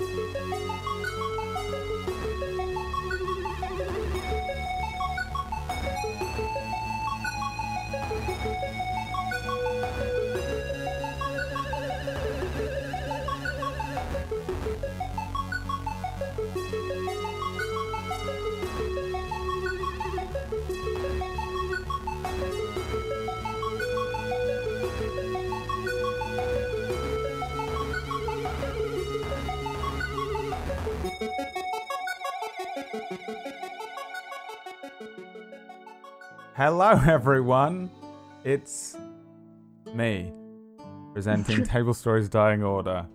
Música Hello, everyone. It's me presenting Table Stories Dying Order.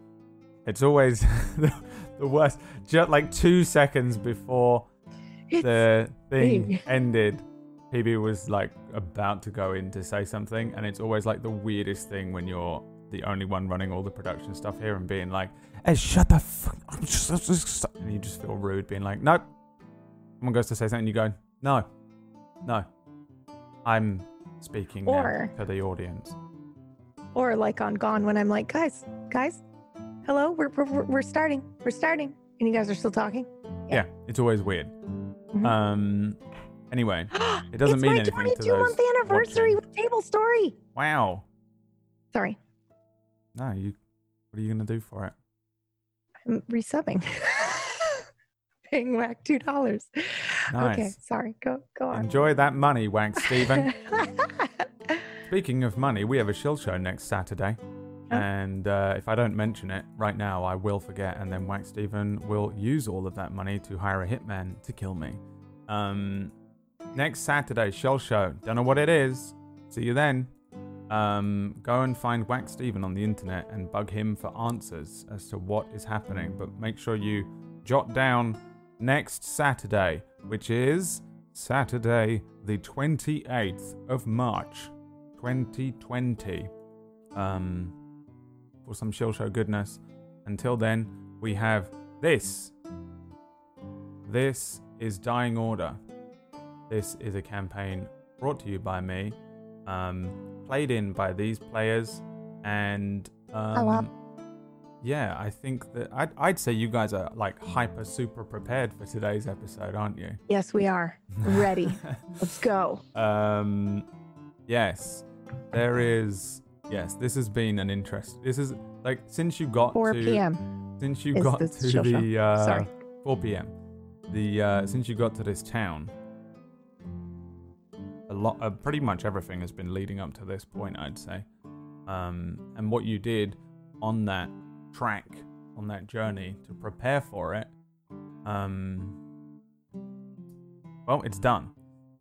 It's always the, the worst. Just like two seconds before the thing me. ended, PB was like about to go in to say something, and it's always like the weirdest thing when you're the only one running all the production stuff here and being like, "Hey, shut the fuck!" up," And you just feel rude, being like, "Nope." Someone goes to say something, you go, "No, no, I'm speaking now to the audience." Or like on Gone when I'm like, guys, guys, hello, we're, we're, we're- starting, we're starting. And you guys are still talking. Yeah, it's always weird. Mhm. Um. Anyway, it doesn't mean my anything to 22 month anniversary watching. with Table Story. wow. Sorry, No, you. What are you gonna do for it? I'm resubbing. Paying whack two dollars. Okay, Nice. sorry. Go go on. Enjoy that money, Wank Steven. Speaking of money, we have a shill show next Saturday. Oh. And uh, if I don't mention it right now, I will forget, and then Wank Steven will use all of that money to hire a hitman to kill me. Um, next Saturday, Shell Show. Don't know what it is. See you then. Um, go and find Wax Steven on the internet and bug him for answers as to what is happening. But make sure you jot down next Saturday, which is Saturday, the 28th of March, 2020. Um, for some Shill Show goodness. Until then, we have this. This is Dying Order. This is a campaign brought to you by me, um, played in by these players, and um, Hello. Yeah, I think that I'd, I'd say you guys are like hyper super prepared for today's episode, aren't you? yes, we are ready. Let's go. Um, yes, there is. Yes, this has been an interest. This is like since you got 4 to p.m. since you got to the uh, Sorry. 4 p.m. The uh, since you got to this town, a lot, uh, pretty much everything has been leading up to this point, I'd say. Um, and what you did on that track, on that journey to prepare for it, um, well, it's done.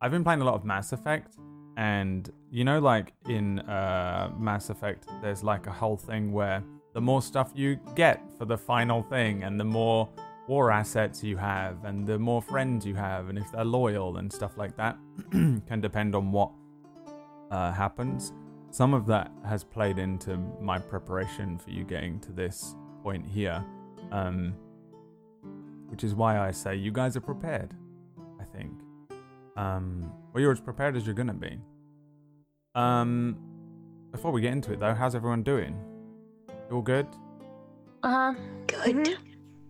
I've been playing a lot of Mass Effect, and you know, like in uh, Mass Effect, there's like a whole thing where the more stuff you get for the final thing, and the more war assets you have, and the more friends you have, and if they're loyal and stuff like that, can depend on what uh, happens. Some of that has played into my preparation for you getting to this point here, um, which is why I say you guys are prepared. I think. Um, well, you're as prepared as you're gonna be. Um, before we get into it, though, how's everyone doing? You all good? Uh huh. Good. Mhm.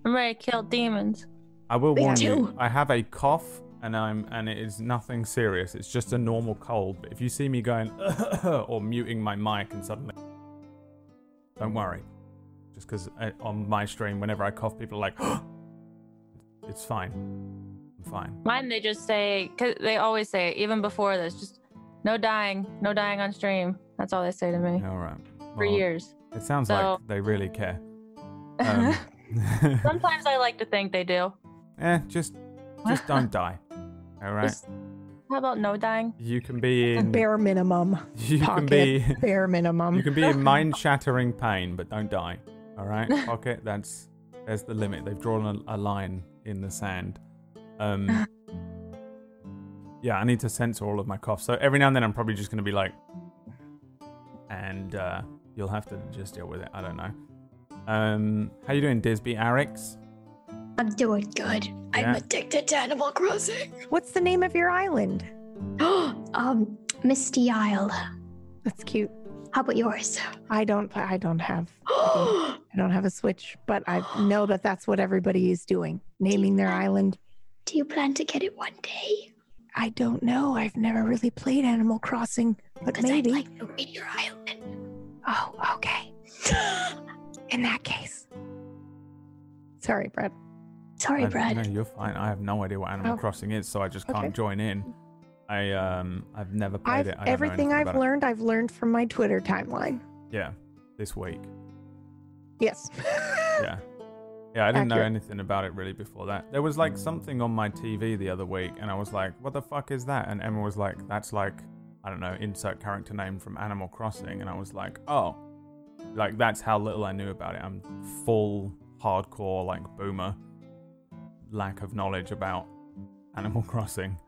I'm ready to kill demons. I will Me warn you. I have a cough, and I'm and it is nothing serious. It's just a normal cold. But if you see me going or muting my mic and suddenly, don't worry. Just because on my stream, whenever I cough, people are like, "It's fine. I'm fine." Mine, they just say, cause they always say, even before this, just no dying, no dying on stream. That's all they say to me All right. for years. It sounds So- like they really care. Um, Sometimes I like to think they do. eh, just just don't die. All right. Just- how about no dying? You can be in. Bare minimum. You can be. Bare minimum. You can be in mind-shattering pain, but don't die. All right, pocket. That's there's the limit. They've drawn a, a line in the sand. Um, yeah, I need to censor all of my coughs. So every now and then, I'm probably just going to be like, and uh, you'll have to just deal with it. I don't know. Um, how you doing, Disby Arix? I'm doing good. Yeah. I'm addicted to Animal Crossing. What's the name of your island? um, Misty Isle. That's cute. How about yours? I don't. I don't have. I don't have a Switch, but I know that that's what everybody is doing, naming their island. Do you plan to get it one day? I don't know. I've never really played Animal Crossing, but Because I'd maybe. like to win your island. Oh, okay. In that case. Sorry, Brett. Sorry, I- Brad. No, you're fine. I have no idea what Animal Oh. Crossing is, so I just can't Okay. join in. I um, I've never played I've it. Everything I've about it. learned, I've learned from my Twitter timeline. Yeah, this week. Yes. Yeah. Yeah, I didn't know anything about it really before that. There was like something on my TV the other week, and I was like, "What the fuck is that?" And Emma was like, "That's like, I don't know, insert character name from Animal Crossing." And I was like, "Oh, like that's how little I knew about it. I'm full hardcore like boomer lack of knowledge about Animal Crossing."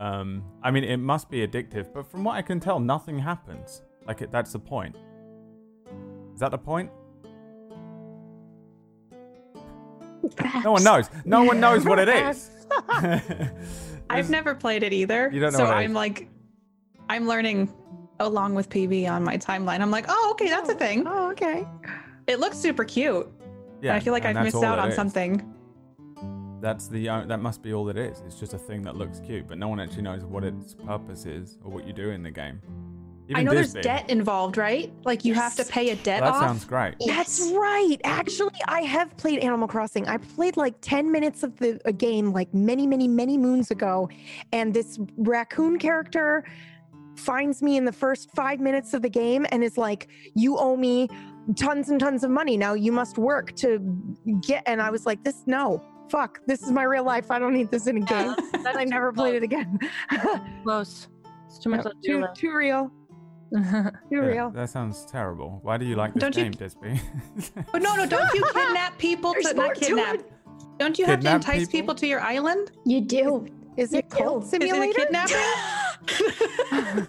Um, I mean, it must be addictive, but from what I can tell, nothing happens. Like it, that's the point. Is that the point? Perhaps. No one knows. No one knows what it is. I've never played it either. You don't know so what it I'm is. like, I'm learning along with PB on my timeline. I'm like, oh, okay, that's a thing. Oh, okay. It looks super cute. Yeah, and I feel like I've missed out on is. something. That's the uh, that must be all it is. It's just a thing that looks cute, but no one actually knows what its purpose is or what you do in the game. Even I know Disney. there's debt involved, right? Like you have to pay a debt Well, that off. sounds great. That's right. Actually, I have played Animal Crossing. I played like 10 minutes of the a game like many, many, many moons ago. And this raccoon character finds me in the first five minutes of the game and is like, You owe me tons and tons of money. Now you must work to get. And I was like, This, no, fuck. This is my real life. I don't need this in a game. Then I never played it again. Close. It's too much No, left too, too real. Too Yeah, real. that sounds terrible. Why do you like this Don't you- game, Disby? But no, no, don't you kidnap people There's to not kidnap? it. Don't you have to entice people? people? to your island? You do. Is You it Cult do. Is Simulator? it a kidnapping?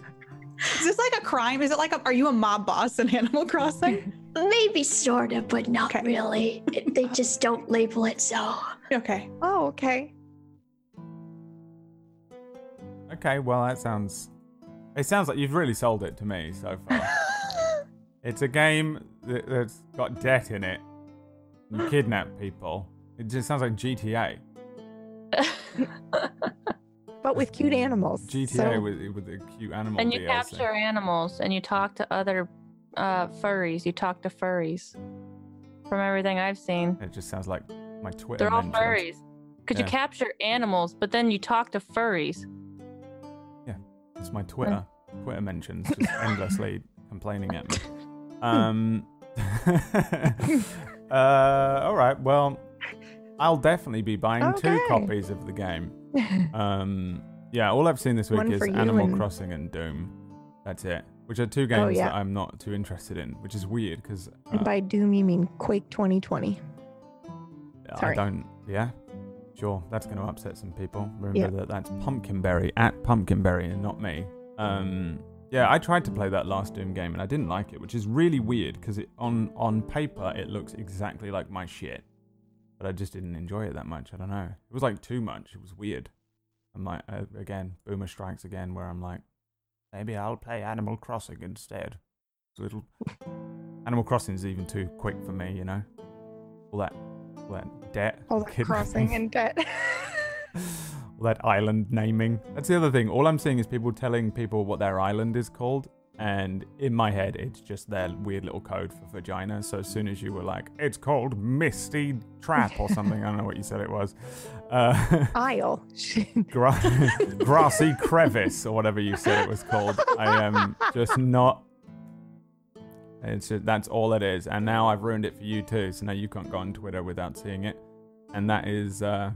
Is this like a crime? Is it like a, are you a mob boss in Animal Crossing? Maybe sort of, but not Okay. really. It- they just don't label it so. okay. Oh, okay. okay, well that sounds. It sounds like you've really sold it to me so far. it's a game that, that's got debt in it. You kidnap people. It just sounds like GTA. But with cute animals. GTA So- with with a cute animal. and you DLC. capture animals and you talk to other uh, furries. You talk to furries. From everything I've seen, It just sounds like my Twitter. they're all mentions. furries. Because Yeah. you capture animals, but then you talk to furries. Yeah. It's my Twitter. Twitter mentions just endlessly complaining at me. Um. uh. All right. Well, I'll definitely be buying two Okay. copies of the game. Um. Yeah. All I've seen this week One is for you Animal and- Crossing and Doom. That's it. Which are two games yeah. that I'm not too interested in, which is weird because and by Doom, you mean Quake 2020. I sorry. don't. Yeah. Sure. That's going to upset some people. Remember that that's Pumpkinberry at Pumpkinberry and not me. Um. Yeah, I tried to play that last Doom game and I didn't like it, which is really weird because on on paper it looks exactly like my shit, but I just didn't enjoy it that much. I don't know. It was like too much. It was weird. I'm like uh, again, Boomer strikes again, where I'm like, maybe I'll play Animal Crossing instead. Little Animal Crossing is even too quick for me, you know. All that, all that debt, All that crossing and debt. all that island naming. That's the other thing. All I'm seeing is people telling people what their island is called. And in my head, it's just their weird little code for vagina. So as soon as you were like, it's called Misty Trap or something, I don't know what you said it was. Uh, Isle. gra- grassy crevice or whatever you said it was called. I am just not. It's just, that's all it is. And now I've ruined it for you too. So now you can't go on Twitter without seeing it. And that is. Uh,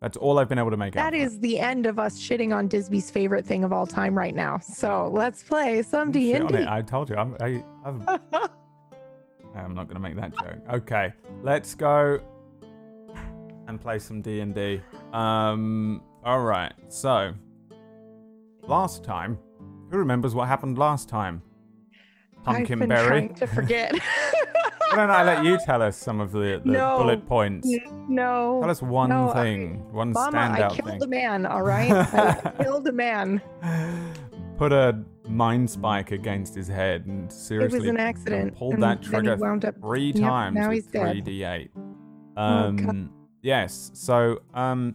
that's all I've been able to make out. That is the end of us shitting on Disby's favorite thing of all time right now. So let's play some D and. D. I told you. I'm, I, I've, I'm not going to make that joke. Okay, let's go and play some D and D. Um. All right. So last time, who remembers what happened last time? I've been Pumpkinberry. trying to forget. Why don't I let you tell us some of the, the No. bullet points? no. Tell us one no, I- thing, one Mama, I killed thing. a man, all right? I killed a man. Put a mind spike against his head and seriously it was an accident. pulled that trigger wound up. three Yep, times now with he's dead. 3d8. Oh, Um, God. yes. So, um,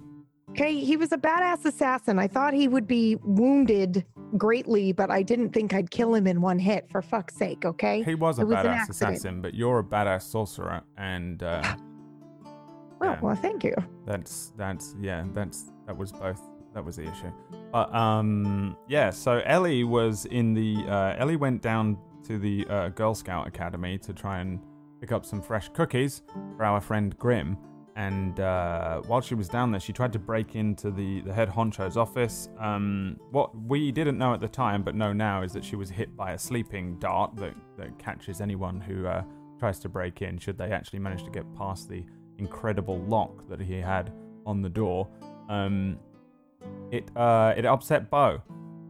Okay, he was a badass assassin. I thought he would be wounded greatly, but I didn't think I'd kill him in one hit. For fuck's sake, okay? he was a It badass assassin, but you're a badass sorcerer, and uh, Oh, yeah. well, thank you. That's that's yeah, that's that was both that was the issue. But um yeah, so Ellie was in the uh, Ellie went down to the uh, Girl Scout Academy to try and pick up some fresh cookies for our friend Grim. And uh, while she was down there, she tried to break into the, the head honcho's office. Um, what we didn't know at the time, but know now, is that she was hit by a sleeping dart that, that catches anyone who uh, tries to break in, should they actually manage to get past the incredible lock that he had on the door. Um, it uh, it upset Bo.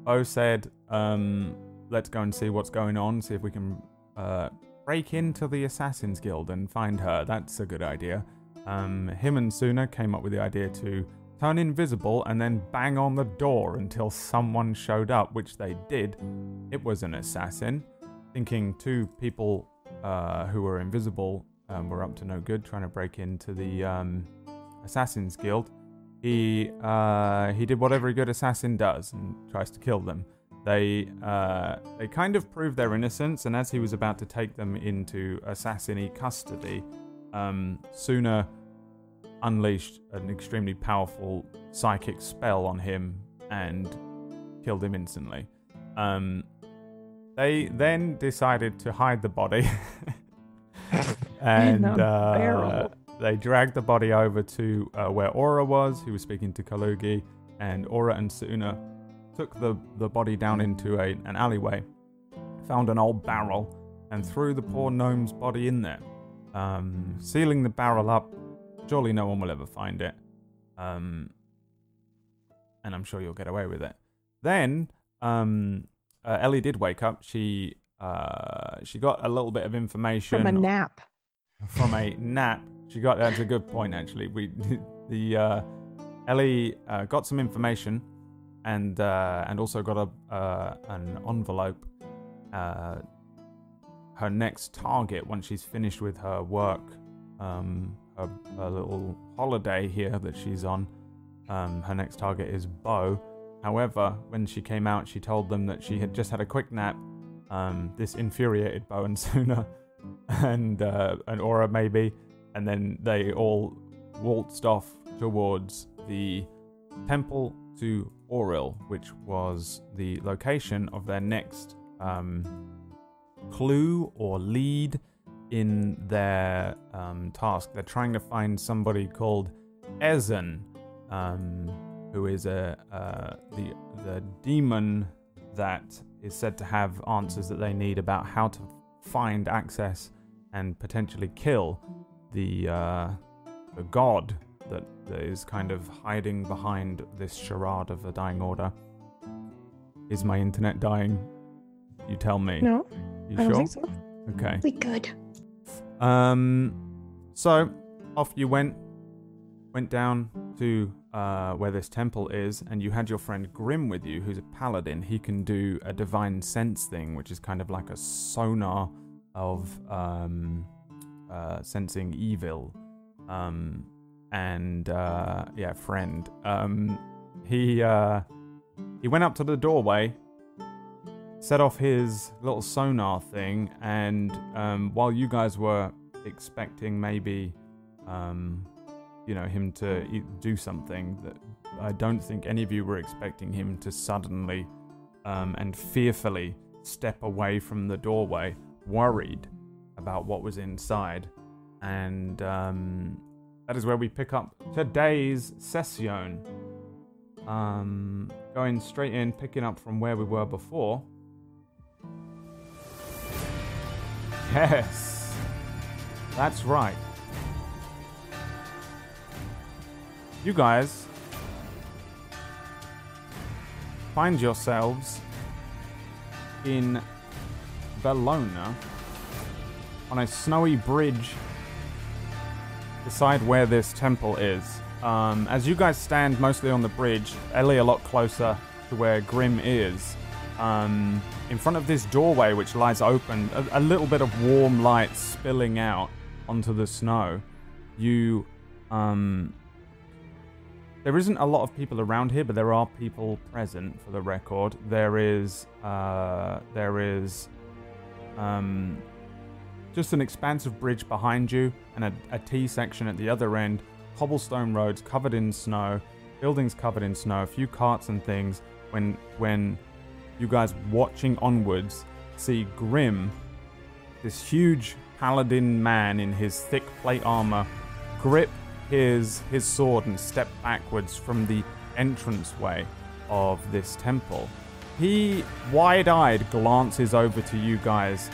Bo said, um, "Let's go and see what's going on. See if we can uh, break into the Assassin's Guild and find her. That's a good idea." Um, him and Suna came up with the idea to turn invisible and then bang on the door until someone showed up, which they did. It was an assassin, thinking two people uh, who were invisible um, were up to no good, trying to break into the um, Assassin's Guild. He uh, he did what every good assassin does and tries to kill them. They uh, they kind of proved their innocence, and as he was about to take them into assassiny custody, um, Suna unleashed an extremely powerful psychic spell on him and killed him instantly. Um, they then decided to hide the body. and uh, they dragged the body over to uh, where Aura was, who was speaking to Kalugi, and Aura and Suna took the, the body down into a, an alleyway, found an old barrel, and threw the poor gnome's body in there, um, sealing the barrel up. Surely no one will ever find it. Um, and I'm sure you'll get away with it. Then um, uh, Ellie did wake up. She uh, she got a little bit of information From a nap. from a nap. She got that's a good point actually. We the uh, Ellie uh, got some information and uh, and also got a uh, an envelope. Her next target once she's finished with her work, um, her, her little holiday here that she's on. Um, her next target is Bo. However, when she came out, she told them that she had just had a quick nap. Um, this infuriated Bo and Suna and uh, Aura maybe, and then they all waltzed off towards the temple to Auril, which was the location of their next um, clue or lead in their um, task. They're trying to find somebody called Ezen, um, who is a uh, the the demon that is said to have answers that they need about how to find access and potentially kill the uh, the god that, is kind of hiding behind this charade of a dying order. Is my internet dying? You tell me. No, you I don't sure? think so. Okay. We good. Um, so off you went, went down to uh, where this temple is, and you had your friend Grim with you, who's a paladin. He can do a divine sense thing, which is kind of like a sonar of um, uh, sensing evil. Um, and uh, yeah, friend. Um, he uh, he went up to the doorway set off his little sonar thing, and um, while you guys were expecting maybe, um, you know, him to do something that I don't think any of you were expecting him to suddenly um, and fearfully step away from the doorway, worried about what was inside, and um, that is where we pick up today's session. Um, going straight in, picking up from where we were before. Yes. That's right. You guys find yourselves in Bellona on a snowy bridge beside where this temple is. Um, as you guys stand mostly on the bridge, Ellie a lot closer to where Grim is, um, in front of this doorway, which lies open, a, a little bit of warm light spilling out onto the snow. You, um, there isn't a lot of people around here, but there are people present for the record. There is, uh, there is, um, just an expansive bridge behind you and a, a T section at the other end. Cobblestone roads covered in snow, buildings covered in snow, a few carts and things. When when you guys watching onwards see Grim, this huge paladin man in his thick plate armor, grip his his sword and step backwards from the entranceway of this temple. He wide-eyed glances over to you guys.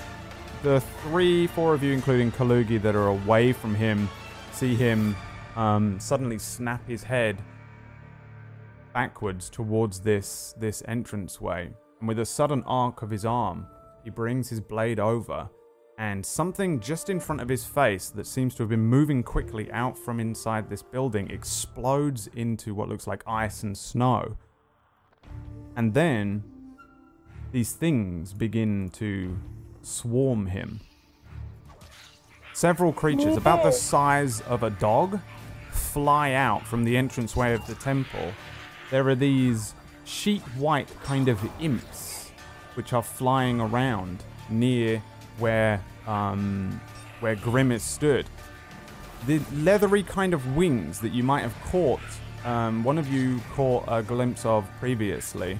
The three, four of you, including Kalugi, that are away from him, see him um, suddenly snap his head backwards towards this this entranceway, and with a sudden arc of his arm, he brings his blade over, and something just in front of his face that seems to have been moving quickly out from inside this building explodes into what looks like ice and snow. And then these things begin to swarm him. Several creatures, about the size of a dog, fly out from the entranceway of the temple. There are these sheet white kind of imps which are flying around near where um, where Grimace stood. The leathery kind of wings that you might have caught, um, one of you caught a glimpse of previously.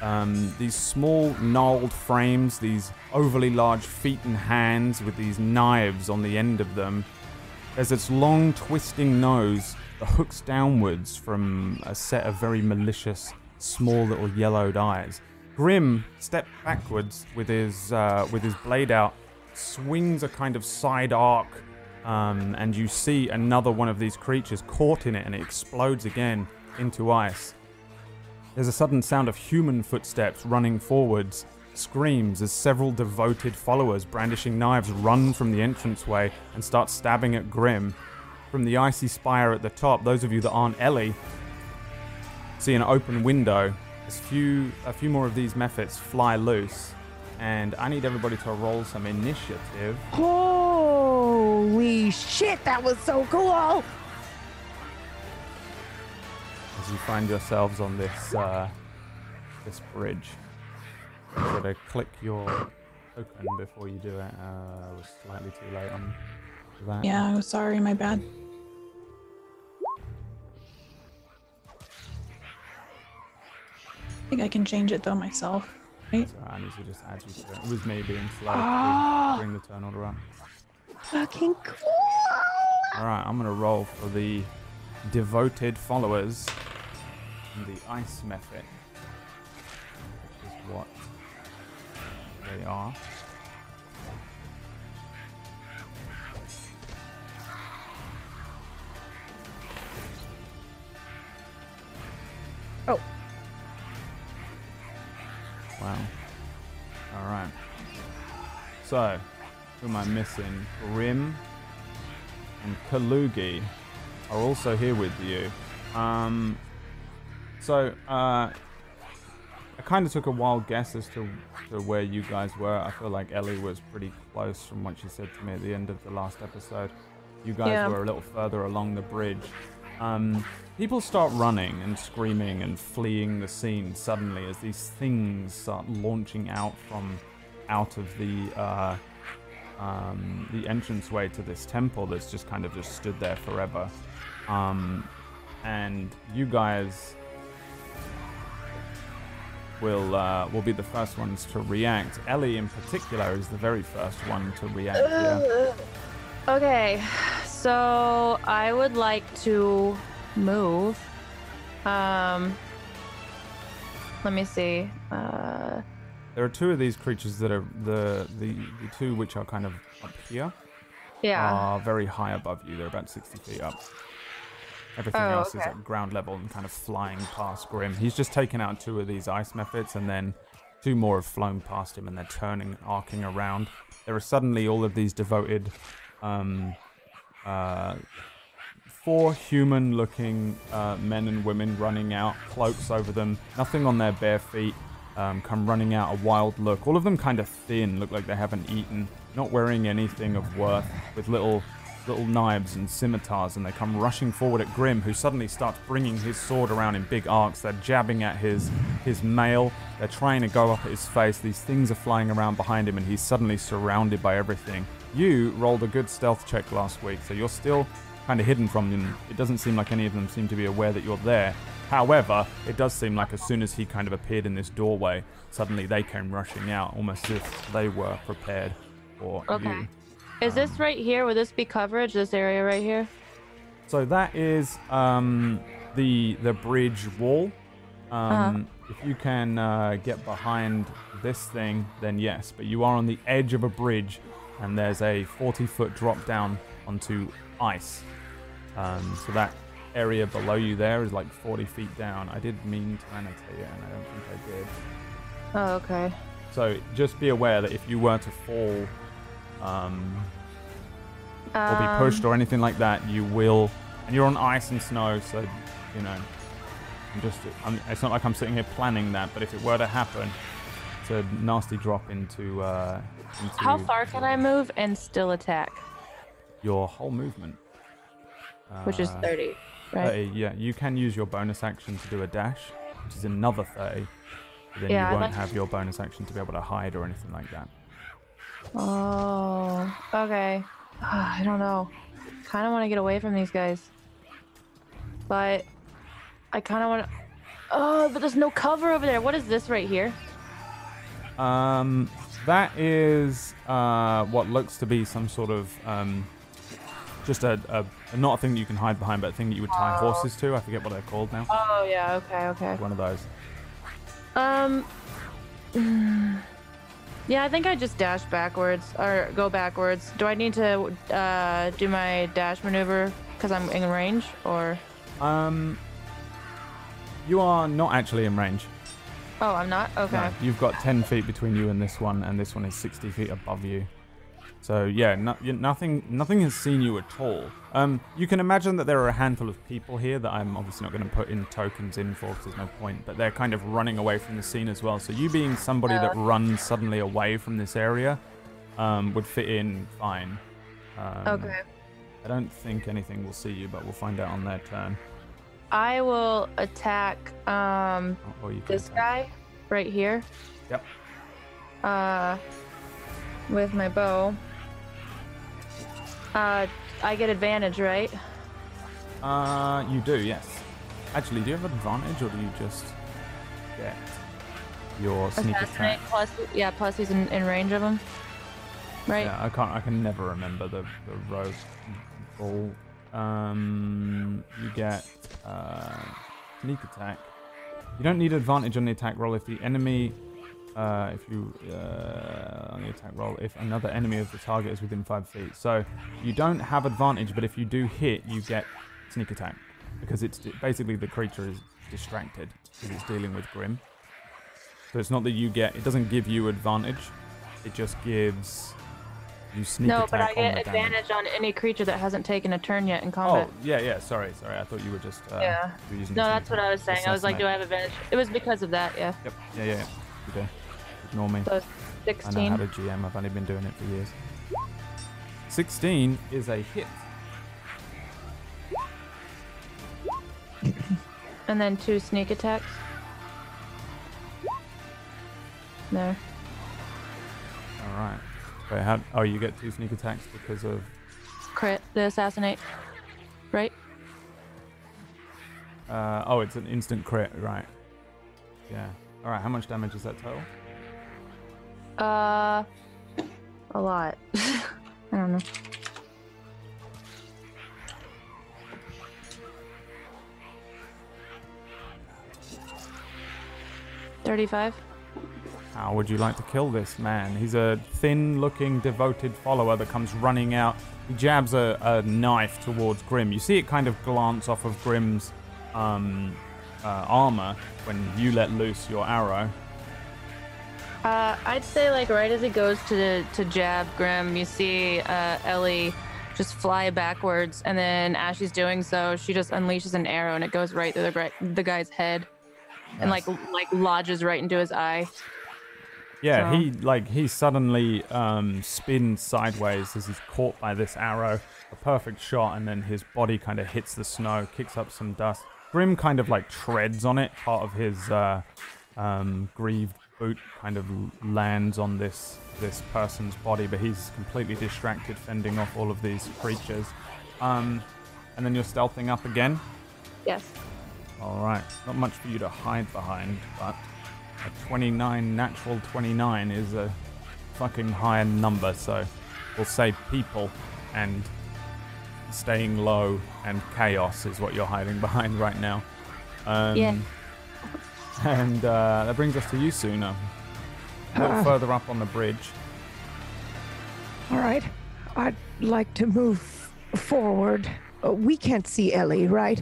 Um, these small gnarled frames, these overly large feet and hands with these knives on the end of them. There's its long twisting nose that hooks downwards from a set of very malicious, small little yellowed eyes. Grim steps backwards with his uh, with his blade out, swings a kind of side arc, um, and you see another one of these creatures caught in it, and it explodes again into ice. There's a sudden sound of human footsteps running forwards, screams as several devoted followers brandishing knives run from the entranceway and start stabbing at Grim. From the icy spire at the top, those of you that aren't Ellie see an open window. As few, a few more of these mephits fly loose, and I need everybody to roll some initiative. Holy shit, that was so cool. as you find yourselves on this uh, this bridge. You gotta click your token before you do it. Uh, I was slightly too late on that. Yeah, I'm sorry, my bad. Think I can change it though myself. Right? So I need to just add you to it. It was me being slow Ah. bring the turn order up. Fucking cool. All right, I'm gonna roll for the devoted followers the ice mephit, which is what they are. Oh. Wow. All right. So, who am I missing? Grim and Kalugi are also here with you. Um, so, uh, I kind of took a wild guess as to, to where you guys were. I feel like Ellie was pretty close from what she said to me at the end of the last episode. You guys Yeah. were a little further along the bridge. Um, people start running and screaming and fleeing the scene suddenly as these things start launching out from out of the uh, um, the entranceway to this temple that's just kind of just stood there forever. Um, and you guys will uh, will be the first ones to react. Ellie, in particular, is the very first one to react. Okay, so I would like to move. Um, let me see. Uh, There are two of these creatures that are the the, the two which are kind of up here yeah. are very high above you. They're about sixty feet up. Everything Oh, else is at ground level and kind of flying past Grim. He's just taken out two of these ice mephits, and then two more have flown past him, and they're turning, arcing around. There are suddenly all of these devoted, um, uh, four human-looking uh, men and women running out, cloaks over them, nothing on their bare feet, um, come running out, a wild look. All of them kind of thin, look like they haven't eaten, not wearing anything of worth, with little little knives and scimitars, and they come rushing forward at Grim, who suddenly starts bringing his sword around in big arcs. They're jabbing at his his mail. They're trying to go up at his face. These things are flying around behind him, and he's suddenly surrounded by everything. You rolled a good stealth check last week, so you're still kind of hidden from them. It doesn't seem like any of them seem to be aware that you're there. However, it does seem like as soon as he kind of appeared in this doorway, suddenly they came rushing out, almost as if they were prepared for Okay. you. Is this right here? Would this be coverage? This area right here? So that is um, the the bridge wall. Um, If you can uh, get behind this thing, then yes. But you are on the edge of a bridge, and there's a 40 foot drop down onto ice. Um, so that area below you there is like 40 feet down. I did mean to annotate it, and I don't think I did. Oh, okay. So just be aware that if you were to fall um, or be pushed Um, or anything like that, you will. And you're on ice and snow, so you know. I'm just. I'm, it's not like I'm sitting here planning that, but if it were to happen, it's a nasty drop into. Uh, into How far can I move and still attack? Your whole movement. Which is Uh, 30, right? 30, yeah, you can use your bonus action to do a dash, which is another 30. But then Yeah, you won't like- have your bonus action to be able to hide or anything like that. Oh, okay. I don't know. Kind of want to get away from these guys. But I kind of want to. Oh, but there's no cover over there. What is this right here? Um, that is uh, what looks to be some sort of um, just a, a not a thing that you can hide behind, but a thing that you would tie Oh. horses to. I forget what they're called now. Oh, yeah. Okay, okay. One of those. Um. Yeah, I think I just dash backwards or go backwards. Do I need to uh, do my dash maneuver because I'm in range, or? Um, you are not actually in range. Oh, I'm not. Okay. No, you've got 10 feet between you and this one, and this one is 60 feet above you. So yeah, no, nothing, nothing has seen you at all. Um, you can imagine that there are a handful of people here that I'm obviously not going to put in tokens in for because there's no point, but they're kind of running away from the scene as well. So you being somebody that runs suddenly away from this area um, would fit in fine. Um, Okay. I don't think anything will see you, but we'll find out on their turn. I will attack um Or this attack. guy right here. Yep. Uh, with my bow. Uh, I get advantage, right? Uh, you do, yes. Actually, do you have advantage, or do you just get your sneak attack? plus, yeah, plus he's in, in range of him. Right. Yeah, I can't. I can never remember the the rogue ball. Um, you get uh, sneak attack. You don't need advantage on the attack roll if the enemy. Uh, if you uh, on the attack roll, if another enemy of the target is within five feet, so you don't have advantage. But if you do hit, you get sneak attack because it's basically the creature is distracted because it's dealing with Grim. So it's not that you get. It doesn't give you advantage. It just gives you sneak no, attack but I get the damage. advantage on any creature that hasn't taken a turn yet in combat. Oh yeah, yeah. Sorry, sorry. I thought you were just. Uh, Yeah. were no, that's what I was saying. I was like, do I have advantage? It was because of that, yeah. Yep. Yeah, yeah. yeah. Do. Ignore me. So I know how 16. to GM. I've only been doing it for years. 16 is a hit. And then two sneak attacks. No. All right. Wait, how? Oh, you get two sneak attacks because of. Crit, the assassinate. Right? Uh, oh, it's an instant crit, right? Yeah. All right. How much damage is that total? Uh, a lot. I don't know. Thirty-five. How would you like to kill this man? He's a thin looking, devoted follower that comes running out. He jabs a, a knife towards Grim. You see it kind of glance off of Grim's um, uh, armor when you let loose your arrow. Uh, I'd say like right as he goes to to jab Grim, you see uh, Ellie just fly backwards, and then as she's doing so, she just unleashes an arrow and it goes right through the the guy's head. and like like lodges right into his eye. Yeah, So- he like he suddenly um, spins sideways as he's caught by this arrow. A perfect shot, and then his body kind of hits the snow, kicks up some dust. Grim kind of like treads on it. Part of his uh, um, grieved boot kind of lands on this this person's body, but he's completely distracted, fending off all of these creatures. Um, and then you're stealthing up again. Yes. All right, not much for you to hide behind, but a 29 natural 29 is a fucking high number, so we'll say people and staying low and chaos is what you're hiding behind right now. Um, Yeah. And uh, that brings us to you, Suna. A little Uh. further up on the bridge. All right. I'd like to move forward. Uh, we can't see Ellie, right?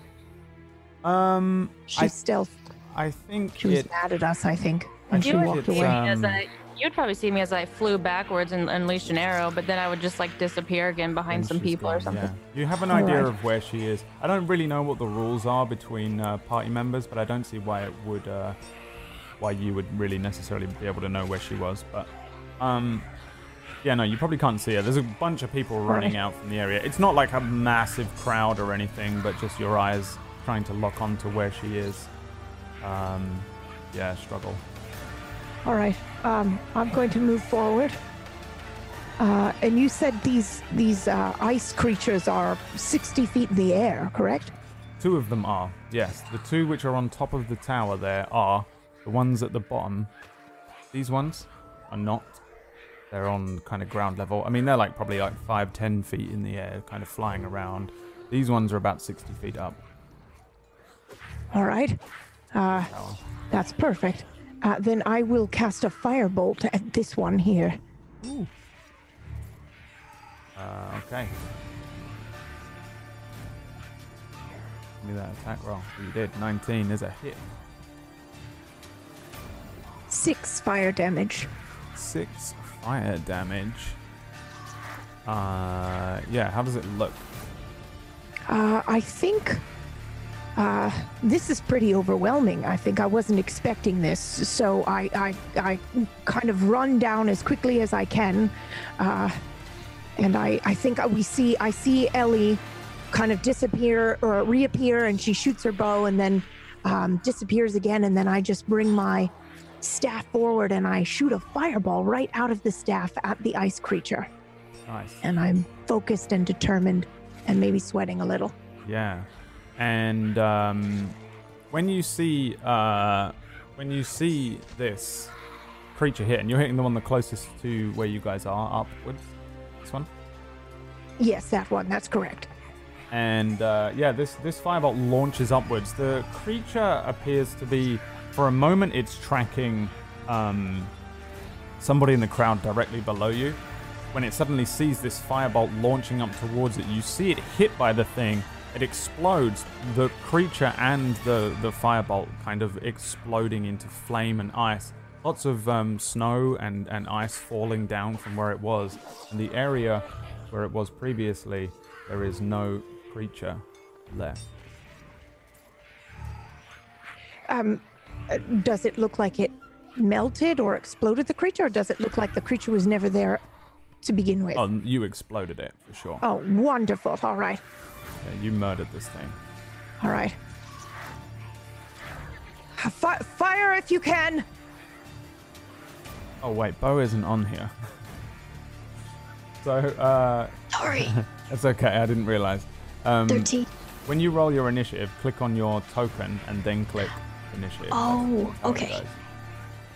Um, She's I, stealth. I think She was it. mad at us, I think, I and she You think would walked it's, away. me as um, I, you'd probably see me as I flew backwards and unleashed an arrow, but then I would just like disappear again behind And some she's people or something. yeah. You have an idea right. of where she is. I don't really know what the rules are between uh, party members, but I don't see why it would, uh, why you would really necessarily be able to know where she was. But, um, yeah, no, you probably can't see her. There's a bunch of people running Right. out from the area. It's not like a massive crowd or anything, but just your eyes trying to lock onto where she is. Um, yeah, struggle. All right. Um, I'm going to move forward. Uh, and you said these these uh, ice creatures are 60 feet in the air, correct? Two of them are, yes. The two which are on top of the tower there are. The ones at the bottom, these ones are not. They're on kind of ground level. I mean, they're like probably like five, ten feet in the air, kind of flying around. These ones are about 60 feet up. All right. Uh, that's perfect. Uh, then I will cast a firebolt at this one here. Uh, okay. Give me that attack roll. You did. 19 is a hit. Six fire damage. Six fire damage. Uh, yeah, how does it look? Uh, I think uh, this is pretty overwhelming. I think I wasn't expecting this, so I, I, I kind of run down as quickly as I can, uh, and I, I think we see I see Ellie kind of disappear or reappear, and she shoots her bow and then um, disappears again, and then I just bring my staff forward and I shoot a fireball right out of the staff at the ice creature, Nice. and I'm focused and determined, and maybe sweating a little. Yeah, and um, when you see uh, when you see this creature hit, and you're hitting the one the closest to where you guys are, upwards. This one. Yes, that one. That's correct. and uh, yeah, this this firebolt launches upwards. The creature appears to be, for a moment, it's tracking um, somebody in the crowd directly below you. When it suddenly sees this firebolt launching up towards it, you see it hit by the thing. It explodes. The creature and the the firebolt kind of exploding into flame and ice. Lots of um, snow and, and ice falling down from where it was. And the area where it was previously, there is no creature left. Um, does it look like it melted or exploded the creature, or does it look like the creature was never there to begin with? Oh, you exploded it for sure. Oh, wonderful. All right. Yeah, you murdered this thing. All right. Fi- fire if you can. Oh wait, Bo isn't on here. so uh, Sorry. that's okay. I didn't realize. Um, 13. when you roll your initiative, click on your token and then click initiative. Oh, That's how it okay.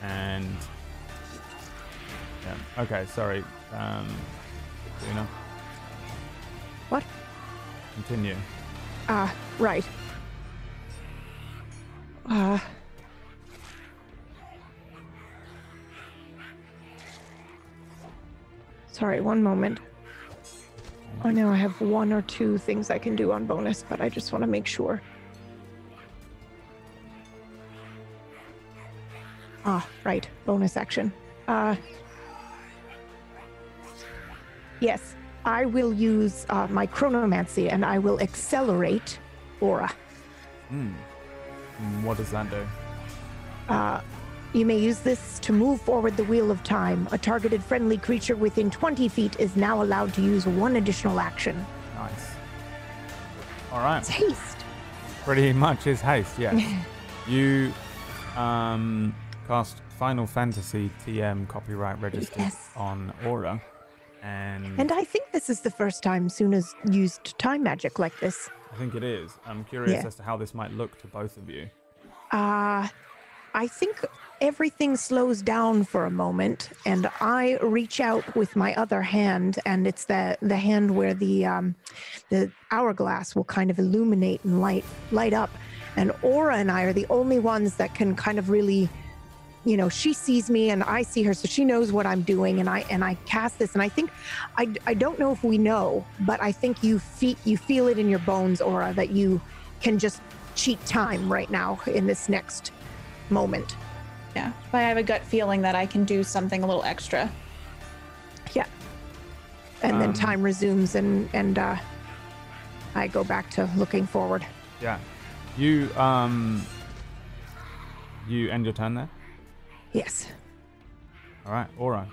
And yeah, okay. Sorry. Um, Luna, What? Continue. Ah, right. Uh. Sorry, one moment. I know I have one or two things I can do on bonus, but I just want to make sure. Ah, right. Bonus action. Uh, yes, I will use uh, my chronomancy and I will accelerate aura. Hmm. Mm, What does that do? Uh, you may use this to move forward the wheel of time. A targeted friendly creature within 20 feet is now allowed to use one additional action. Nice. All right. It's haste. Pretty much is haste, yeah. you um, cast Final Fantasy TM copyright registered Yes. on Aura. And, And I think this is the first time Suna's used time magic like this. I think it is. I'm curious Yeah. as to how this might look to both of you. Uh, I think everything slows down for a moment, and I reach out with my other hand, and it's the the hand where the um, the hourglass will kind of illuminate and light light up. And Aura and I are the only ones that can kind of really, you know, she sees me and I see her, so she knows what I'm doing, and I and I cast this, and I think, I I don't know if we know, but I think you feel you feel it in your bones, Aura, that you can just cheat time right now in this next moment. Yeah. But I have a gut feeling that I can do something a little extra. Yeah. And then Um, time resumes and and uh I go back to looking forward. Yeah. You um you end your turn there? Yes. Alright, Aura.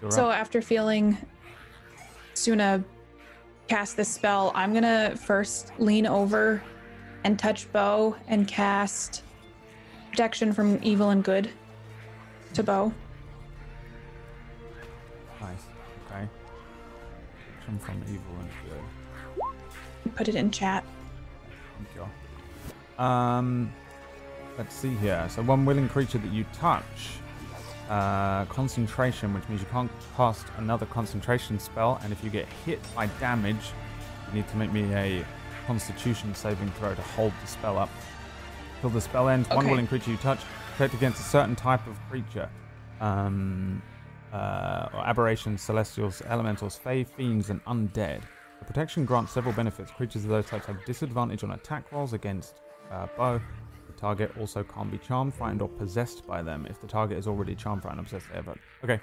You're So up. after feeling Suna cast this spell, I'm gonna first lean over and touch Bo and cast protection from evil and good to Bo. nice. Okay. Protection from evil and good. Put it in chat. Thank you. Um, let's see here. So one willing creature that you touch, uh, concentration, which means you can't cast another concentration spell, and if you get hit by damage, you need to make me a Constitution saving throw to hold the spell up. Till the spell ends, one willing creature you touch protect against a certain type of creature. Um, uh, aberrations, celestials, elementals, fae, fiends, and undead. The protection grants several benefits. Creatures of those types have disadvantage on attack rolls against uh, Bo. The target also can't be charmed, frightened, or possessed by them. If the target is already charmed, frightened, or possessed, have. Okay.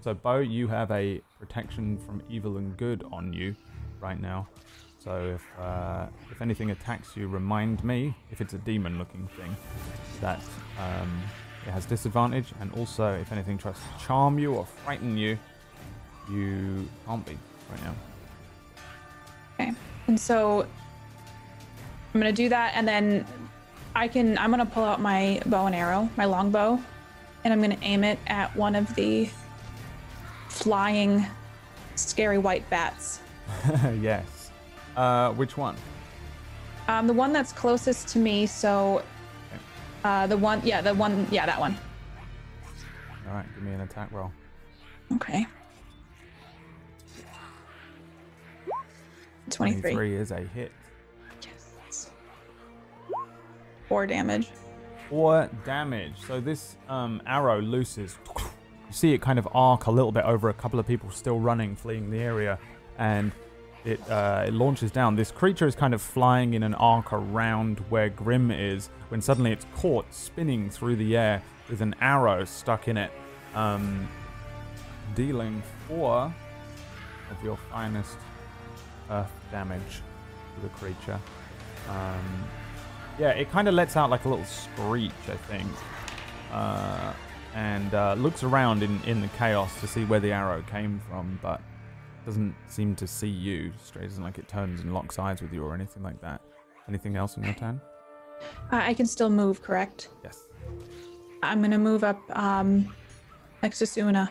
So, Bo, you have a protection from evil and good on you right now. So, if uh, if anything attacks you, remind me, if it's a demon-looking thing, that um, it has disadvantage. And also, if anything tries to charm you or frighten you, you can't be right now. Okay. And so I'm gonna do that and then I can I'm gonna pull out my bow and arrow, my longbow, and I'm gonna aim it at one of the flying scary white bats. yes. Uh, which one? Um, the one that's closest to me, so uh, the one yeah, the one yeah, that one. All right, give me an attack roll. Okay. 23. 23 is a hit. Four damage. Four damage. So this um, arrow looses. You see it kind of arc a little bit over a couple of people still running, fleeing the area, and it uh, it launches down. This creature is kind of flying in an arc around where Grim is, when suddenly it's caught spinning through the air with an arrow stuck in it, um, dealing four of your finest earth damage to the creature. Um, yeah, it kind of lets out like a little screech, I think, uh, and uh, looks around in, in the chaos to see where the arrow came from, but doesn't seem to see you. Straight isn't like it turns and locks eyes with you or anything like that. Anything else in your turn? Uh, I can still move, correct? Yes. I'm gonna move up um, next to Suna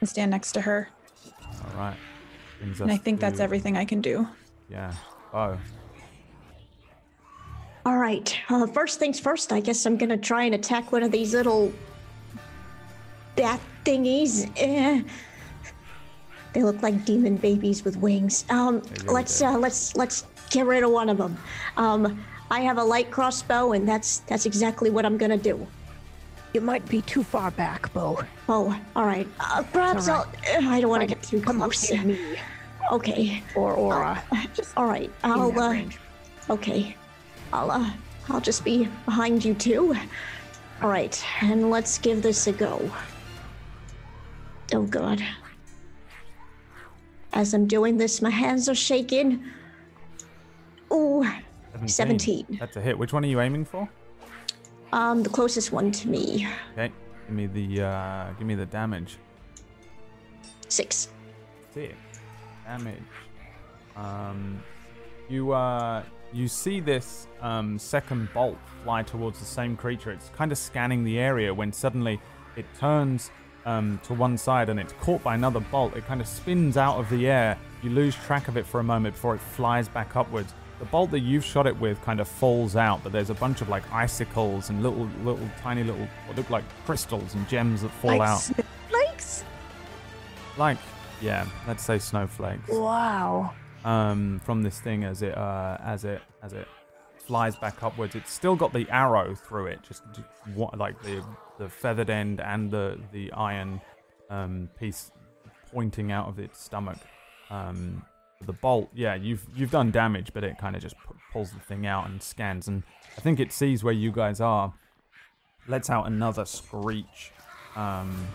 and stand next to her. All right. And I think that's everything I can do. Yeah. Oh, All right. Uh, first things first, I guess I'm gonna try and attack one of these little bat thingies. Eh. They look like demon babies with wings. Um, let's uh, let's let's get rid of one of them. Um, I have a light crossbow, and that's that's exactly what I'm gonna do. You might be too far back, Bo. Oh, all right. Uh, perhaps all I'll. I don't want to get too Come up close. to me Okay. or Aura. All right. I'll. that Uh, range. Okay. I'll uh I'll just be behind you too. All right, and let's give this a go. Oh god. As I'm doing this, my hands are shaking. Ooh, 17. That's a hit. Which one are you aiming for? Um, the closest one to me. Okay. Give me the uh, give me the damage. Six. Six damage. Um, you uh, you see this um, second bolt fly towards the same creature. It's kind of scanning the area when suddenly it turns um, to one side and it's caught by another bolt. It kind of spins out of the air. You lose track of it for a moment before it flies back upwards. The bolt that you've shot it with kind of falls out, but there's a bunch of like icicles and little, little, tiny little, what look like crystals and gems that fall like out. snowflakes? Like, yeah, let's say snowflakes. Wow. Um, from this thing as it uh, as it as it flies back upwards. It's still got the arrow through it, just just like the the feathered end and the the iron um, piece pointing out of its stomach. Um, the bolt, yeah, you've you've done damage, but it kind of just pu- pulls the thing out and scans, and I think it sees where you guys are. Lets out another screech. Um,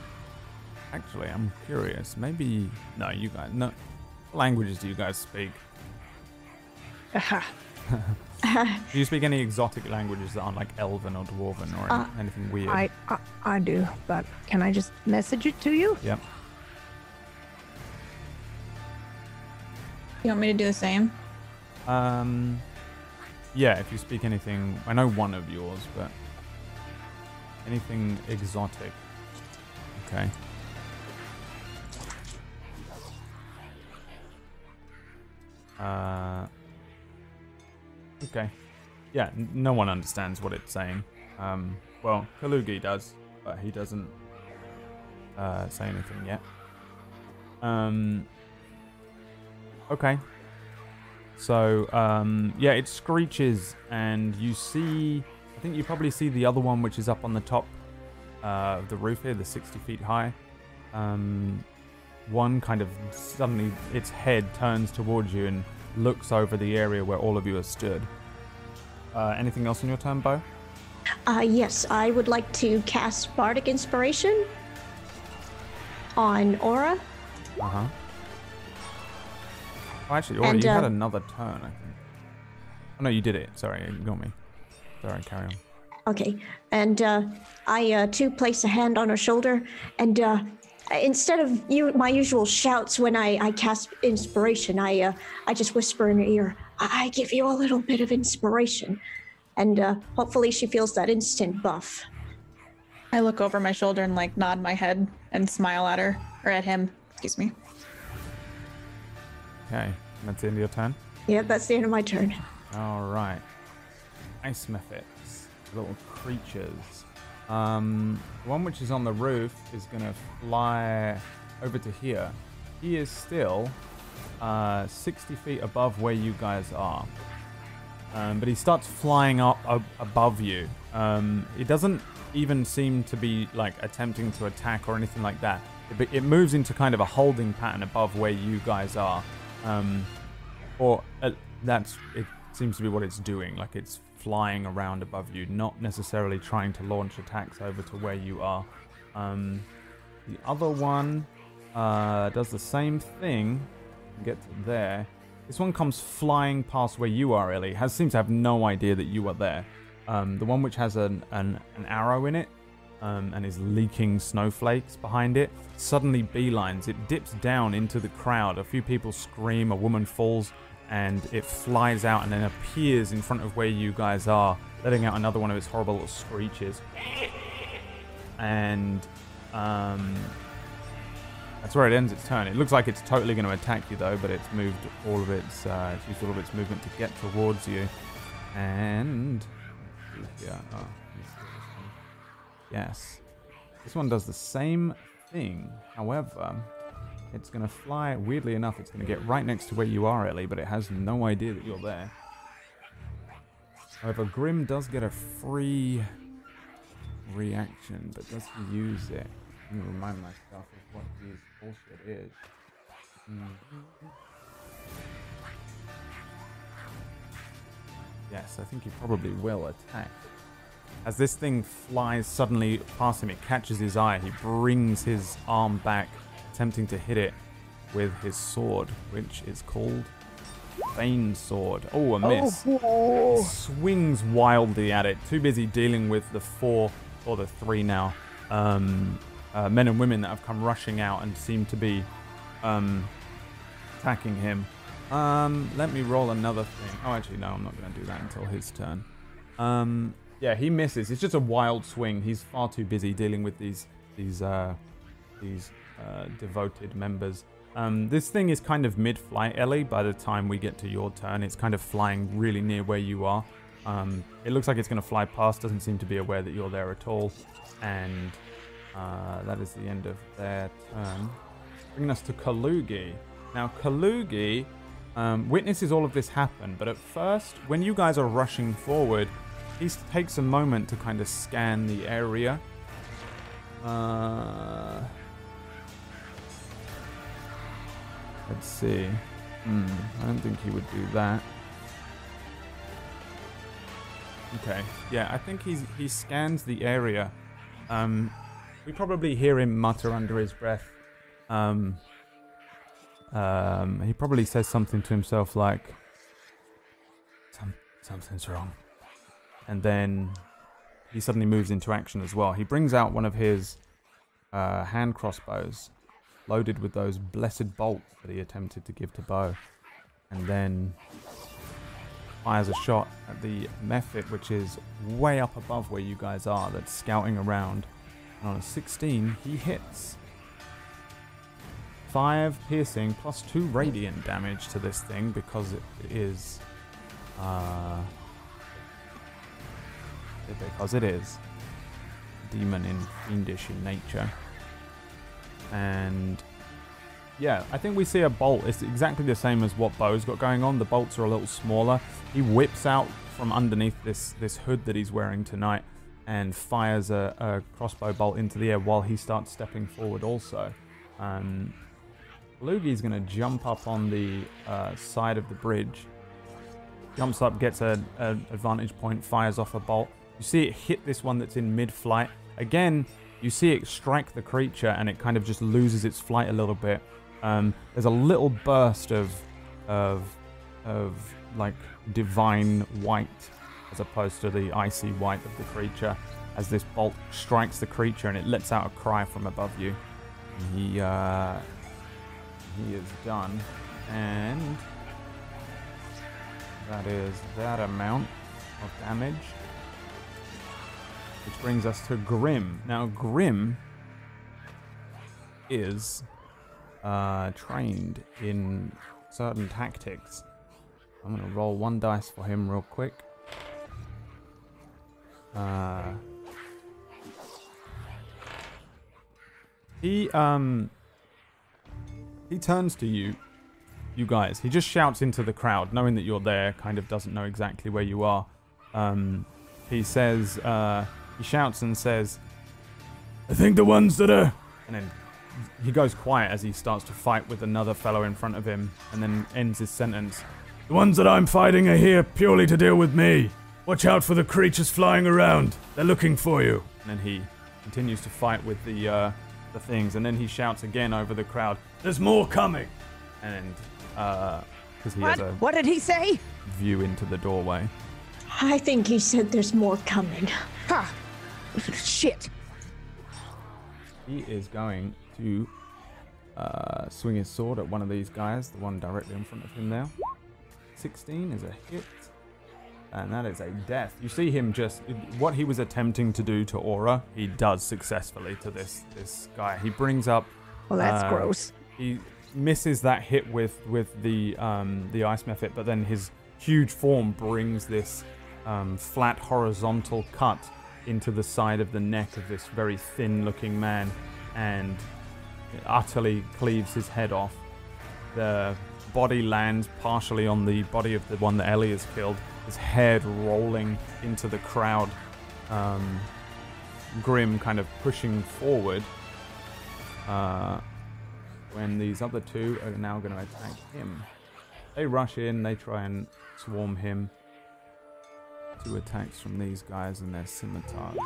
actually, I'm curious. Maybe no, you guys no. What languages do you guys speak? Do you speak any exotic languages that aren't like Elven or Dwarven or Uh, anything weird? I, I I do, but can I just message it to you? Yep. You want me to do the same? Um. Yeah, if you speak anything, I know one of yours, but anything exotic. Okay. Uh. Okay. Yeah, no one understands what it's saying. Um. Well, Kalugi does, but he doesn't uh, say anything yet. Um. Okay. So, um, yeah, it screeches, and you see. I think you probably see the other one, which is up on the top uh, of the roof here, the 60 feet high. Um, one kind of suddenly, its head turns towards you and looks over the area where all of you have stood. Uh, anything else in your turn, Bo? Uh, yes, I would like to cast Bardic Inspiration on Aura. Uh huh. Oh, actually, Aura, And, you had uh, another turn, I think. Oh, no, you did it. Sorry, you got me. Sorry, carry on. Okay, and uh, I uh, too place a hand on her shoulder, and uh, instead of you, my usual shouts when I, I cast inspiration, I uh, I just whisper in her ear, I, I give you a little bit of inspiration, and uh, hopefully she feels that instant buff. I look over my shoulder and like nod my head and smile at her or at him. Excuse me. Okay, that's the end of your turn. Yeah, that's the end of my turn. All right. Ice Mephits, little creatures. Um, the one which is on the roof is gonna fly over to here. He is still uh, 60 feet above where you guys are. Um, but he starts flying up ab- above you. Um, it doesn't even seem to be like attempting to attack or anything like that. It, it moves into kind of a holding pattern above where you guys are. Um, or uh, that's it seems to be what it's doing like it's flying around above you not necessarily trying to launch attacks over to where you are um, the other one uh, does the same thing get there this one comes flying past where you are ellie has seems to have no idea that you are there um, the one which has an, an, an arrow in it um, and is leaking snowflakes behind it. Suddenly beelines. It dips down into the crowd. A few people scream. A woman falls, and it flies out and then appears in front of where you guys are, letting out another one of its horrible little screeches. And um, that's where it ends its turn. It looks like it's totally going to attack you though, but it's moved all of its, uh, it's used all of its movement to get towards you. And yeah, oh, Yes. This one does the same thing. However, it's going to fly, weirdly enough, it's going to get right next to where you are, Ellie, but it has no idea that you're there. However, Grim does get a free reaction, but does he use it? Let me remind myself of what his bullshit is. Mhm. Yes, I think he probably will attack. As this thing flies suddenly past him, it catches his eye. He brings his arm back, attempting to hit it with his sword, which is called Bane sword. Oh, a miss. Oh, Swings wildly at it. Too busy dealing with the four or the three now um, uh, men and women that have come rushing out and seem to be um, attacking him. Um, let me roll another thing. Oh, actually, no, I'm not going to do that until his turn. Um, yeah, he misses. It's just a wild swing. He's far too busy dealing with these these uh, these uh, devoted members. Um, this thing is kind of mid-flight, Ellie. By the time we get to your turn, it's kind of flying really near where you are. Um, it looks like it's going to fly past. Doesn't seem to be aware that you're there at all. And uh, that is the end of their turn. Bringing us to Kalugi. Now, Kalugi um, witnesses all of this happen, but at first, when you guys are rushing forward, he takes a moment to kind of scan the area. Uh, let's see. Hmm, I don't think he would do that. Okay, yeah, I think he's he scans the area. Um, we probably hear him mutter under his breath. Um, um, he probably says something to himself like, Some, "Something's wrong," and then he suddenly moves into action as well. He brings out one of his uh, hand crossbows, loaded with those blessed bolts that he attempted to give to Bo, and then fires a shot at the Mephit, which is way up above where you guys are, that's scouting around. And on a 16, he hits. 5 piercing plus 2 radiant damage to this thing because it is. Uh, because it is demon in fiendish in nature. And yeah, I think we see a bolt. It's exactly the same as what Bo's got going on. The bolts are a little smaller. He whips out from underneath this this hood that he's wearing tonight and fires a, a crossbow bolt into the air while he starts stepping forward also. Um, Lugi's going to jump up on the uh, side of the bridge. Jumps up, gets an advantage point, fires off a bolt. You see it hit this one that's in mid-flight. Again, you see it strike the creature and it kind of just loses its flight a little bit. Um, there's a little burst of, of, of like divine white as opposed to the icy white of the creature as this bolt strikes the creature and it lets out a cry from above you. He, uh, he is done. And that is that amount of damage. Which brings us to Grim. Now, Grim is uh, trained in certain tactics. I'm going to roll one dice for him real quick. Uh, he um he turns to you, you guys. He just shouts into the crowd, knowing that you're there. Kind of doesn't know exactly where you are. Um, he says, uh, he shouts and says, "I think the ones that are," and then he goes quiet as he starts to fight with another fellow in front of him, and then ends his sentence. The ones that I'm fighting are here purely to deal with me. Watch out for the creatures flying around. They're looking for you. And then he continues to fight with the uh, the things, and then he shouts again over the crowd. There's more coming. And because he What? has a What did he say? view into the doorway. I think he said there's more coming. Ha! Shit. He is going to uh, swing his sword at one of these guys, the one directly in front of him now. 16 is a hit. And that is a death. You see him just what he was attempting to do to Aura, he does successfully to this this guy. He brings up Well, that's Uh, gross. he misses that hit with with the um, the ice mephit, but then his huge form brings this um, flat horizontal cut into the side of the neck of this very thin-looking man, and utterly cleaves his head off. The body lands partially on the body of the one that Ellie has killed. His head rolling into the crowd. Um, Grim kind of pushing forward. Uh, when these other two are now going to attack him. They rush in, they try and swarm him. Two attacks from these guys and their scimitars.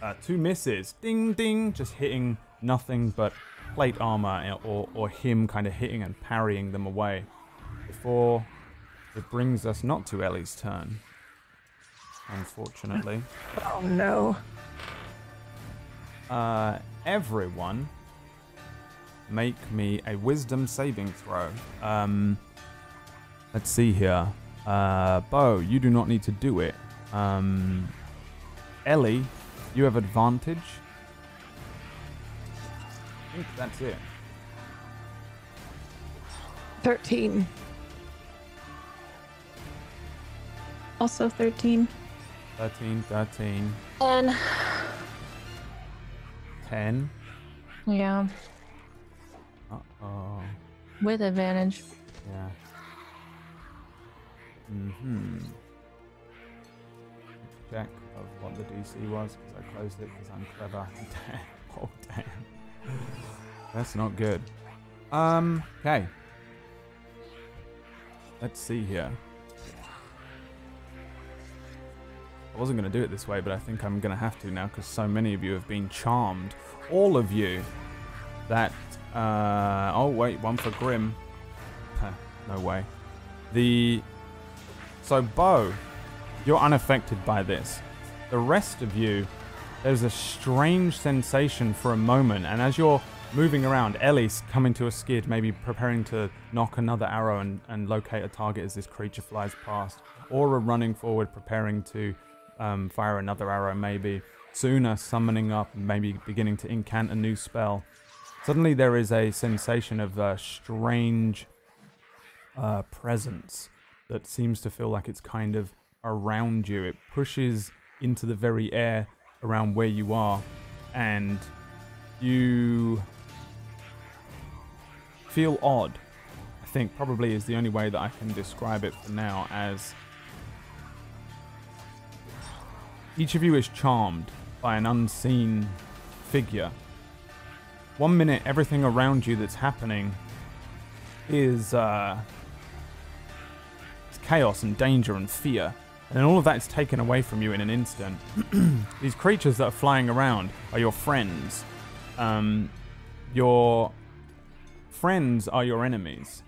Uh, two misses. Ding ding, just hitting nothing but plate armor or, or him kind of hitting and parrying them away. before it brings us not to Ellie's turn, unfortunately. Oh no. Uh, everyone, make me a wisdom saving throw. Um, let's see here. Uh, Bo, you do not need to do it. Um, Ellie, you have advantage. I think that's it. 13. Also 13. 13, 13, And 10. yeah, Uh oh. with advantage. Yeah. Mm-hmm. Of what the DC was because I closed it because I'm clever. oh damn. That's not good. Um. Okay. Let's see here. I wasn't going to do it this way, but I think I'm going to have to now because so many of you have been charmed. All of you. That. Uh, oh, wait, one for Grim. No way. The. So, Bo, you're unaffected by this. The rest of you, there's a strange sensation for a moment, and as you're moving around, Ellie's coming to a skid, maybe preparing to knock another arrow and, and locate a target as this creature flies past. Aura running forward, preparing to um, fire another arrow, maybe. Suna summoning up, maybe beginning to incant a new spell. Suddenly, there is a sensation of a strange uh, presence that seems to feel like it's kind of around you. It pushes into the very air around where you are, and you feel odd. I think probably is the only way that I can describe it for now as each of you is charmed by an unseen figure. One minute, everything around you that's happening is uh, chaos and danger and fear. And all of that is taken away from you in an instant. These creatures that are flying around are your friends. Um, your friends are your enemies.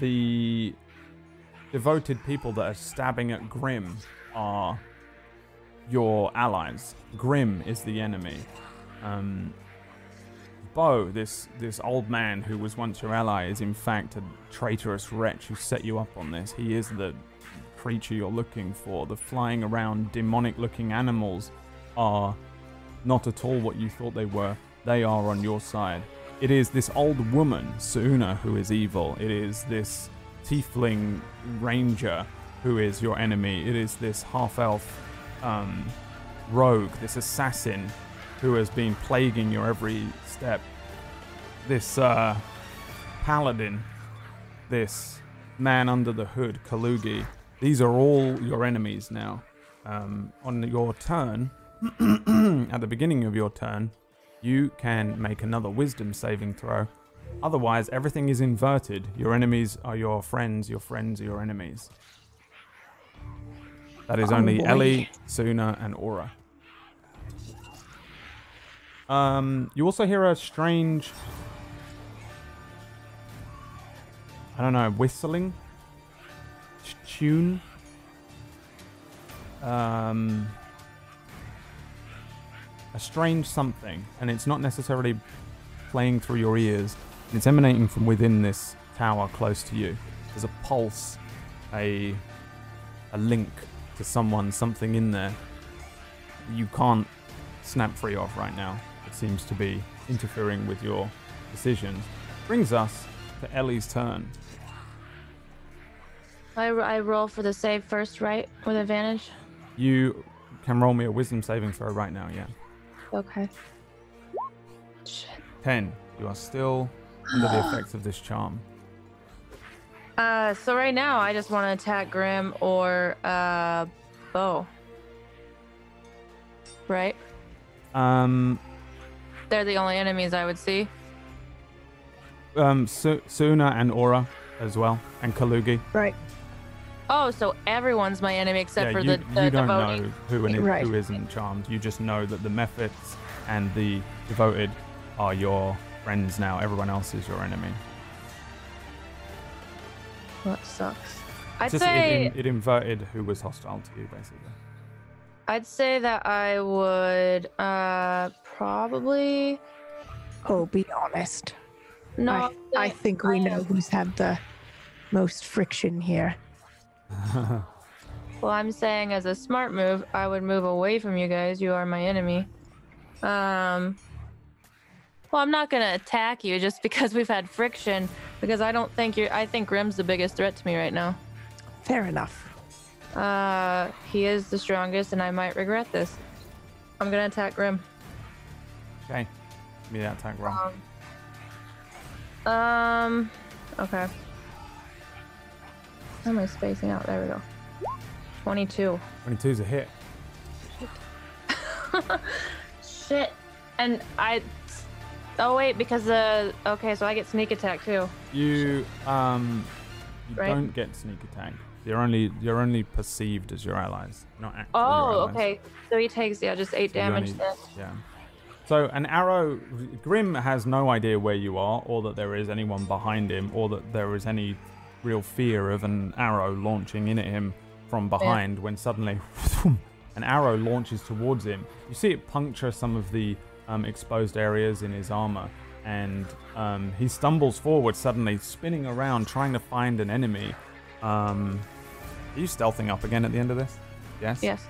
The devoted people that are stabbing at Grim are your allies. Grim is the enemy. Um, Bo, this this old man who was once your ally, is in fact a traitorous wretch who set you up on this. He is the creature you're looking for. The flying around demonic-looking animals are not at all what you thought they were. They are on your side. It is this old woman, Suna, who is evil. It is this tiefling ranger who is your enemy. It is this half-elf um, rogue, this assassin who has been plaguing your every step. This uh, paladin, this man under the hood, Kalugi. These are all your enemies now. Um, on your turn, at the beginning of your turn, you can make another wisdom saving throw. Otherwise, everything is inverted. Your enemies are your friends, your friends are your enemies. That is Oh, only boy. Ellie, Suna, and Aura. Um, you also hear a strange, I don't know, whistling tune. Um, a strange something, and it's not necessarily playing through your ears. It's emanating from within this tower close to you. There's a pulse, a a link to someone, something in there you can't snap free of right now. Seems to be interfering with your decisions. Brings us to Ellie's turn. I, I roll for the save first, right? With advantage? You can roll me a wisdom saving throw right now, yeah. Okay. Shit. 10. You are still under the effects of this charm. Uh, so right now I just want to attack Grim or uh, Bo. Right? Um, They're the only enemies I would see. um, Su- Suna and Aura as well, and Kalugi. Right. Oh, so everyone's my enemy except yeah, for you, the, the you don't devoted. know who, and Right. who isn't charmed. You just know that the Mephits and the devoted are your friends now. Everyone else is your enemy. That sucks. I'd Just- it, say in- it inverted who was hostile to you, basically. I'd say that I would uh probably Oh, be honest. no. I, I think we know who's had the most friction here. Well, I'm saying as a smart move, I would move away from you guys. You are my enemy. Um. Well, I'm not gonna attack you just because we've had friction. Because I don't think you're. I think Grim's the biggest threat to me right now. Fair enough. Uh, he is the strongest, and I might regret this. I'm gonna attack Grim. Okay. Give me that attack wrong. Um. Okay. How am I spacing out? There we go. 22. 22's a hit. Shit. And I. Oh wait, because the okay, so I get sneak attack too. You um you Right. don't get sneak attack. You're only you're only perceived as your allies, not actually Oh, allies. okay. So he takes yeah, just eight You damage only- then. Yeah. So an arrow Grim has no idea where you are or that there is anyone behind him or that there is any real fear of an arrow launching in at him from behind when suddenly an arrow launches towards him. You see it puncture some of the um, exposed areas in his armor and um, he stumbles forward suddenly spinning around trying to find an enemy. Um, are you stealthing up again at the end of this? Yes? Yes.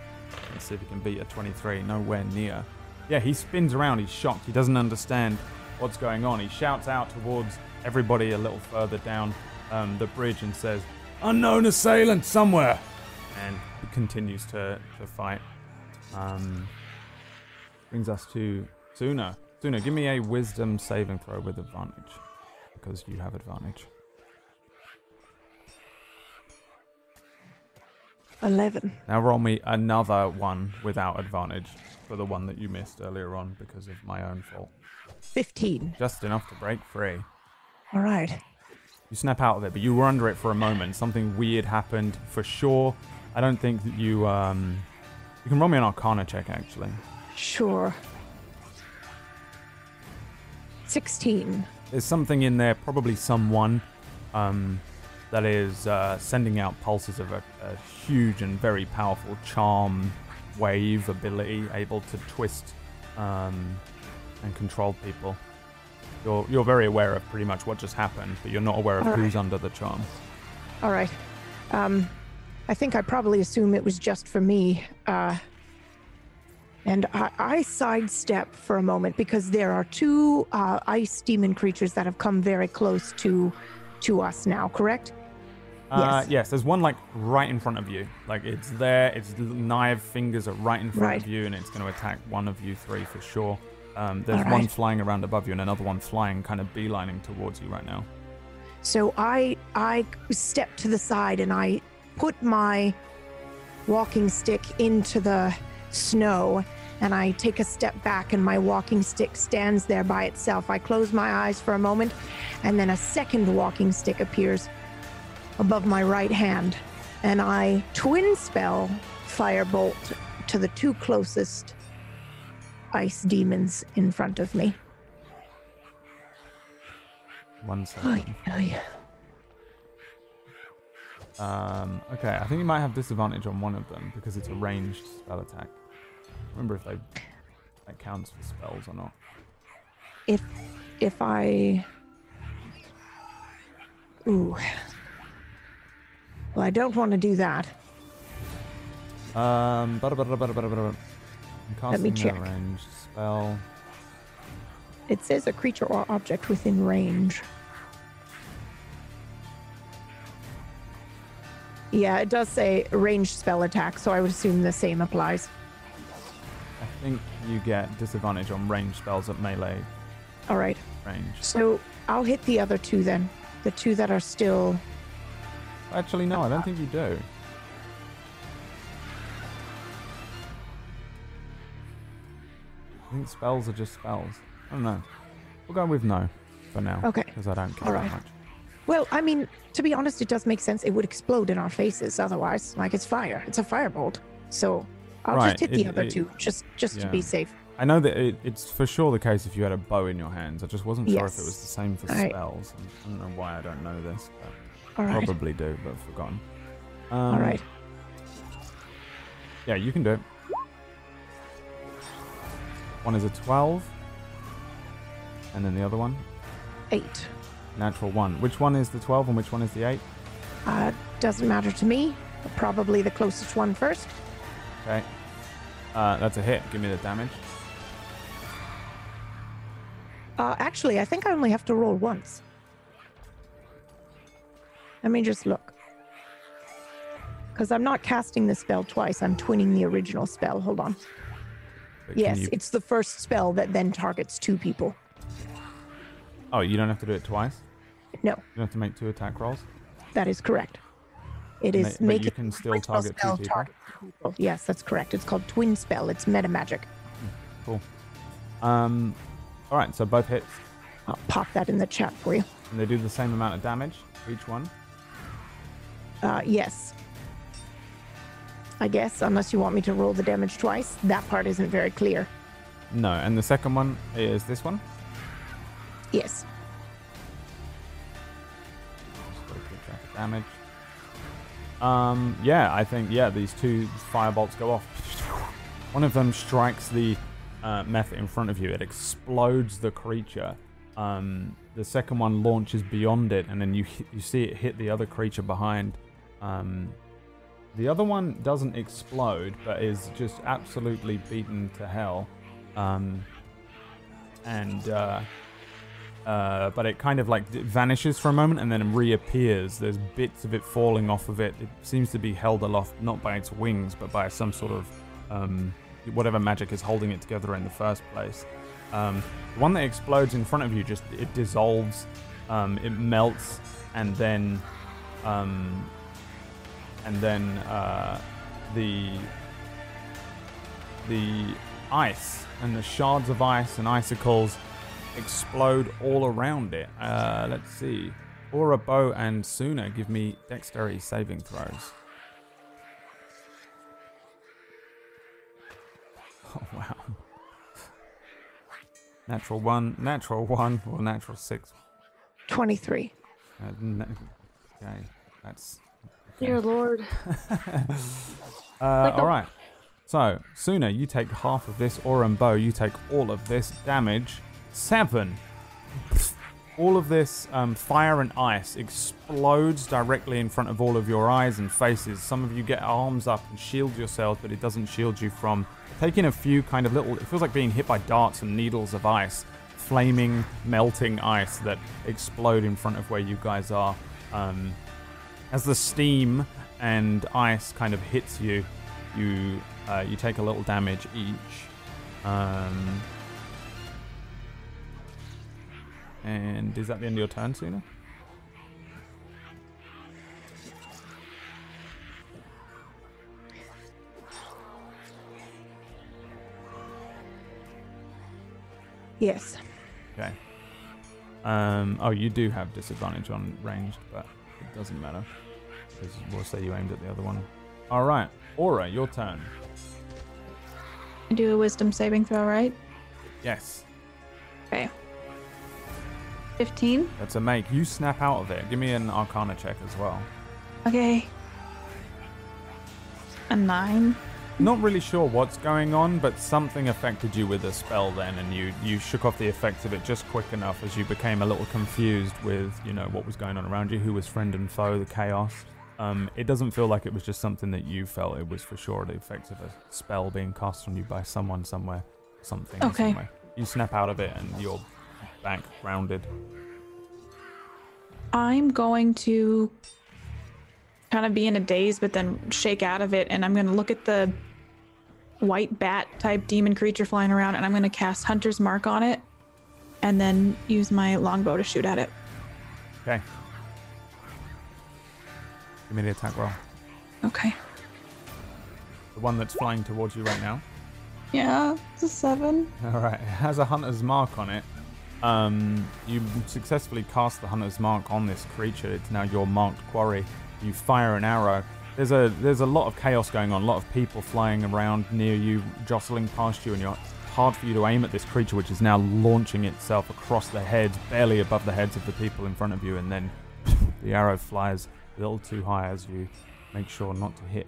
Let's see if he can beat a 23. Nowhere near. Yeah, he spins around. He's shocked. He doesn't understand what's going on. He shouts out towards everybody a little further down um, the bridge and says, Unknown assailant somewhere! And he continues to, to fight. Um, brings us to Suna. Suna, give me a wisdom saving throw with advantage. Because you have advantage. 11. Now roll me another one without advantage for the one that you missed earlier on because of my own fault. 15. Just enough to break free. All right. You snap out of it, but you were under it for a moment. Something weird happened for sure. I don't think that you um you can roll me an arcana check actually. Sure. 16. There's something in there, probably someone um that is uh, sending out pulses of a, a huge and very powerful charm wave ability, able to twist um, and control people. You're you're very aware of pretty much what just happened, but you're not aware of Alright. who's under the charm. All right. Um, I think I probably assume it was just for me. Uh, and I, I sidestep for a moment because there are two uh, ice demon creatures that have come very close to to us now. Correct? Uh, Yes. yes, there's one like right in front of you. Like it's there. Its knife fingers are right in front Right. of you, and it's going to attack one of you three for sure. Um, there's All one flying around above you, and another one flying, kind of beelining towards you right now. So I I step to the side and I put my walking stick into the snow and I take a step back and my walking stick stands there by itself. I close my eyes for a moment and then a second walking stick appears above my right hand and I twin spell firebolt to the two closest ice demons in front of me. One second. Oy, oy. Um, okay, I think you might have disadvantage on one of them because it's a ranged spell attack. Remember if they that counts for spells or not. if if I Ooh. Well, I don't want to do that. Um, bada, bada, bada, bada, bada. I'm Let me check. ranged spell. It says a creature or object within range. Yeah, it does say ranged spell attack, so I would assume the same applies. I think you get disadvantage on ranged spells at melee All right. range. So I'll hit the other two then. The two that are still. Actually, no, I don't think you do. I think spells are just spells. I don't know. We'll go with no for now. Okay. Because I don't care All that much. Well, I mean, to be honest, it does make sense. It would explode in our faces otherwise. Like it's fire. It's a firebolt. So I'll Right, just hit the it- other it- two, just just to be safe. I know that it, it's for sure the case if you had a bow in your hands. I just wasn't sure if it was the same for right. spells. I don't know why I don't know this. But All right. Probably do, but I've forgotten. Um, All right. Yeah, you can do it. One is a 12. And then the other one, Eight. natural one. Which one is the 12 and which one is the 8? Uh, doesn't matter to me. Probably the closest one first. Okay. Uh, that's a hit. Give me the damage. Uh, actually, I think I only have to roll once. Let me just look. Because I'm not casting the spell twice. I'm twinning the original spell. Hold on. Yes, you- it's the first spell that then targets two people. Oh, you don't have to do it twice? No, You don't have to make two attack rolls? that is correct. It is but you making can still target two people? target two people. Yes, that's correct. It's called twin spell. It's meta magic. Cool. Um, all right, so both hits. I'll pop that in the chat for you. And they do the same amount of damage, each one. Uh, yes. I guess, unless you want me to roll the damage twice. That part isn't very clear. No, and the second one is this one. Yes. Just gotta keep track of damage. Um, yeah, I think yeah, these two fire bolts go off. One of them strikes the uh, meth in front of you. It explodes the creature. Um, the second one launches beyond it, and then you you see it hit the other creature behind. Um, the other one doesn't explode, but is just absolutely beaten to hell. Um, and uh, uh, but it kind of like vanishes for a moment and then reappears. There's bits of it falling off of it. It seems to be held aloft not by its wings, but by some sort of um, whatever magic is holding it together in the first place. Um, the one that explodes in front of you just it dissolves, um, it melts, and then um, and then uh, the the ice and the shards of ice and icicles explode all around it. Uh, let's see. Aura, Bo, and Suna give me dexterity saving throws. Oh, wow. Natural one, natural one, or natural six. 23. Uh, okay, that's. Dear Lord. Uh, Like all right. So, Suna, you take half of this. Aura and Bo, you take all of this damage. Seven. All of this um, fire and ice explodes directly in front of all of your eyes and faces. Some of you get arms up and shield yourselves, but it doesn't shield you from taking a few kind of little. It feels like being hit by darts and needles of ice, flaming, melting ice that explode in front of where you guys are. Um, as the steam and ice kind of hits you, you uh, you take a little damage each. Um, and is that the end of your turn, Suna? Yes. Okay. Um, oh, you do have disadvantage on ranged, but doesn't matter because we'll say you aimed at the other one. All right, Aura, your turn. Do a wisdom saving throw, right? Yes, Okay. 15. that's a make. You snap out of it. Give me an Arcana check as well. Okay. A 9. Not really sure what's going on, but something affected you with the spell then, and you you shook off the effects of it just quick enough as you became a little confused with you know what was going on around you, who was friend and foe, the chaos. Um, it doesn't feel like it was just something that you felt. It was for sure the effects of a spell being cast on you by someone somewhere, something. Okay. Somewhere. You snap out of it, and you're back grounded. I'm going to kind of be in a daze, but then shake out of it, and I'm going to look at the white bat type demon creature flying around, and I'm going to cast Hunter's Mark on it, and then use my longbow to shoot at it. Okay. Give me the attack roll. Okay. The one that's flying towards you right now. Yeah, it's a seven. All right, it has a hunter's mark on it. Um, you successfully cast the hunter's mark on this creature. It's now your marked quarry. You fire an arrow. There's a there's a lot of chaos going on. A lot of people flying around near you, jostling past you, and you're hard for you to aim at this creature, which is now launching itself across the heads, barely above the heads of the people in front of you, and then the arrow flies a little too high as you make sure not to hit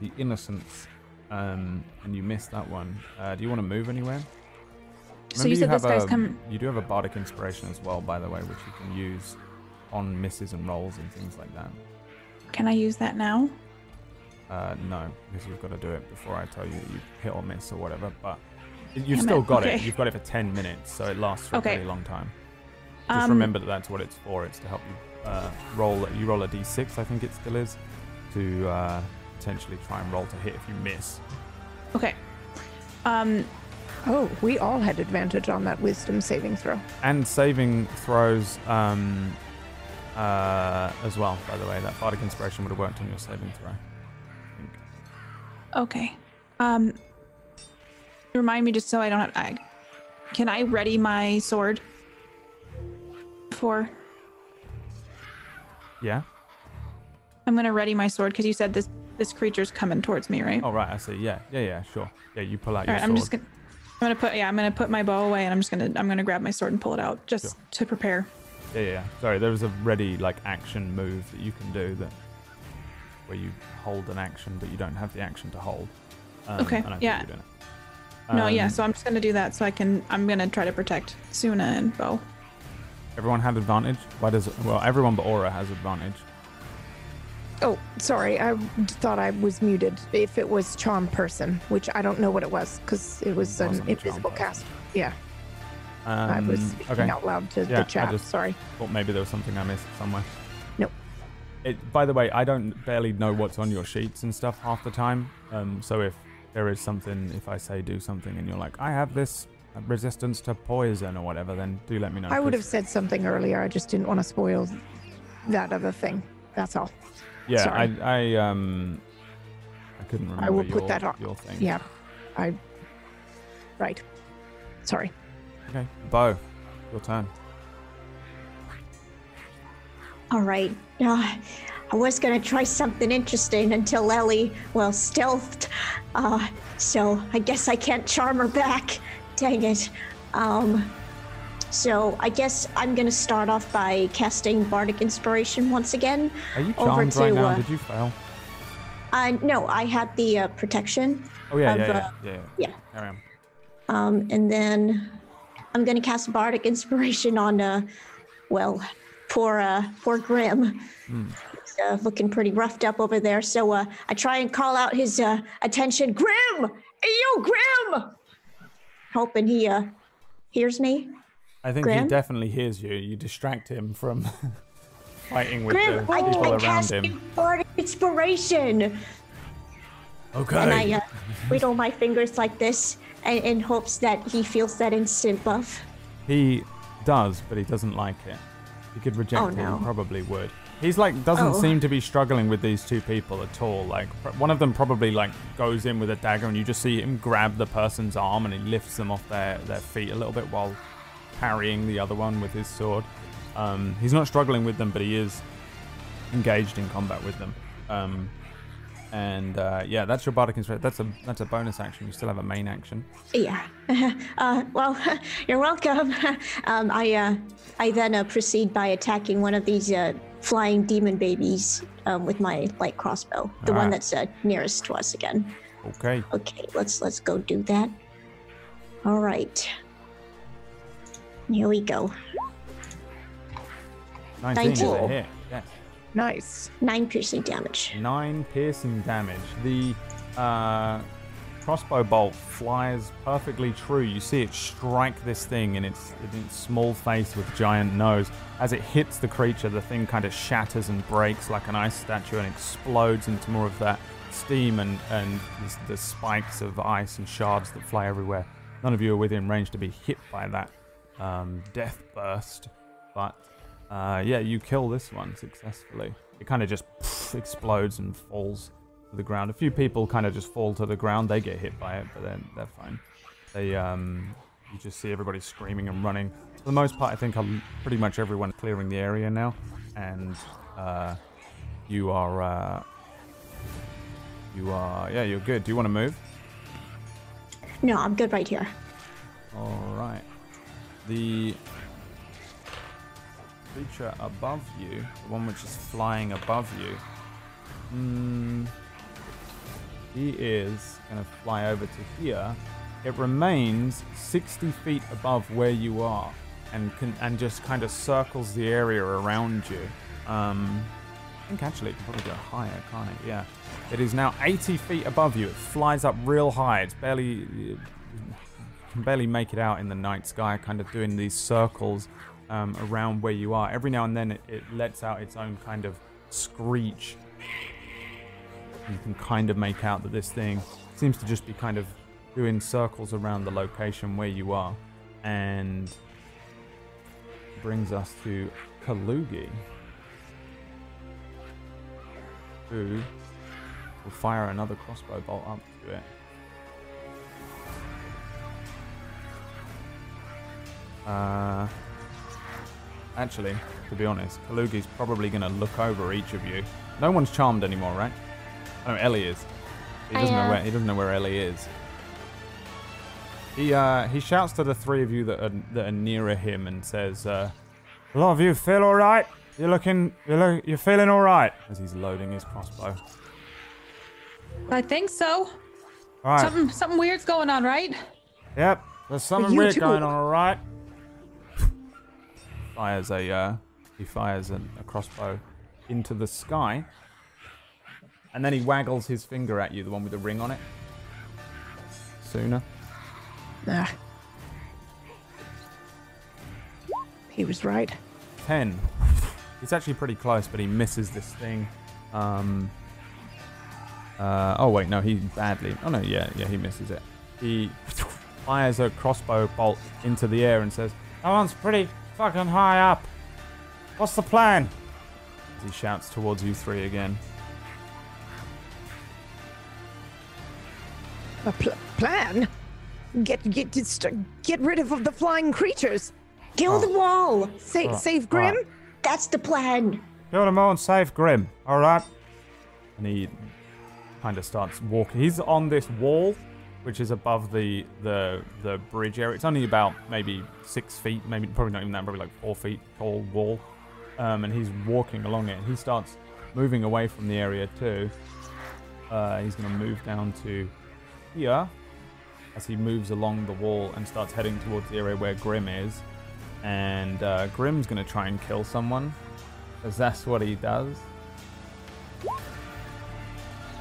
the innocents, um, and you miss that one. Uh, do you want to move anywhere? So you said this guy's a- come- You do have a bardic inspiration as well, by the way, which you can use on misses and rolls and things like that. Can I use that now? Uh, no, because you've got to do it before I tell you that you hit or miss or whatever. But you've Damn still it, got it. You've got it for 10 minutes, so it lasts for Okay. a really long time. Just Um, remember that that's what it's for. It's to help you uh, roll. You roll a d6, I think it still is, to uh, potentially try and roll to hit if you miss. Okay. Um, Oh, we all had advantage on that wisdom saving throw. And saving throws um, uh, as well, by the way. That bardic inspiration would have worked on your saving throw. Okay. Um, remind me just so I don't have. I, can I ready my sword? For Yeah. I'm gonna ready my sword because you said this this creature's coming towards me, right? Oh right, I see. Yeah, yeah, yeah. Sure. Yeah, you pull out All your right, sword. I'm just gonna. I'm gonna put yeah. I'm gonna put my bow away and I'm just gonna I'm gonna grab my sword and pull it out just Sure. to prepare. Yeah, yeah. yeah. Sorry, there was a ready like action move that you can do that where you hold an action but you don't have the action to hold. Um, Okay, and I yeah. you're doing no, yeah. Um, So I'm just gonna do that so I can. I'm gonna try to protect Suna and Bo. everyone had advantage. Why does well everyone but Aura has advantage. Oh, sorry. I thought I was muted. If it was charm person, which I don't know what it was because it was It an wasn't a charm invisible cast. Yeah, Um, I was speaking okay. out loud to Yeah, the chat. just- Sorry. Thought maybe there was something I missed somewhere. Nope. It, by the way, I don't barely know what's on your sheets and stuff half the time. Um, so if there is something, if I say do something and you're like, I have this resistance to poison or whatever, then do let me know. I would have said something earlier. I just didn't want to spoil that other thing. That's all. Yeah, sorry. I, I um, I couldn't remember. I will your, put that on. Your thing. Yeah. I. Right. Sorry. Okay, Bo, your turn. All right. Uh, I was gonna try something interesting until Ellie, well, stealthed. Uh, so I guess I can't charm her back. Dang it. Um, so I guess I'm gonna start off by casting Bardic Inspiration once again. Are you Over charmed right now? uh, Did you fail? Uh, no, I had the uh, protection. Oh yeah, of, yeah, yeah, uh, yeah, yeah. yeah. On. Um, and then I'm gonna cast Bardic Inspiration on, uh, well, poor, uh, poor Grim. He's uh, looking pretty roughed up over there. So uh, I try and call out his uh, attention. Grim, hey yo, Grim! Hoping he uh, hears me. I think he definitely hears you. You distract him from fighting with Grim, the I, people I around cast him. Bardic Inspiration. Okay. And I uh, wiggle my fingers like this in, in hopes that he feels that instant buff. He does, but he doesn't like it. He could reject Oh, it. no. He probably would. He's like doesn't Oh. seem to be struggling with these two people at all. Like one of them probably like goes in with a dagger, and you just see him grab the person's arm and he lifts them off their their feet a little bit while parrying the other one with his sword. Um, he's not struggling with them, but he is engaged in combat with them. Um, and uh, yeah, that's your bardic inspiration. That's a that's a bonus action. You still have a main action. Yeah. Uh, well, you're welcome. Um, I uh, I then uh, proceed by attacking one of these uh, flying demon babies um, with my light crossbow, the one Alright. that's uh, nearest to us again. Okay. Okay, let's let's go do that. All right. Here we go. 19 is 19. Hit. Yes. Nice. Nine piercing damage. Nine piercing damage. The uh, crossbow bolt flies perfectly true. You see it strike this thing in its, in its small face with giant nose. As it hits the creature, the thing kind of shatters and breaks like an ice statue and explodes into more of that steam and, and the, the spikes of ice and shards that fly everywhere. None of you are within range to be hit by that um, death burst, but uh, yeah, you kill this one successfully. It kind of just pff, explodes and falls to the ground. A few people kind of just fall to the ground. They get hit by it, but then they're fine. They, um, you just see everybody screaming and running. For the most part, I think um, pretty much everyone clearing the area now, and uh, you are, uh, you are, yeah, you're good. Do you want to move? No, I'm good right here. All right. The creature above you, the one which is flying above you, mm, he is going to fly over to here. It remains 60 feet above where you are and can, and just kind of circles the area around you. Um, I think actually it can probably go higher, can't it? Yeah. It is now 80 feet above you. It flies up real high. It's barely can barely make it out in the night sky, kind of doing these circles um, around where you are. Every now and then it, it lets out its own kind of screech. You can kind of make out that this thing seems to just be kind of doing circles around the location where you are. And brings us to Kalugi, who will fire another crossbow bolt up to it. Uh, actually, to be honest, Kalugi's probably going to look over each of you. No one's charmed anymore, right? Oh, Ellie is. He doesn't know where he doesn't know where Ellie is. He uh, he shouts to the three of you that are that are nearer him and says, uh, "A lot of you feel all right. You're looking, you're, lo- you're feeling all right." As he's loading his crossbow. I think so. All right. Something something weird's going on, right? Yep. There's something you weird too. going on. All right. Fires a uh, he fires a, a crossbow into the sky, and then he waggles his finger at you, the one with the ring on it. Suna. Ah. He was right. 10. He's actually pretty close, but he misses this thing. Um, uh, oh, wait, no, he badly. Oh, no, yeah, yeah, he misses it. He fires a crossbow bolt into the air and says, That one's pretty fucking high up. What's the plan? As he shouts towards you three again. A pl- plan? Get get get, st- get rid of the flying creatures. Kill oh. the wall. Sa- Oh, save Grim. alright. That's the plan. Kill them all and save Grim, alright? And he kind of starts walking. He's on this wall, which is above the, the the bridge area. It's only about maybe six feet, maybe probably not even that, probably like four feet tall wall. Um, and he's walking along it. He starts moving away from the area too. Uh, he's going to move down to here as he moves along the wall and starts heading towards the area where Grim is. And uh, Grim's going to try and kill someone because that's what he does.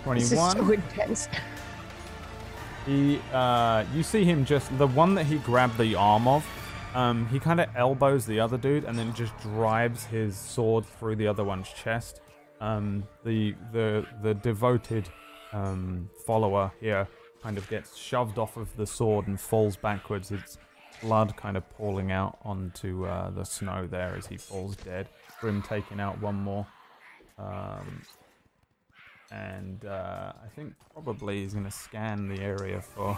21. This is 21. so intense. He, uh, you see him just the one that he grabbed the arm of. Um, he kind of elbows the other dude and then just drives his sword through the other one's chest. Um, the the the devoted um, follower here kind of gets shoved off of the sword and falls backwards. Its blood kind of pouring out onto uh, the snow there as he falls dead. Grim taking out one more. Um, and uh, I think probably he's going to scan the area for,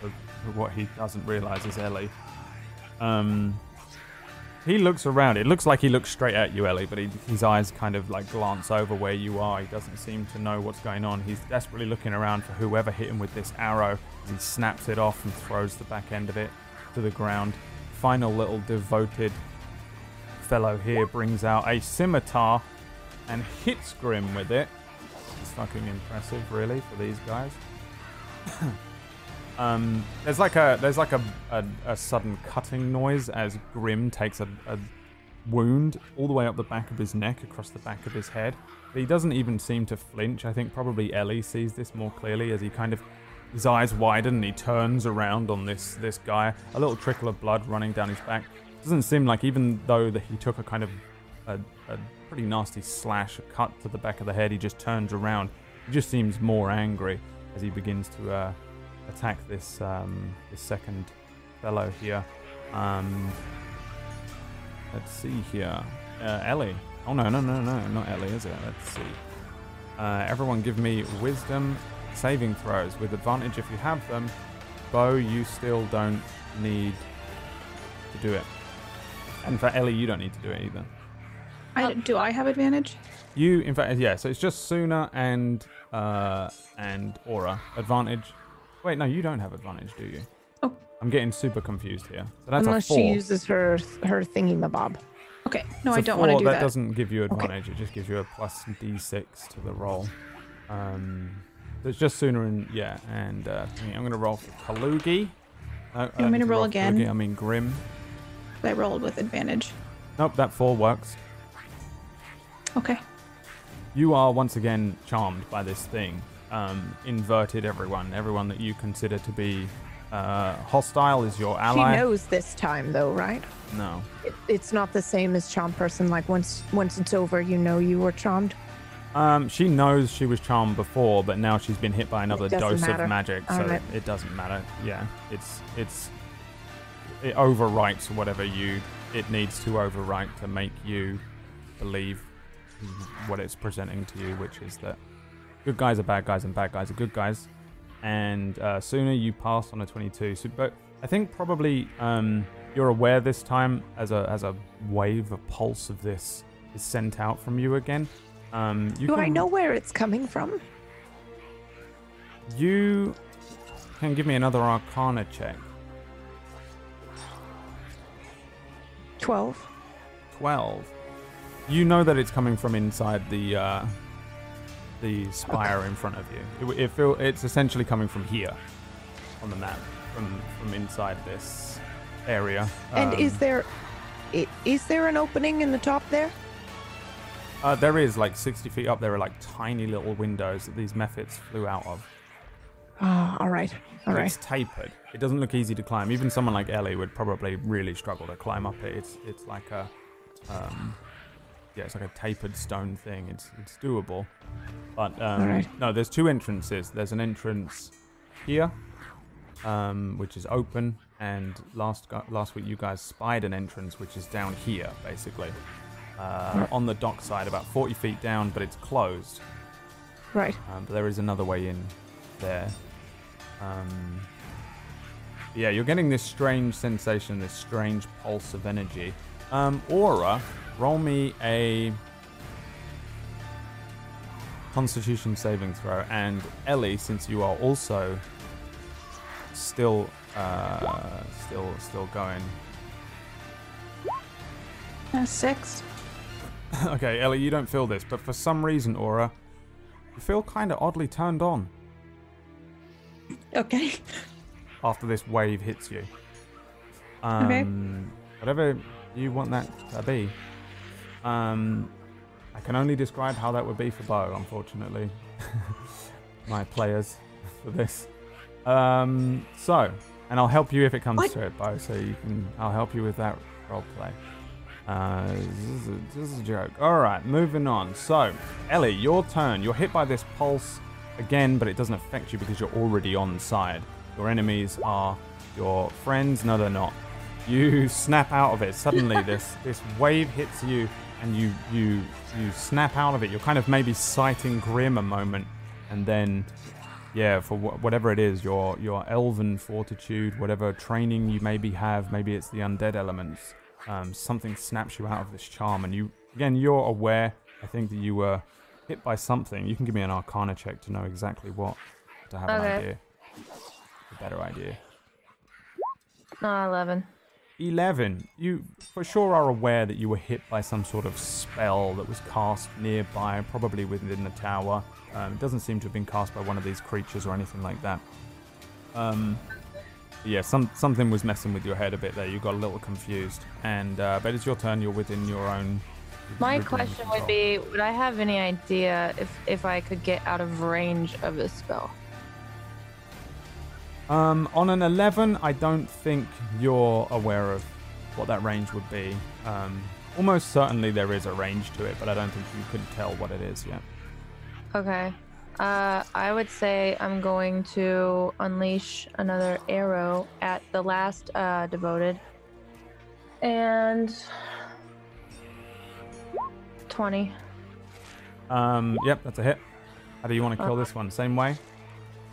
for, what he doesn't realize is Ellie. Um, he looks around. It looks like he looks straight at you, Ellie, but he, his eyes kind of like glance over where you are. He doesn't seem to know what's going on. He's desperately looking around for whoever hit him with this arrow. He snaps it off and throws the back end of it to the ground. Final little devoted fellow here brings out a scimitar and hits Grim with it. Fucking impressive, really, for these guys. um, there's like a there's like a, a, a sudden cutting noise as Grim takes a, a wound all the way up the back of his neck across the back of his head. But he doesn't even seem to flinch. I think probably Ellie sees this more clearly as he kind of his eyes widen and he turns around on this this guy. A little trickle of blood running down his back. Doesn't seem like even though that he took a kind of a, a pretty nasty slash, a cut to the back of the head, he just turns around. He just seems more angry as he begins to uh, attack this um, this second fellow here. Um, let's see here, uh, Ellie. Oh no no no no not Ellie, is it? Let's see. Uh, everyone, give me wisdom saving throws with advantage if you have them. Bo, you still don't need to do it. And for Ellie, you don't need to do it either. I, do I have advantage? You, in fact, yeah. So it's just Suna and uh, and Aura advantage. Wait, no, you don't have advantage, do you? Oh. I'm getting super confused here. So that's Unless a four. she uses her her thingy mabob. Okay. No, It's I a don't want to four, do that. that. doesn't give you advantage. It just gives you a plus d6 to the roll. Um, so it's just Suna and yeah. And uh, I'm going to roll for Kalugi. No, You want me to roll again? Kalugi, I mean Grim. I rolled with advantage. Nope, that four works. Okay. You are once again charmed by this thing. Um, inverted everyone. Everyone that you consider to be uh, hostile is your ally. She knows this time, though, right? No. It, it's not the same as charm person. Like once once it's over, you know you were charmed. Um, she knows she was charmed before, but now she's been hit by another dose matter. of magic, so Alright. it doesn't matter. Yeah, it's it's it overwrites whatever you it needs to overwrite to make you believe what it's presenting to you, which is that good guys are bad guys and bad guys are good guys. And uh, Suna you pass on a 22. So, but I think probably um, you're aware this time as a as a wave, a pulse of this is sent out from you again. Um, you Do can, I know where it's coming from? You can give me another Arcana check. Twelve. 12. You know that it's coming from inside the uh, the spire in front of you. It, it feel it's essentially coming from here on the map, from from inside this area. And is Um, there, i- is there an opening in the top there? uh, there is like 60 feet up. There are like tiny little windows that these mephits flew out of. Ah, all right, all right. It's tapered. It doesn't look easy to climb. Even someone like Ellie would probably really struggle to climb up it. It's it's like a um, yeah, it's like a tapered stone thing. It's it's doable. But um, Alright. no, there's two entrances. There's an entrance here, um, which is open, and last last week you guys spied an entrance which is down here, basically, uh, on the dock side, about 40 feet down, but it's closed. Right. Um, but there is another way in there. Um, yeah, you're getting this strange sensation, this strange pulse of energy. Um, Aura, roll me a Constitution saving throw, and Ellie, since you are also still, uh, still, still going. Uh, six. okay, Ellie, you don't feel this, but for some reason, Aura, you feel kind of oddly turned on. Okay. after this wave hits you. Um, Okay. Whatever you want that to be. Um, I can only describe how that would be for Bo, unfortunately. My players for this. Um, so, and I'll help you if it comes What? to it, Bo. So you can, I'll help you with that role play. Uh, this, is a, this is a joke. All right, moving on. So, Ellie, your turn. You're hit by this pulse again, but it doesn't affect you because you're already on side. Your enemies are your friends. No, they're not. You snap out of it. Suddenly, this this wave hits you, and you you you snap out of it. You're kind of maybe sighting Grim a moment, and then, yeah, for wh- whatever it is, your your elven fortitude, whatever training you maybe have, maybe it's the undead elements. Um, something snaps you out of this charm, and you again you're aware. I think that you were hit by something. You can give me an Arcana check to know exactly what to have an idea, a better idea. No, 11. 11. You for sure are aware that you were hit by some sort of spell that was cast nearby, probably within the tower. Um, it doesn't seem to have been cast by one of these creatures or anything like that. Um, yeah, some something was messing with your head a bit there. You got a little confused, and uh, but it's your turn. You're within your own. My question would be Would I have any idea if, if I could get out of range of this spell? Um, on an 11, I don't think you're aware of what that range would be. Um, almost certainly there is a range to it, but I don't think you could tell what it is yet. Okay. Uh, I would say I'm going to unleash another arrow at the last uh, devoted. And 20. Um, yep, that's a hit. How do you want to kill this one? Same way?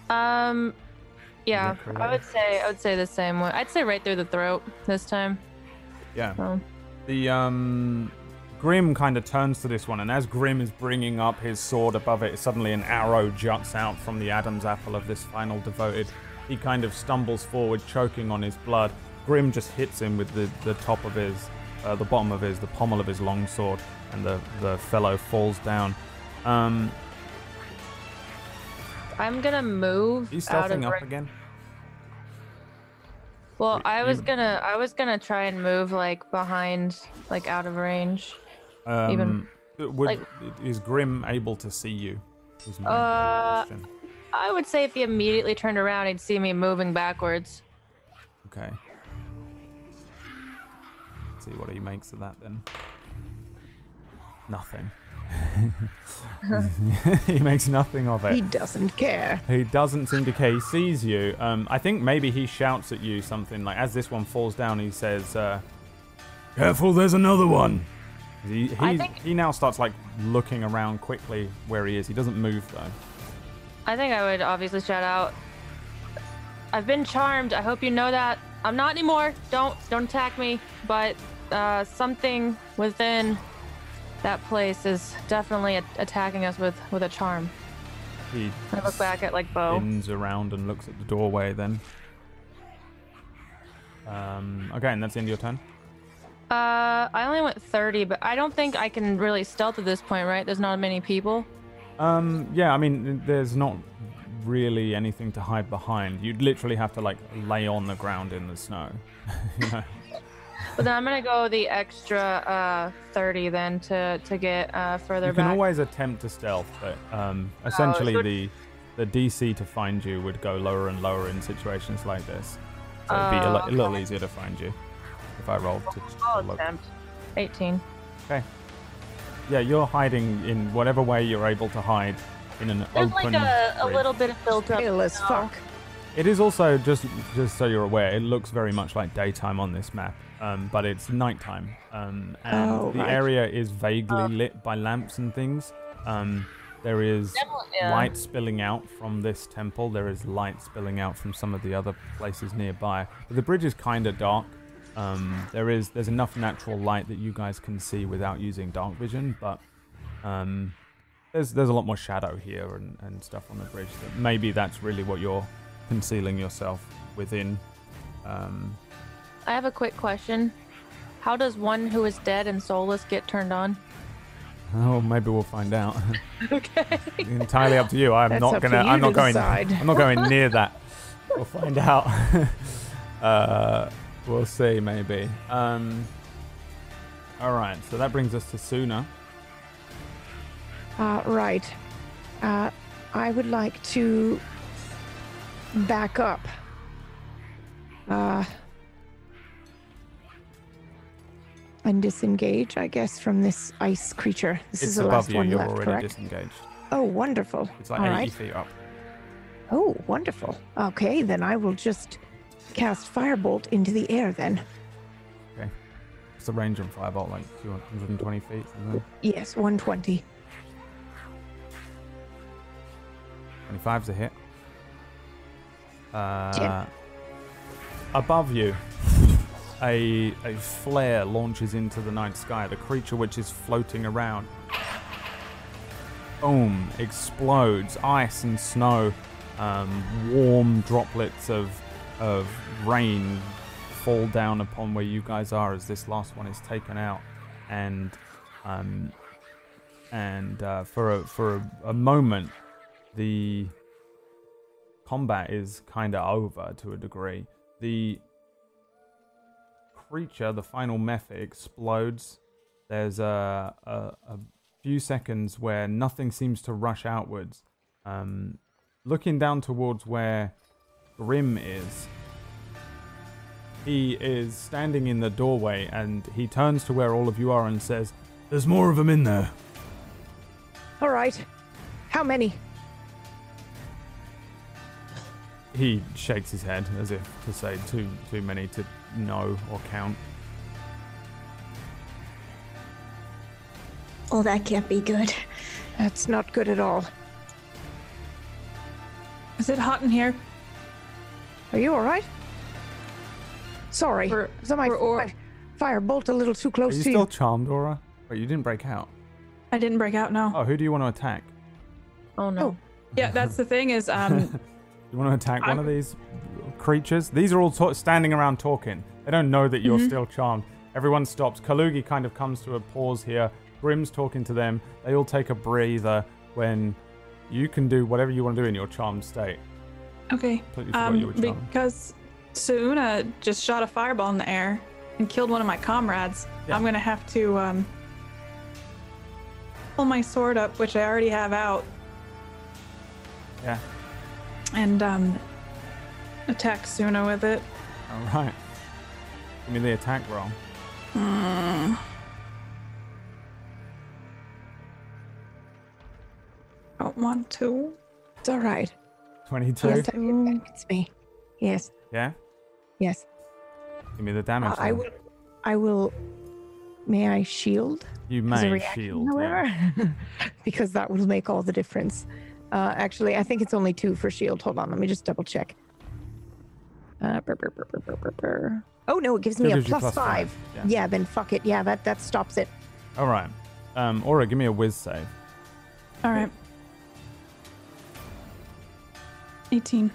Um, yeah, I would say I would say the same way. I'd say right through the throat this time. Yeah. So, The um, Grim kind of turns to this one, and as Grim is bringing up his sword above it, suddenly an arrow juts out from the Adam's apple of this final devoted. He kind of stumbles forward, choking on his blood. Grim just hits him with the, the top of his uh, the bottom of his, the pommel of his long sword, and the the fellow falls down. Um, I'm gonna move he's out of stealthing up range. again. Well, I was gonna I was gonna try and move like behind, like out of range. Um, Even- would, like- is Grim able to see you? Uh. I would say if he immediately turned around, he'd see me moving backwards. Okay. see what he makes of that then. Nothing. he makes nothing of it. He doesn't care. He doesn't seem to care. He sees you. Um, I think maybe he shouts at you something like, as this one falls down, he says, uh, "Careful, there's another one." He he, think- he now starts like looking around quickly where he is. He doesn't move though. I think I would obviously shout out. I've been charmed. I hope you know that. I'm not anymore. Don't don't attack me. But uh, something within that place is definitely a- attacking us with with a charm. He I look back at like Bo. spins around and looks at the doorway. Then. Um, okay, and that's the end of your turn. Uh, I only went 30, but I don't think I can really stealth at this point, right? There's not many people. Um, yeah, I mean, there's not really anything to hide behind. You'd literally have to like lay on the ground in the snow. you know? But then I'm gonna go the extra uh 30 then to to get uh further back. You can back. always attempt to stealth, but um, essentially so- the the DC to find you would go lower and lower in situations like this. So it'd be a, Oh, li- a little easier to find you if I rolled to, to I'll look. attempt. 18. Okay. Yeah, you're hiding in whatever way you're able to hide in an There's open. like a, a little bit of built up. As fuck. It is also just just so you're aware, it looks very much like daytime on this map, um, but it's nighttime, um, and Oh, the right. area is vaguely Oh. lit by lamps and things. Um, there is yeah. light spilling out from this temple. There is light spilling out from some of the other places nearby. But the bridge is kind of dark. Um, there is there's enough natural light that you guys can see without using dark vision, but um, there's there's a lot more shadow here and, and stuff on the bridge. That maybe that's really what you're concealing yourself within. Um, I have a quick question. How does one who is dead and soulless get turned on? oh, maybe we'll find out. Okay. Entirely up to you. I'm That's not gonna. I'm to not going. decide. I'm not going near that. We'll find out. uh, we'll see. Maybe. Um, all right. So that brings us to Suna. Uh, right. Uh, I would like to back up. Uh, and disengage, I guess, from this ice creature. This it's is the above last you. one You're left, already correct? disengaged. Oh, wonderful. It's like All 80 right. feet up. Oh, wonderful. Okay, then I will just cast Firebolt into the air then. It's the range on firebolt, like 220 feet. Something. Yes, 120. 25's a hit. Uh, above you, a a flare launches into the night sky. The creature which is floating around, boom, explodes. Ice and snow, um, warm droplets of of rain fall down upon where you guys are as this last one is taken out, and um, and uh, for a for a, a moment the combat is kind of over to a degree. The creature, the final mephit, explodes. There's a, a, a few seconds where nothing seems to rush outwards. Um, looking down towards where Grim is, he is standing in the doorway and he turns to where all of you are and says, There's more of them in there. All right. How many? He shakes his head as if to say too too many to know or count. Oh, that can't be good. That's not good at all. Is it hot in here? Are you all right? Sorry. For- Was my, for or- my firebolt a little too Are close you to still you? charmed, Aura? Wait, you didn't break out. I didn't break out. No. Oh, who do you want to attack? Oh no. Oh. Yeah, that's the thing is, um, You want to attack one I'm- of these creatures? These are all ta- standing around talking. They don't know that you're Mhm. still charmed. Everyone stops. Kalugi kind of comes to a pause here. Grim's talking to them. They all take a breather when you can do whatever you want to do in your charmed state. Okay. Um, because Suna just shot a fireball in the air and killed one of my comrades, Yeah. I'm gonna have to um, pull my sword up, which I already have out, Yeah. And um, attack Suna with it. All right. Give me the attack roll. Don't want to. It's all right. 22. Yes, it's me. Yes, Yeah. yes. Give me the damage. Uh, I will. I will. May I shield? You may reaction, shield. Yeah. however, because that will make all the difference. Uh, actually, I think it's only two for shield. Hold on, let me just double check. Uh, brr, brr, brr. Oh no, it gives Still me a gives you plus plus five, five. yeah. Yeah. then fuck it. Yeah, that that stops it. All right. Um, Aura, give me a whiz save. All right. 18.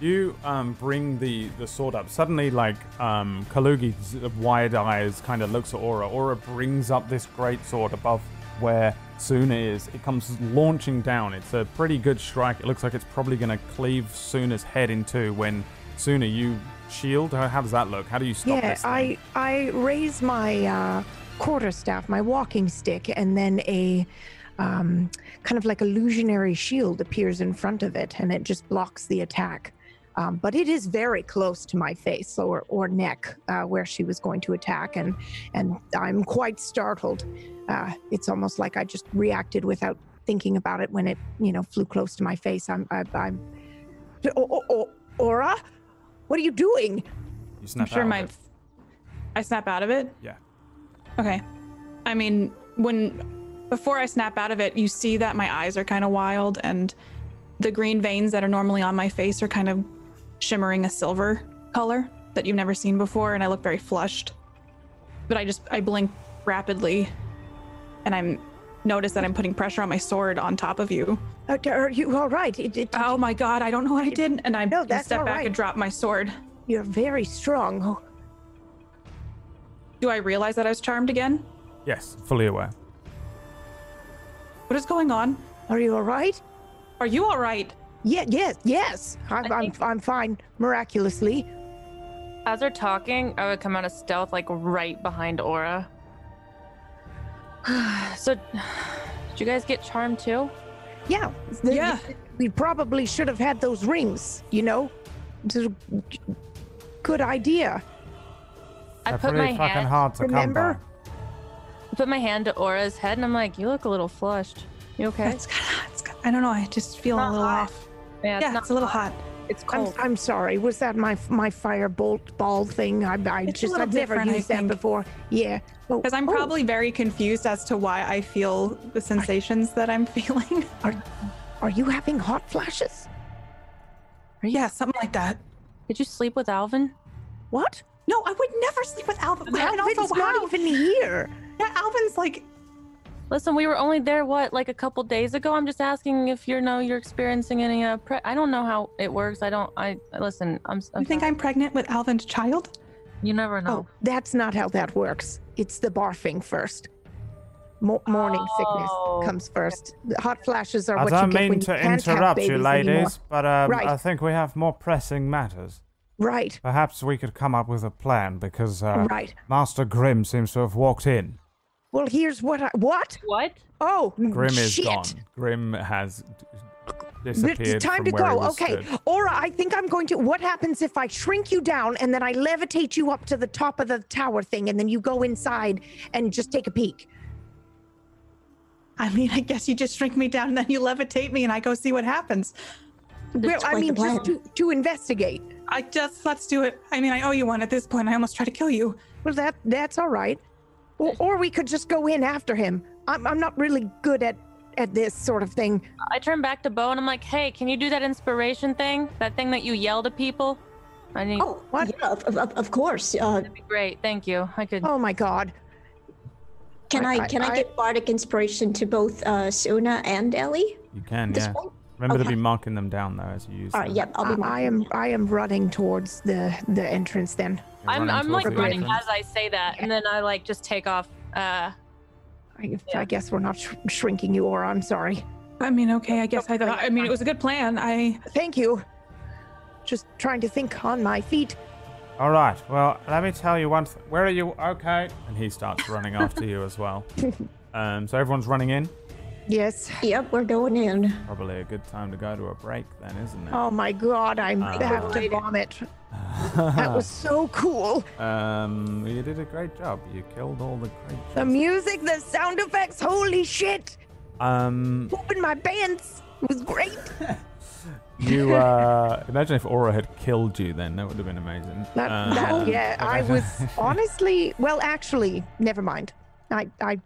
You um, bring the, the sword up. Suddenly, like um, Kalugi's wide eyes kind of looks at Aura. Aura brings up this great sword above where Suna is. It comes launching down. It's a pretty good strike. It looks like it's probably going to cleave Suna's head in two. When Suna, you shield. How, how does that look? How do you stop yeah, this? thing? I I raise my uh, quarterstaff, my walking stick, and then a um, kind of like illusionary shield appears in front of it, and it just blocks the attack. Um, but it is very close to my face or, or neck uh, where she was going to attack, and and I'm quite startled. Uh, it's almost like I just reacted without thinking about it when it you know flew close to my face. I'm I, I'm. Oh, oh, oh, Aura, what are you doing? You I'm snap sure out of my. it. I snap out of it? Yeah. Okay. I mean, when. Before I snap out of it, you see that my eyes are kind of wild and the green veins that are normally on my face are kind of shimmering a silver color that you've never seen before, and I look very flushed. But I just. I blink rapidly and I'm. Notice that I'm putting pressure on my sword on top of you. Uh, are you all right? It, it, Oh my god, I don't know what I did. And I No, that's step back right. and drop my sword. You're very strong. Oh, Do I realize that I was charmed again? Yes, fully aware. What is going on? Are you all right? Are you all right? Yeah, yes, yes. I'm, I I'm, I'm fine, miraculously. As they're talking, I would come out of stealth like right behind Aura. so, did you guys get charmed too? Yeah. the- Yeah. We probably should have had those rings, you know? It's a good idea. I They're put pretty my fucking hand, hard to remember? come by. I put my hand to Aura's head, and I'm like, "You look a little flushed. You okay?" It's kind of, it's, ki- I don't know. I just feel a little hot. off. Yeah, it's yeah, not it's a little hot. It's I'm, cold. I'm sorry. Was that my my firebolt ball thing? I, I it's just I've never different, I used that before. Yeah. Oh, Because I'm oh, probably very confused as to why I feel the sensations that I'm feeling. Are Are you having hot flashes? yeah, something like that. Did you sleep with Alvin? What? No, I would never sleep with Alvin. And Alvin's also, not how? even here. Yeah, Alvin's like, Listen, we were only there what, like a couple days ago. I'm just asking if you know you're experiencing any. Uh, pre- I don't know how it works. I don't. I listen. I'm. I'm you think sorry. I'm pregnant with Alvin's child? You never know. Oh, that's not how that works. It's the barfing first. Mo- morning Oh. sickness comes first. The hot flashes are I what you don't get when mean you to can't have interrupt you, babies ladies, anymore. but um, Right. I think we have more pressing matters. Right, Perhaps we could come up with a plan because uh, right. Master Grim seems to have walked in. Well, here's what I what? What? Oh, Grim is shit. gone. Grim has d- It's disappeared. time from to where go. Okay, stood. Aura, I think I'm going to. What happens if I shrink you down and then I levitate you up to the top of the tower thing and then you go inside and just take a peek? I mean, I guess you just shrink me down and then you levitate me and I go see what happens. Well, I mean, just to, to investigate. I just, let's do it. I mean, I owe you one at this point. I almost tried to kill you. Well, that that's all right. Or, or we could just go in after him. I'm, I'm not really good at at this sort of thing. I turn back to Bo and I'm like, "Hey, can you do that inspiration thing? That thing that you yell to people? I need. Oh, What? yeah, of, of, of course. Uh, That'd be great. Thank you. I could. Oh my God. can I- I, I- can I, I- get bardic inspiration to both uh, Suna and Ellie? You can, At this yeah. point? Remember to Okay. be marking them down though as you use All them. yep, I'll be. I, I am. I am running towards the the entrance then. You're I'm, I'm like running entrance. as I say that, and then I like just take off. Uh, I, Yeah. I guess we're not sh- shrinking you, or I'm sorry. I mean, okay, I guess I thought. I mean, it was a good plan. I Thank you. Just trying to think on my feet. All right. Well, let me tell you one. Th- Where are you? Okay. And he starts running after you as well. Um, so everyone's running in. Yes. Yep, we're going in. Probably a good time to go to a break then, isn't it? Oh my god, I'm Uh, have to vomit. That was so cool. um, you did a great job. You killed all the creatures. The music, the sound effects, holy shit. Um, Pooping my pants. It was great. you uh, imagine if Aura had killed you, then that would have been amazing. That, Um, that, yeah, I was honestly, well, actually, never mind. I, I,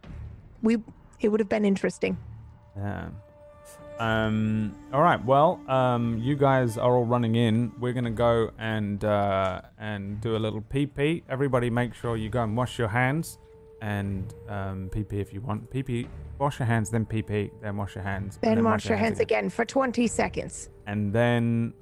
we, it would have been interesting. Yeah. Um. All right. Well, um, you guys are all running in. We're gonna go and uh, and do a little pee pee. Everybody, make sure you go and wash your hands, and um, pee pee if you want. Pee pee. Wash your hands, then pee pee, then wash your hands. and Then wash your hands again for 20 seconds. and then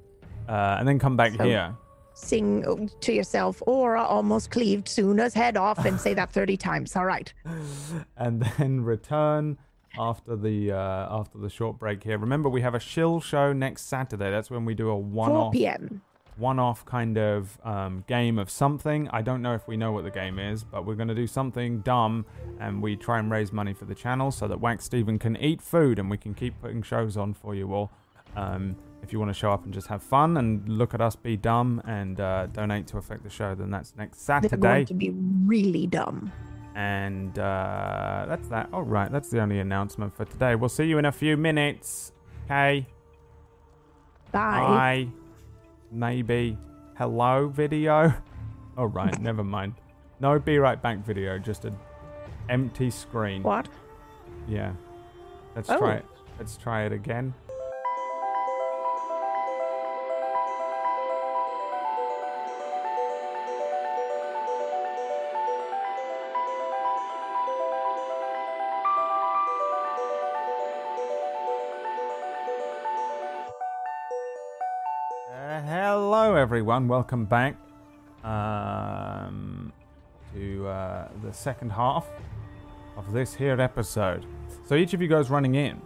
uh, and then come back So- here. Sing to yourself, Aura almost cleaved Suna's head off, and say that 30 times. All right. and then return after the uh, after the short break here. Remember, we have a shill show next Saturday. That's when we do a one-off p.m. one-off kind of um, game of something. I don't know if we know what the game is, but we're going to do something dumb, and we try and raise money for the channel so that Wax Steven can eat food and we can keep putting shows on for you all. Um, if you want to show up and just have fun and look at us be dumb and uh, donate to affect the show, then that's next Saturday. They're going to be really dumb. And uh, that's that. All right, that's the only announcement for today. We'll see you in a few minutes. Okay. Bye. Bye. Maybe. Hello video. All right, never mind. No, be right back video. Just an empty screen. What? Yeah. Let's Oh. try it. Let's try it again. Everyone. Welcome back um, to uh, the second half of this here episode. So each of you goes running in.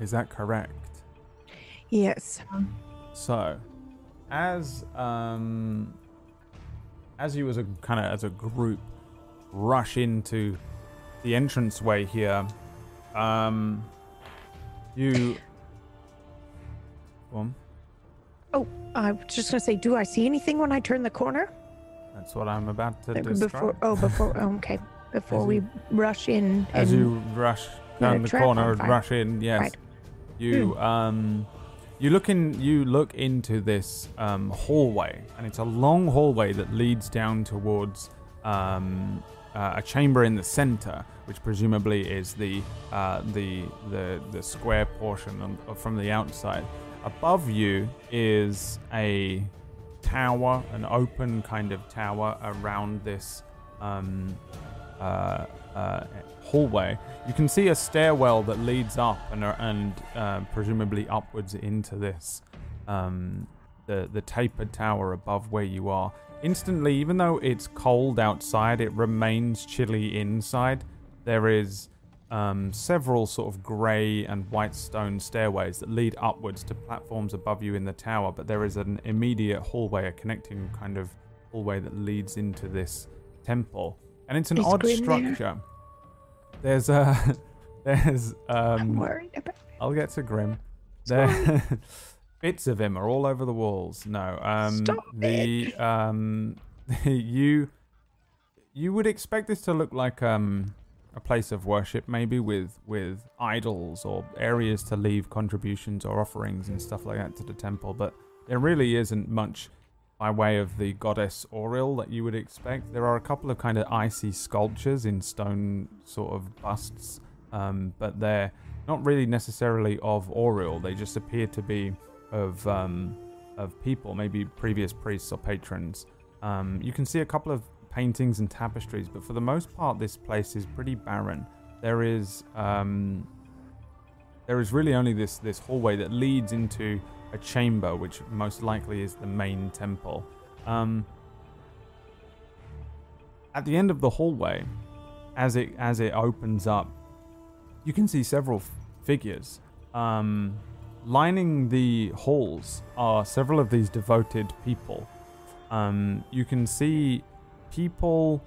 Is that correct? Yes. So, as um, as you as a kind of as a group rush into the entranceway here, um, you. Go on. Oh, I was just gonna say, do I see anything when I turn the corner? That's what I'm about to Uh, describe. Before, oh, before, oh, okay, before As we you- rush in. As you rush down the corner and rush in, yes, Right. you um, you look in, you look into this um, hallway, and it's a long hallway that leads down towards um, uh, a chamber in the center, which presumably is the uh, the the the square portion on, from the outside. Above you is a tower, an open kind of tower around this um, uh, uh, hallway. You can see a stairwell that leads up and, uh, and uh, presumably upwards into this um, the the tapered tower above where you are. Instantly, even though it's cold outside, it remains chilly inside. There is um, several sort of grey and white stone stairways that lead upwards to platforms above you in the tower, but there is an immediate hallway, a connecting kind of hallway that leads into this temple. And it's an Is odd Grim there? structure. There's a there's I'm um worried about. I'll get to Grim. There bits of him are all over the walls. No. Um Stop the um you you would expect this to look like um a place of worship maybe with with idols or areas to leave contributions or offerings and stuff like that to the temple. But there really isn't much by way of the goddess Auril that you would expect. There are a couple of kind of icy sculptures in stone sort of busts um, but they're not really necessarily of Auril they just appear to be of um, of people maybe previous priests or patrons. Um, you can see a couple of paintings and tapestries, but for the most part, this place is pretty barren. There is um, there is really only this this hallway that leads into a chamber, which most likely is the main temple. Um, at the end of the hallway, as it as it opens up, you can see several f- figures. Um, lining the halls are several of these devoted people. Um, you can see people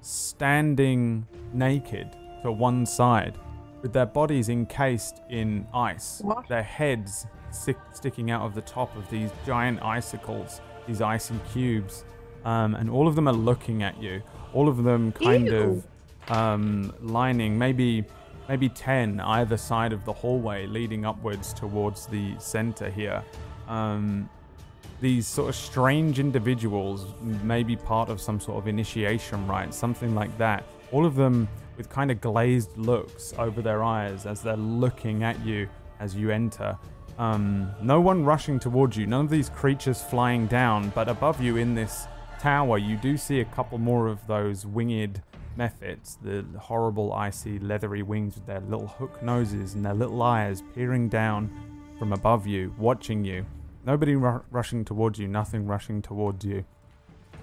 standing naked to one side, with their bodies encased in ice, What? their heads stick, sticking out of the top of these giant icicles, these icy cubes, um, and all of them are looking at you. All of them kind Ew. of um, lining, maybe maybe ten either side of the hallway, leading upwards towards the center here. Um, these sort of strange individuals, maybe part of some sort of initiation rite, something like that. All of them with kind of glazed looks over their eyes as they're looking at you as you enter. Um, no one rushing towards you, none of these creatures flying down, but above you in this tower, you do see a couple more of those winged mephits, the horrible, icy, leathery wings with their little hook noses and their little eyes peering down from above you, watching you. Nobody ru- rushing towards you, nothing rushing towards you.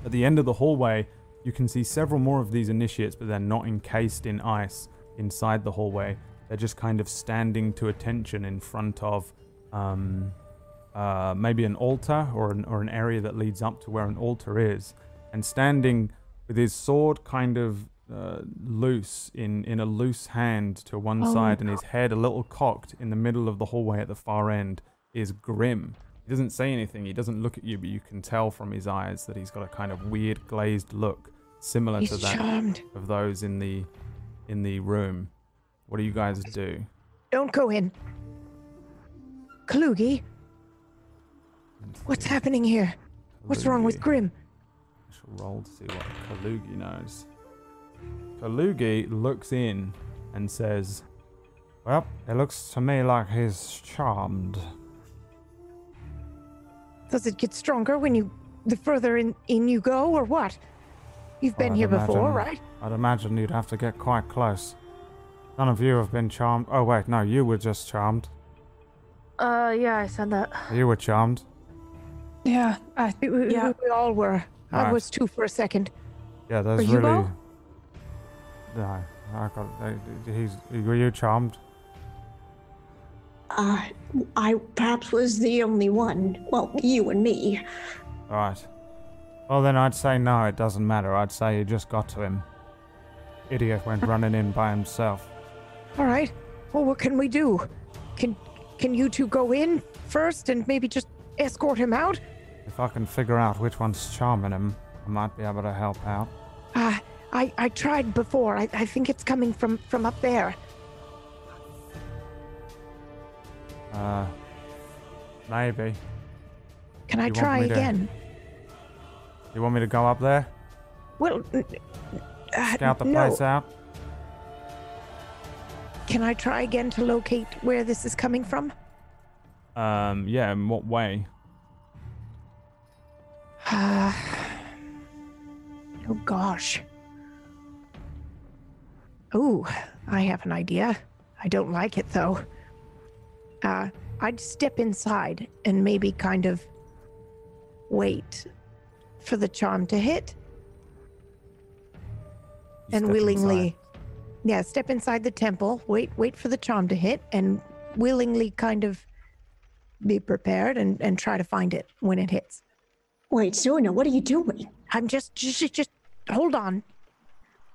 At the end of the hallway, you can see several more of these initiates, but they're not encased in ice inside the hallway. They're just kind of standing to attention in front of um, uh, maybe an altar or an, or an area that leads up to where an altar is, and standing with his sword kind of uh, loose in, in a loose hand to one Oh, side and his head a little cocked in the middle of the hallway at the far end is Grim. He doesn't say anything, he doesn't look at you, but you can tell from his eyes that he's got a kind of weird glazed look, similar to that charmed. of those in the in the room. What do you guys do? Don't go in. Kalugi, what's happening here? What's wrong with Kalugi. Grim? I shall roll to see what Kalugi knows. Kalugi looks in and says, Well, it looks to me like he's charmed. Does it get stronger when you the further in, in you go or what? You've been I'd here before, right? I'd imagine you'd have to get quite close. None of you have been charmed. Oh, wait, no, you were just charmed. Uh, yeah, I said that. You were charmed. Yeah. I, We, we- Yeah. we all were. I Right. was too for a second. Yeah, there's Were really. both? No, I got. uh, He's. Were you charmed? Uh, I perhaps was the only one. Well, you and me. Right. Well, then I'd say no, it doesn't matter. I'd say you just got to him. Idiot went running in by himself. All right. Well, what can we do? Can can you two go in first and maybe just escort him out? If I can figure out which one's charming him, I might be able to help out. Uh, I I tried before. I, I think it's coming from from up there. Uh, maybe. Can I You try me to- again? You want me to go up there, Well, uh, scout the no. place out? Can I try again to locate where this is coming from? Um, yeah. In what way? Uh, oh gosh. Ooh, I have an idea. I don't like it though. Uh, I'd step inside and maybe kind of wait for the charm to hit You and willingly inside. yeah step inside the temple wait wait for the charm to hit and willingly kind of be prepared and and try to find it when it hits Wait, Suna, what are you doing? i'm just just just hold on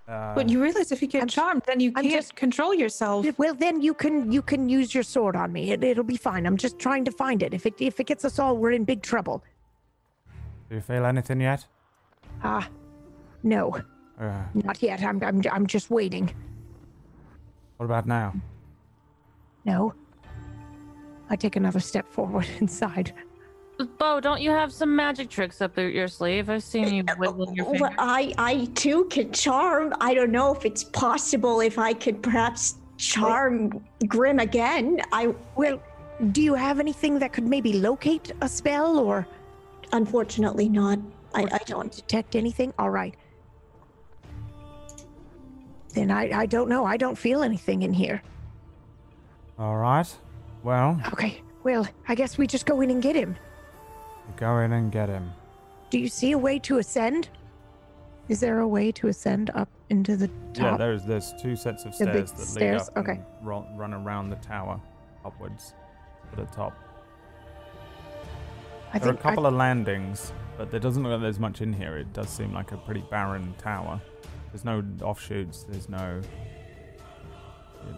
Uh, but you realize if you get I'm- charmed, then you I'm can't just- control yourself. well then you can you can use your sword on me. It, it'll be fine. I'm just trying to find it. If it if it gets us all we're in big trouble. Do you feel anything yet? ah no. Uh, not yet. I'm i'm, I'm just waiting. What about now? no. I take another step forward inside Bo, don't you have some magic tricks up your sleeve? I've seen you wiggling your Well, fingers. I, I too can charm. I don't know if it's possible if I could perhaps charm Grim again. I well do you have anything that could maybe locate a spell or unfortunately not. I, I don't. detect anything? All right. Then I, I don't know. I don't feel anything in here. All right. Well, Okay. Well, I guess we just go in and get him. Go in and get him. Do you see a way to ascend? Is there a way to ascend up into the top? Yeah, there's there's two sets of stairs that stairs? lead up Okay. and ro- run around the tower upwards to the top. I There are a think I- couple of landings, but there doesn't look like there's much in here. It does seem like a pretty barren tower. There's no offshoots. There's no.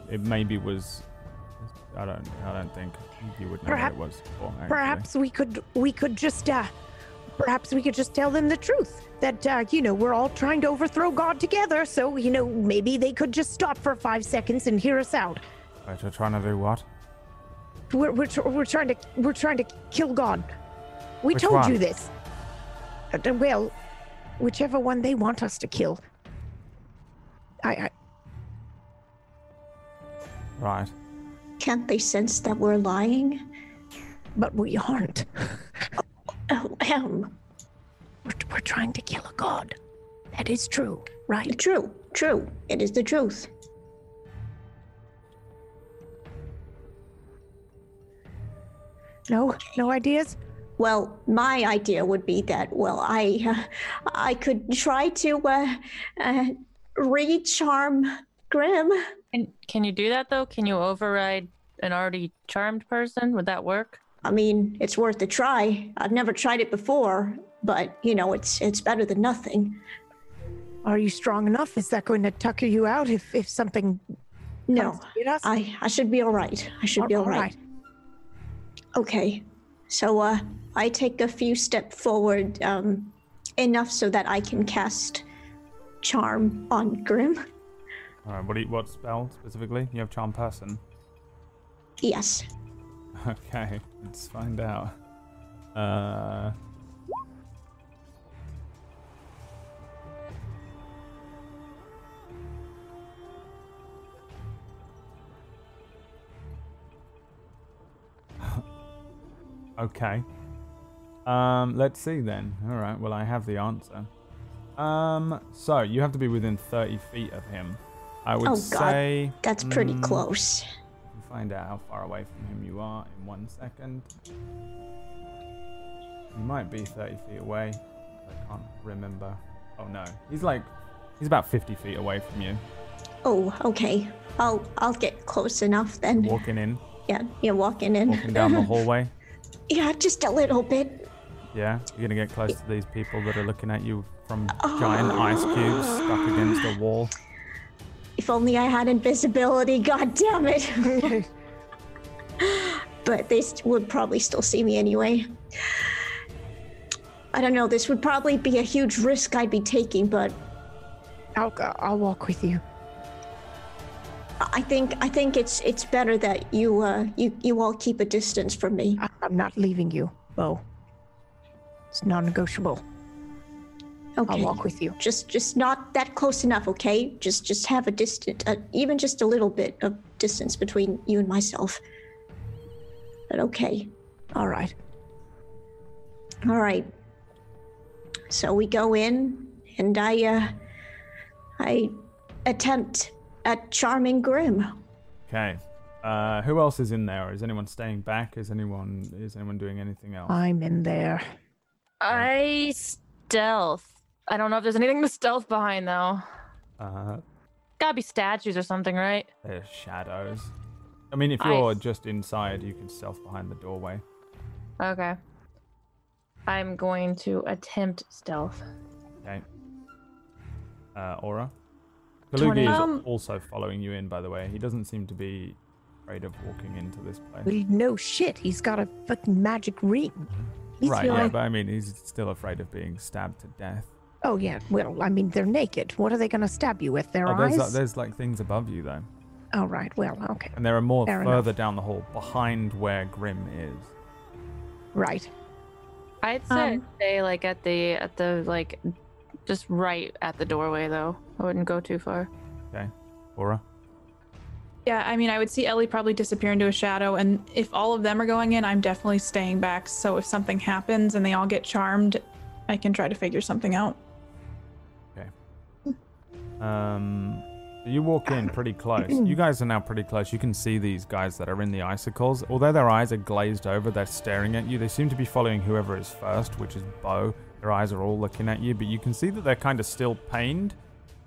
It, it maybe was. I don't. I don't think you would know Perhap- what it was before. Perhaps we could we could just uh perhaps we could just tell them the truth that uh you know we're all trying to overthrow god together so you know maybe they could just stop for five seconds and hear us out Wait, you're trying to do what? we're we're, tr- we're trying to we're trying to kill god we Which told you this Uh, well whichever one they want us to kill i, I Right. Can't they sense that we're lying? but we aren't Oh, um, we're, we're trying to kill a god that is true right true, true. It is the truth. no no ideas Well, my idea would be that, well, I, uh, I could try to uh, uh, re-charm Grim. Can, can you do that though? Can you override an already charmed person? Would that work? I mean, it's worth a try. I've never tried it before, but you know, it's it's better than nothing. Are you strong enough? Is that going to tucker you out if, if something No, comes to us? I I should be all right. I should be all right. Okay, so uh, I take a few steps forward, um, enough so that I can cast charm on Grim. All right. What you, what spell specifically? You have charm person. Yes. Okay. Let's find out. Uh. okay. Um, let's see then. All right. Well, I have the answer. Um, so you have to be within 30 feet of him. I would Oh, God. That's pretty mm, close. We'll find out how far away from him you are in one second. You might be 30 feet away. I can't remember. Oh no, he's like, he's about 50 feet away from you. Oh, okay. I'll I'll get close enough then. Walking in, Yeah, yeah, walking in. walking down the hallway. yeah, just a little bit. Yeah, you're gonna get close to these people that are looking at you from giant ice cubes stuck against a wall. If only I had invisibility. God damn it. but they st- would probably still see me anyway. I don't know. This would probably be a huge risk I'd be taking, but I'll, I'll walk with you. I think I think it's it's better that you uh you you all keep a distance from me. I'm not leaving you, Bo. It's non-negotiable. Okay. I'll walk with you. Just just not that close enough, okay? Just just have a distance, uh, even just a little bit of distance between you and myself. But okay. All right. All right. So we go in, and I, uh, I attempt at charming Grim. Okay. Uh, who else is in there? Is anyone staying back? Is anyone is anyone doing anything else? I'm in there. I stealth. I don't know if there's anything to stealth behind though. Uh, Gotta be statues or something, right? there's shadows. I mean, if you're just inside, you can stealth behind the doorway. Okay. I'm going to attempt stealth. Okay. Uh, Aura. Kalugi is Um, also following you in, by the way. He doesn't seem to be afraid of walking into this place. Well, no shit. He's got a fucking magic ring. He's right, yeah, only- but I mean, he's still afraid of being stabbed to death. Oh yeah. Well, I mean, they're naked. What are they gonna stab you with? Their Oh, there's, eyes? like, there's like things above you, though. Oh right. Well, okay. And there are more Fair enough. further down the hall, behind where Grim is. Right. I'd say Um, stay like at the at the like just right at the doorway though. I wouldn't go too far. Okay. Aura? Yeah, I mean, I would see Ellie probably disappear into a shadow, and if all of them are going in, I'm definitely staying back. So if something happens and they all get charmed, I can try to figure something out. Um, you walk in pretty close. You guys are now pretty close. You can see these guys that are in the icicles. Although their eyes are glazed over, they're staring at you. They seem to be following whoever is first, which is Bo. Their eyes are all looking at you, but you can see that they're kind of still pained.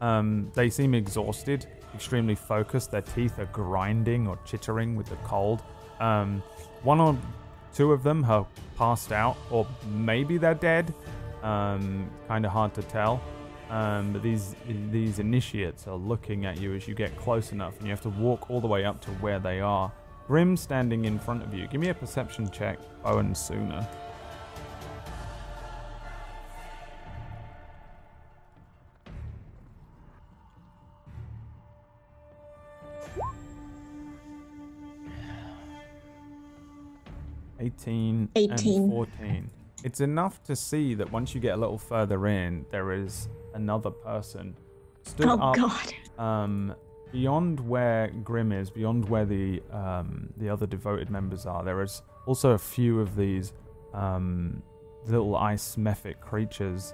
Um, they seem exhausted, extremely focused. Their teeth are grinding or chittering with the cold. Um, one or two of them have passed out, or maybe they're dead. Um, kind of hard to tell. Um, but these these initiates are looking at you as you get close enough, and you have to walk all the way up to where they are. Grim standing in front of you. Give me a perception check, Owen Suna. Eighteen, 18. and fourteen. It's enough to see that once you get a little further in, there is another person stood Oh up God. um, beyond where Grim is, beyond where the um, the other devoted members are, there is also a few of these um, little ice mephit creatures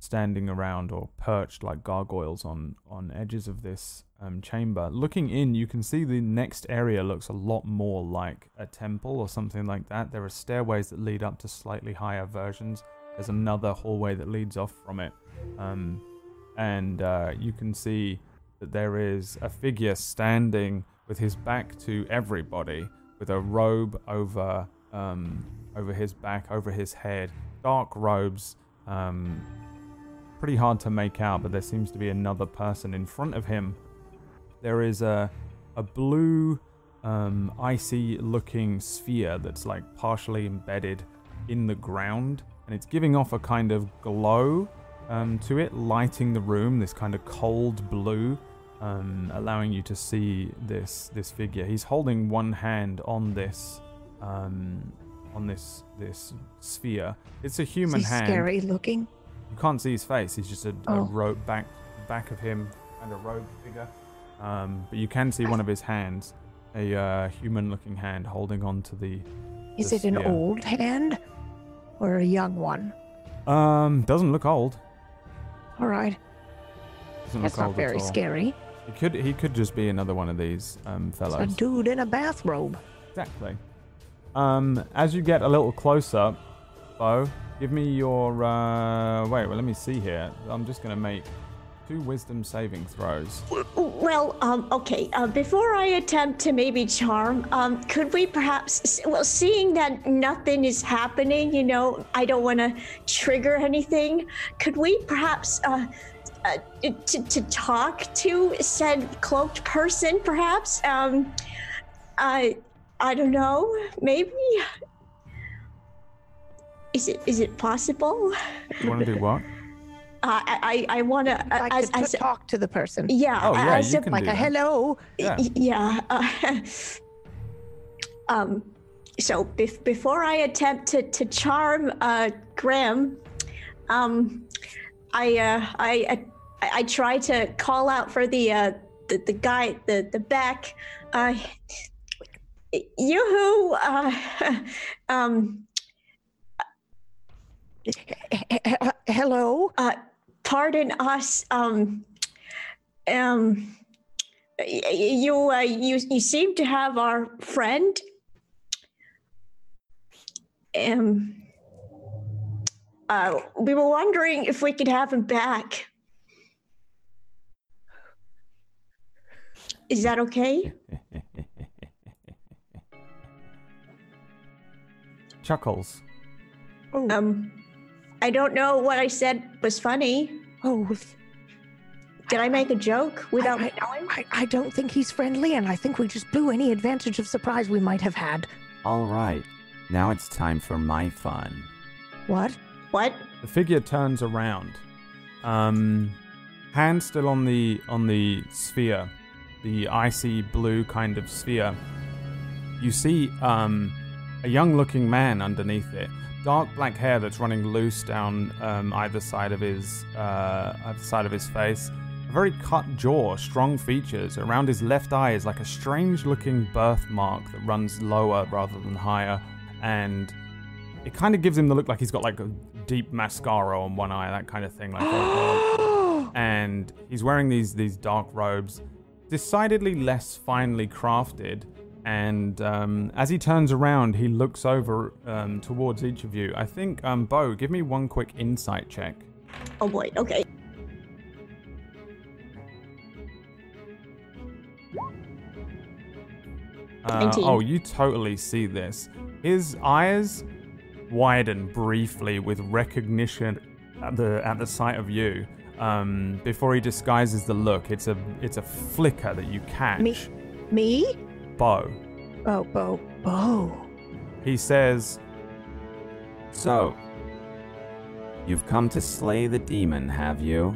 standing around or perched like gargoyles on on edges of this um, chamber. Looking in, you can see the next area looks a lot more like a temple or something like that. There are stairways that lead up to slightly higher versions. There's another hallway that leads off from it. Um, and uh, you can see that there is a figure standing with his back to everybody, with a robe over um, over his back, over his head, dark robes. Um, pretty hard to make out, but there seems to be another person in front of him. There is a a blue, um, icy-looking sphere that's like partially embedded in the ground, and it's giving off a kind of glow um, to it, lighting the room. This kind of cold blue, um, allowing you to see this this figure. He's holding one hand on this um, on this this sphere. It's a human hand. scary looking? You can't see his face. He's just a, a Oh. robe back back of him and a robe figure. Um, but you can see one of his hands, a uh, human-looking hand holding on to the. Is This- it an old hand or a young one? Um, doesn't look old. All right. Doesn't That's not very scary. He could he could just be another one of these um, It's a dude in a bathrobe. Exactly. Um, as you get a little closer, Bo, give me your. Uh, wait, well, let me see here. I'm just gonna make two wisdom saving throws. Well, um, okay. Uh, before I attempt to maybe charm, um, could we perhaps, well, seeing that nothing is happening, you know, I don't want to trigger anything. Could we perhaps, uh, uh, to, to talk to said cloaked person, perhaps? Um, I, I don't know. Maybe. Is it is it possible? You want to do what? Uh, I I, I want to Like as, to as talk to the person. yeah Oh, yeah, as you a- can Like do a that. hello. Yeah. Yeah. Uh, um, so bef- before I attempt to, to charm uh, Graham, um, I, uh, I, I I try to call out for the uh, the, the guy the the back. Uh, yoo-hoo! Uh, um, Hello. uh, pardon us. Um, um, y- y- you, uh, you, you seem to have our friend. Um, uh, we were wondering if we could have him back. Is that okay? Chuckles. Oh, Um, I don't know what I said was funny. Oh. Did I make a joke without I, knowing? I, I don't think he's friendly, and I think we just blew any advantage of surprise we might have had. All right, now it's time for my fun. What? What? The figure turns around. Um, hand still on the on the sphere, the icy blue kind of sphere. You see um, a young-looking man underneath it, dark black hair that's running loose down um, either side of his uh, either side of his face. A very cut jaw, strong features. Around his left eye is like a strange-looking birthmark that runs lower rather than higher, and it kind of gives him the look like he's got like a deep mascara on one eye, that kind of thing. Like, and he's wearing these these dark robes, decidedly less finely crafted. And um, as he turns around, he looks over um, towards each of you. I think, um, Bo, give me one quick insight check. Oh boy. Okay. Uh, 19. oh, you totally see this. His eyes widen briefly with recognition at the at the sight of you. Um, before he disguises the look, it's a it's a flicker that you catch. Me? Me? Bo. Oh, Bo. Bo. He says, So, you've come to slay the demon, have you?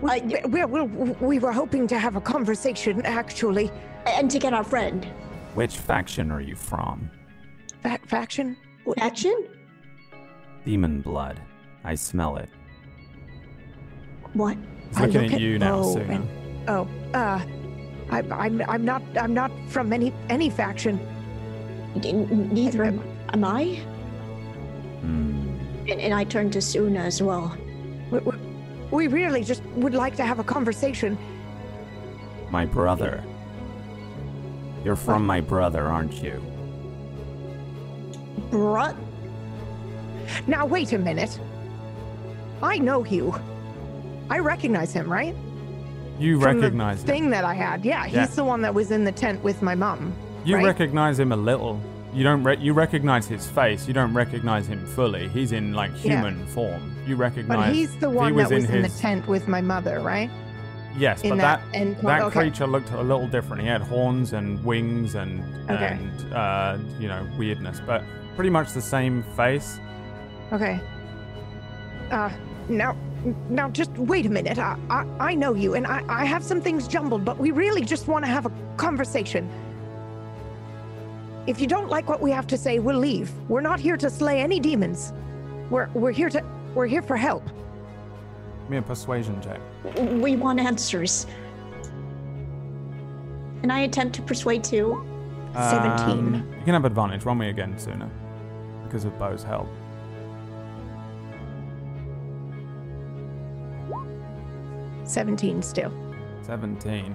We, I- we, we, we were hoping to have a conversation, actually. And to get our friend. Which faction are you from? Fa- faction? What- Action? Demon blood. I smell it. What? he's I looking look at at you now, Bo Suna. and- Oh, uh, I, I'm, I'm not, I'm not from any, any faction. N- Neither am, am I. Hmm. And, and I turn to Suna as well. We, we, we really just would like to have a conversation. My brother. You're from my brother, aren't you? Bruh. Now, wait a minute. I know you. I recognize him, right? You recognize the him. thing that I had. Yeah, he's Yeah. the one that was in the tent with my mom. You right? recognize him a little. You don't. Re- you recognize his face. You don't recognize him fully. He's in like Yeah. human form. You recognize. But he's the if he one was that was in in, his- the tent with my mother, right? Yes, in but that that end that okay. creature looked a little different. He had horns and wings and Okay. and uh, you know weirdness, but pretty much the same face. Okay. Uh, now, now, just wait a minute. I, I, I know you, and I, I have some things jumbled, but we really just want to have a conversation. If you don't like what we have to say, we'll leave. We're not here to slay any demons. We're, we're here to, we're here for help. Give me a persuasion check. We want answers. And I attempt to persuade too. 17. Um, you can have advantage. Roll me again Suna, because of Bo's help. Seventeen still. Seventeen.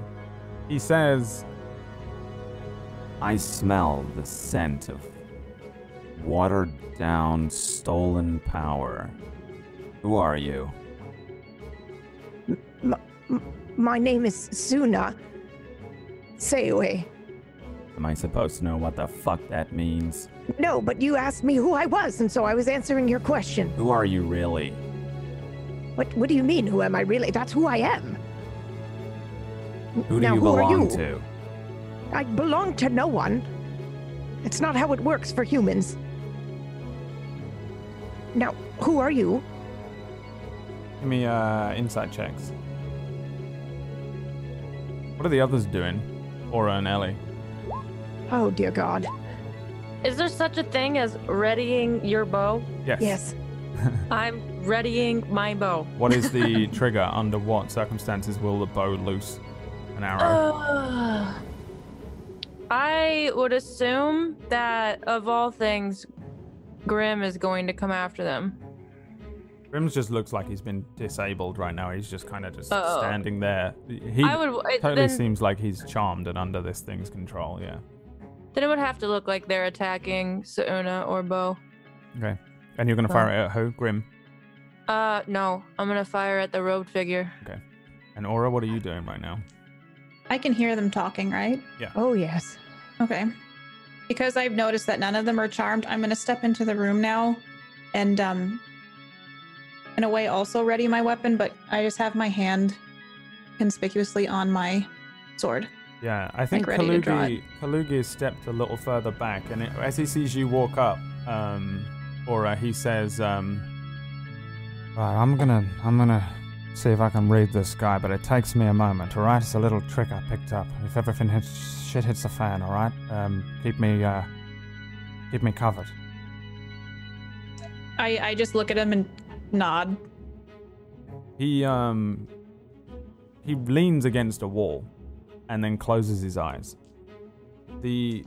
He says, I smell the scent of watered down, stolen power. Who are you? My name is Suna. Sayue. Am I supposed to know what the fuck that means? No, but you asked me who I was, and so I was answering your question. Who are you really? What What do you mean? Who am I really? That's who I am. Who do now, you who belong you? to? I belong to no one. It's not how it works for humans. Now, who are you? "Give me uh, insight checks." What are the others doing? Aura and Ellie. Oh, dear God. Is there such a thing as readying your bow? Yes. Yes. I'm readying my bow. What is the trigger? Under what circumstances will the bow loose an arrow? Uh, I would assume that of all things, Grim is going to come after them. Grims just looks like he's been disabled right now. He's just kind of just Uh-oh. standing there. He I would it- totally then, seems like he's charmed and under this thing's control. Yeah. then it would have to look like they're attacking Suna or Bo. Okay. And you're gonna fire it at who? Grim. Uh, no, I'm gonna fire at the robed figure. Okay. And Aura, what are you doing right now? I can hear them talking, right? Yeah. Oh, yes. Okay. Because I've noticed that none of them are charmed, I'm gonna step into the room now and um in a way also ready my weapon, but I just have my hand conspicuously on my sword. Yeah, I think ready to draw Kalugi Kalugi stepped a little further back, and it, as he sees you walk up, um, Aura, he says, um, Right, I'm gonna I'm gonna see if I can read this guy, but it takes me a moment, alright? It's a little trick I picked up. If everything hits shit hits the fan, alright? Um keep me uh keep me covered. I I just look at him and nod. he um, he leans against a wall, and then closes his eyes. The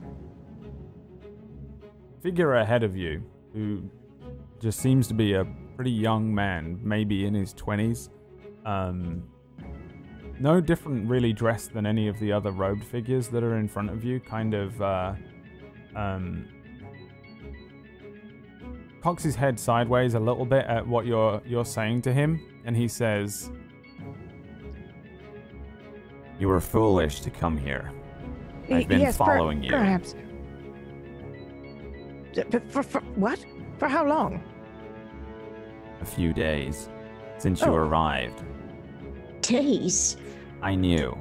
figure ahead of you, who just seems to be a pretty young man, maybe in his 20s. Um, no different, really, dressed than any of the other robed figures that are in front of you. Kind of, uh, um, cocks his head sideways a little bit at what you're you're saying to him, and he says, You were foolish to come here. I've been yes, per- following you. Perhaps. D- but For, for what? For how long? A few days since you Oh. arrived. Days. I knew.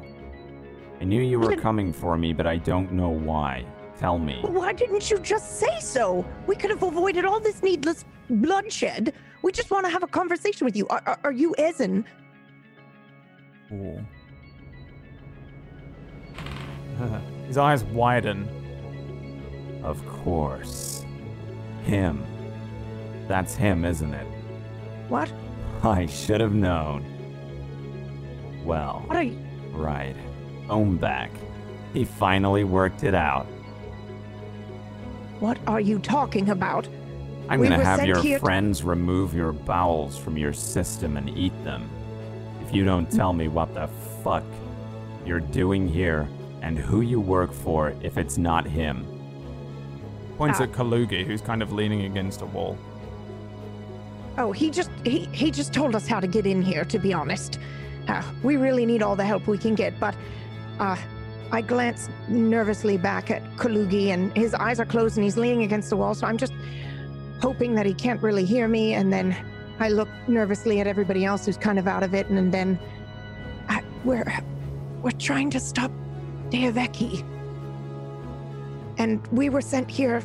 I knew you were coming for me, but I don't know why. Tell me. Why didn't you just say so? We could have avoided all this needless bloodshed. We just want to have a conversation with you. Are, are, are you Ezen? Ooh. his eyes widen. Of course. Him. That's him, isn't it? What? I should have known. Well, What are you? right. Ombak. He finally worked it out. What are you talking about? I'm We gonna have your here to- friends remove your bowels from your system and eat them. If you don't tell me what the fuck you're doing here and who you work for if it's not him. Points Ah. at Kalugi, who's kind of leaning against a wall. Oh, he just he he just told us how to get in here. To be honest, uh, we really need all the help we can get. But uh, I glance nervously back at Kalugi, and his eyes are closed, and he's leaning against the wall. So I'm just hoping that he can't really hear me. And then I look nervously at everybody else who's kind of out of it, and then I, we're we're trying to stop Deaveki, and we were sent here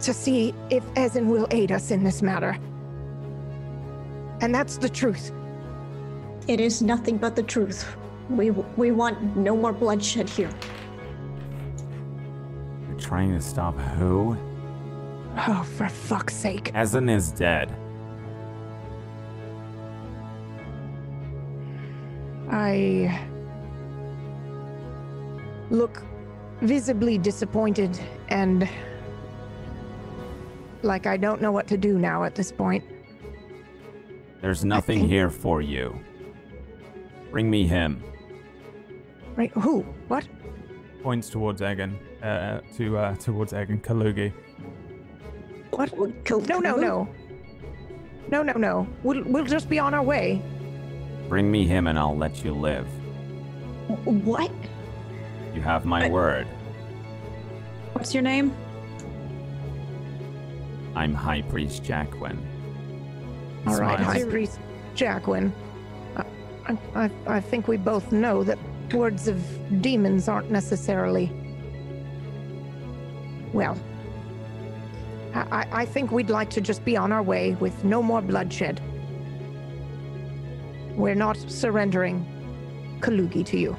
to see if Ezen will aid us in this matter. And that's the truth. It is nothing but the truth. We we want no more bloodshed here. You're trying to stop who? Oh, for fuck's sake. Ezen is dead. I look visibly disappointed and like I don't know what to do now at this point. There's nothing think- here for you. Bring me him. Right? Who? What? Points towards Egan, uh, to uh, towards Egan Kalugi. What? Kill- No, no, no. No, no, no. We'll, we'll just be on our way. Bring me him and I'll let you live. What? You have my I- word. What's your name? I'm High Priest Jacquin. He All right, smiles. High Priest Jacquin. I, I, I- I think we both know that words of demons aren't necessarily. Well, I, I- I think we'd like to just be on our way with no more bloodshed. We're not surrendering Kalugi to you.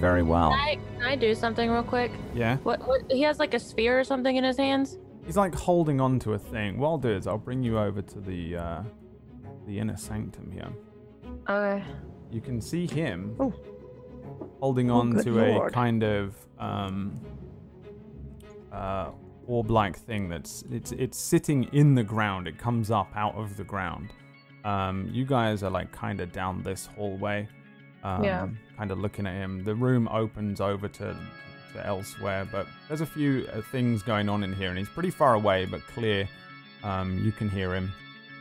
Very well. Can I, can I do something real quick? Yeah. What, what? He has like a spear or something in his hands. He's like holding on to a thing. What I'll do is I'll bring you over to the uh, the inner sanctum here. Okay. You can see him Oh. holding Oh, on to a kind of um, uh, orb-like thing that's it's it's sitting in the ground. It comes up out of the ground. Um, you guys are like kind of down this hallway, um, Yeah. kind of looking at him. The room opens over to elsewhere, but there's a few uh, things going on in here, and he's pretty far away, but clear. Um, you can hear him,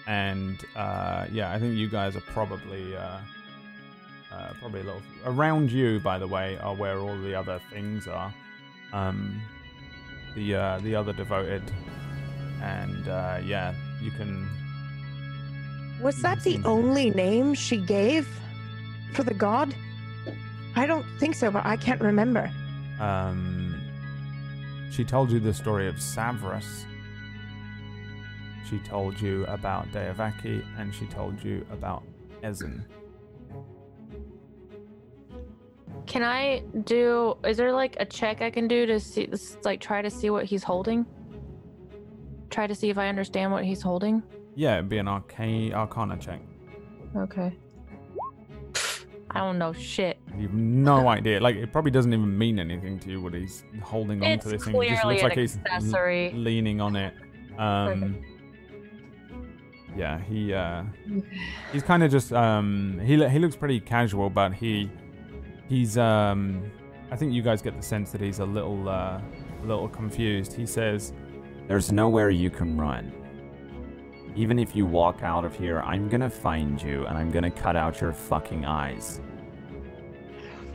and uh, yeah, I think you guys are probably. Uh, uh, probably a little around you by the way are where all the other things are um the uh the other devoted and uh yeah you can Was You that can the only name she gave for the god? I don't think so, but I can't remember. Um she told you the story of Savras she told you about Deavaki and she told you about Ezen Can I do? Is there like a check I can do to see, like, try to see what he's holding? Try to see if I understand what he's holding. yeah it'd be an arcane arcana check Okay. I don't know shit. You've no idea. Like it probably doesn't even mean anything to you what he's holding on It's to this thing. It just clearly looks an like he's l- accessory. leaning on it. Um, yeah, he uh, he's kind of just um, he he looks pretty casual, but he he's um, I think you guys get the sense that he's a little uh, a little confused. He says, There's nowhere you can run. Even if you walk out of here, I'm gonna find you and I'm gonna cut out your fucking eyes.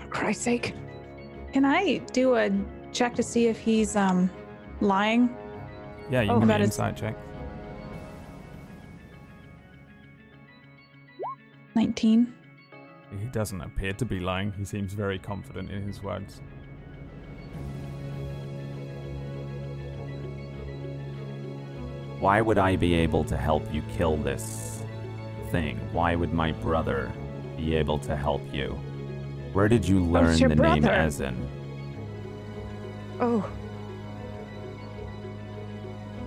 For Christ's sake. Can I do a check to see if he's um lying? "Yeah, you Oh, can do an insight check." 19. He doesn't appear to be lying. He seems very confident in his words. Why would I be able to help you kill this thing? Why would my brother be able to help you? Where did you learn the name brother? Ezen? Oh.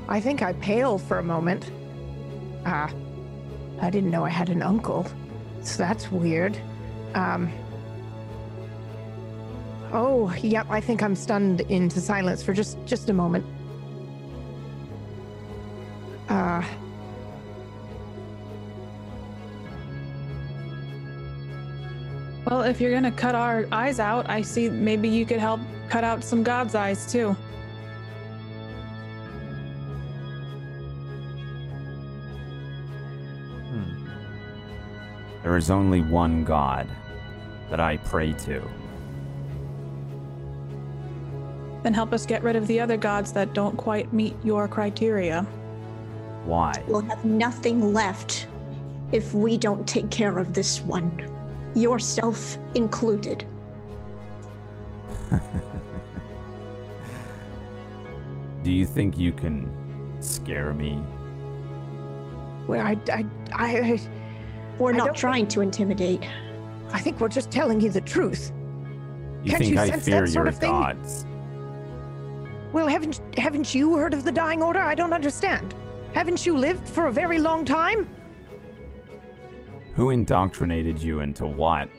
I think I paled for a moment. Ah. I didn't know I had an uncle. So that's weird. Um. Oh, yep, I think I'm stunned into silence for just just a moment. Well, if you're gonna cut our eyes out, I see maybe you could help cut out some God's eyes too. Hmm. There is only one God that I pray to. Then help us get rid of the other gods that don't quite meet your criteria. Why? We'll have nothing left if we don't take care of this one, yourself included. Do you think you can scare me? well I I I We're I not don't trying to intimidate. I think we're just telling you the truth. You Can't think you I sense fear that sort your of thing? gods? Well, haven't haven't you heard of the Dying Order? I don't understand. Haven't you lived for a very long time? Who indoctrinated you into what?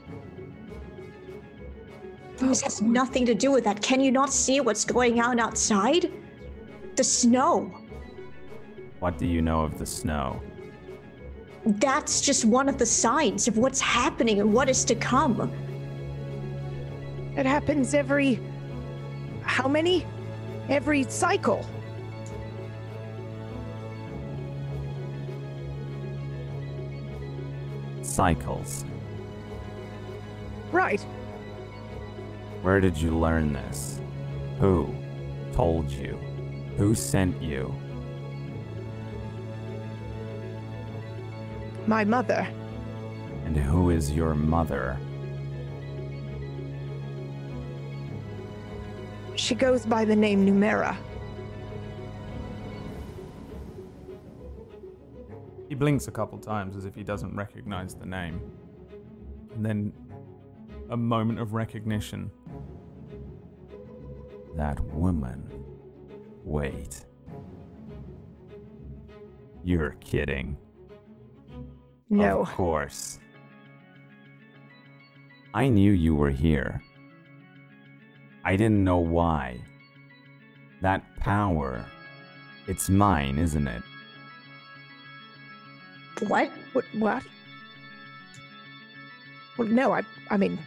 This has nothing to do with that. Can you not see what's going on outside? The snow. What do you know of the snow? That's just one of the signs of what's happening and what is to come. It happens every how many? Every cycle. Cycles. Right. Where did you learn this? Who told you? Who sent you? My mother. And who is your mother? She goes by the name Numera. He blinks a couple times as if he doesn't recognize the name. And then a moment of recognition. That woman. Wait. You're kidding. No. Of course. I knew you were here. I didn't know why. That power. It's mine, isn't it? What? What? What? Well, no. I. I mean,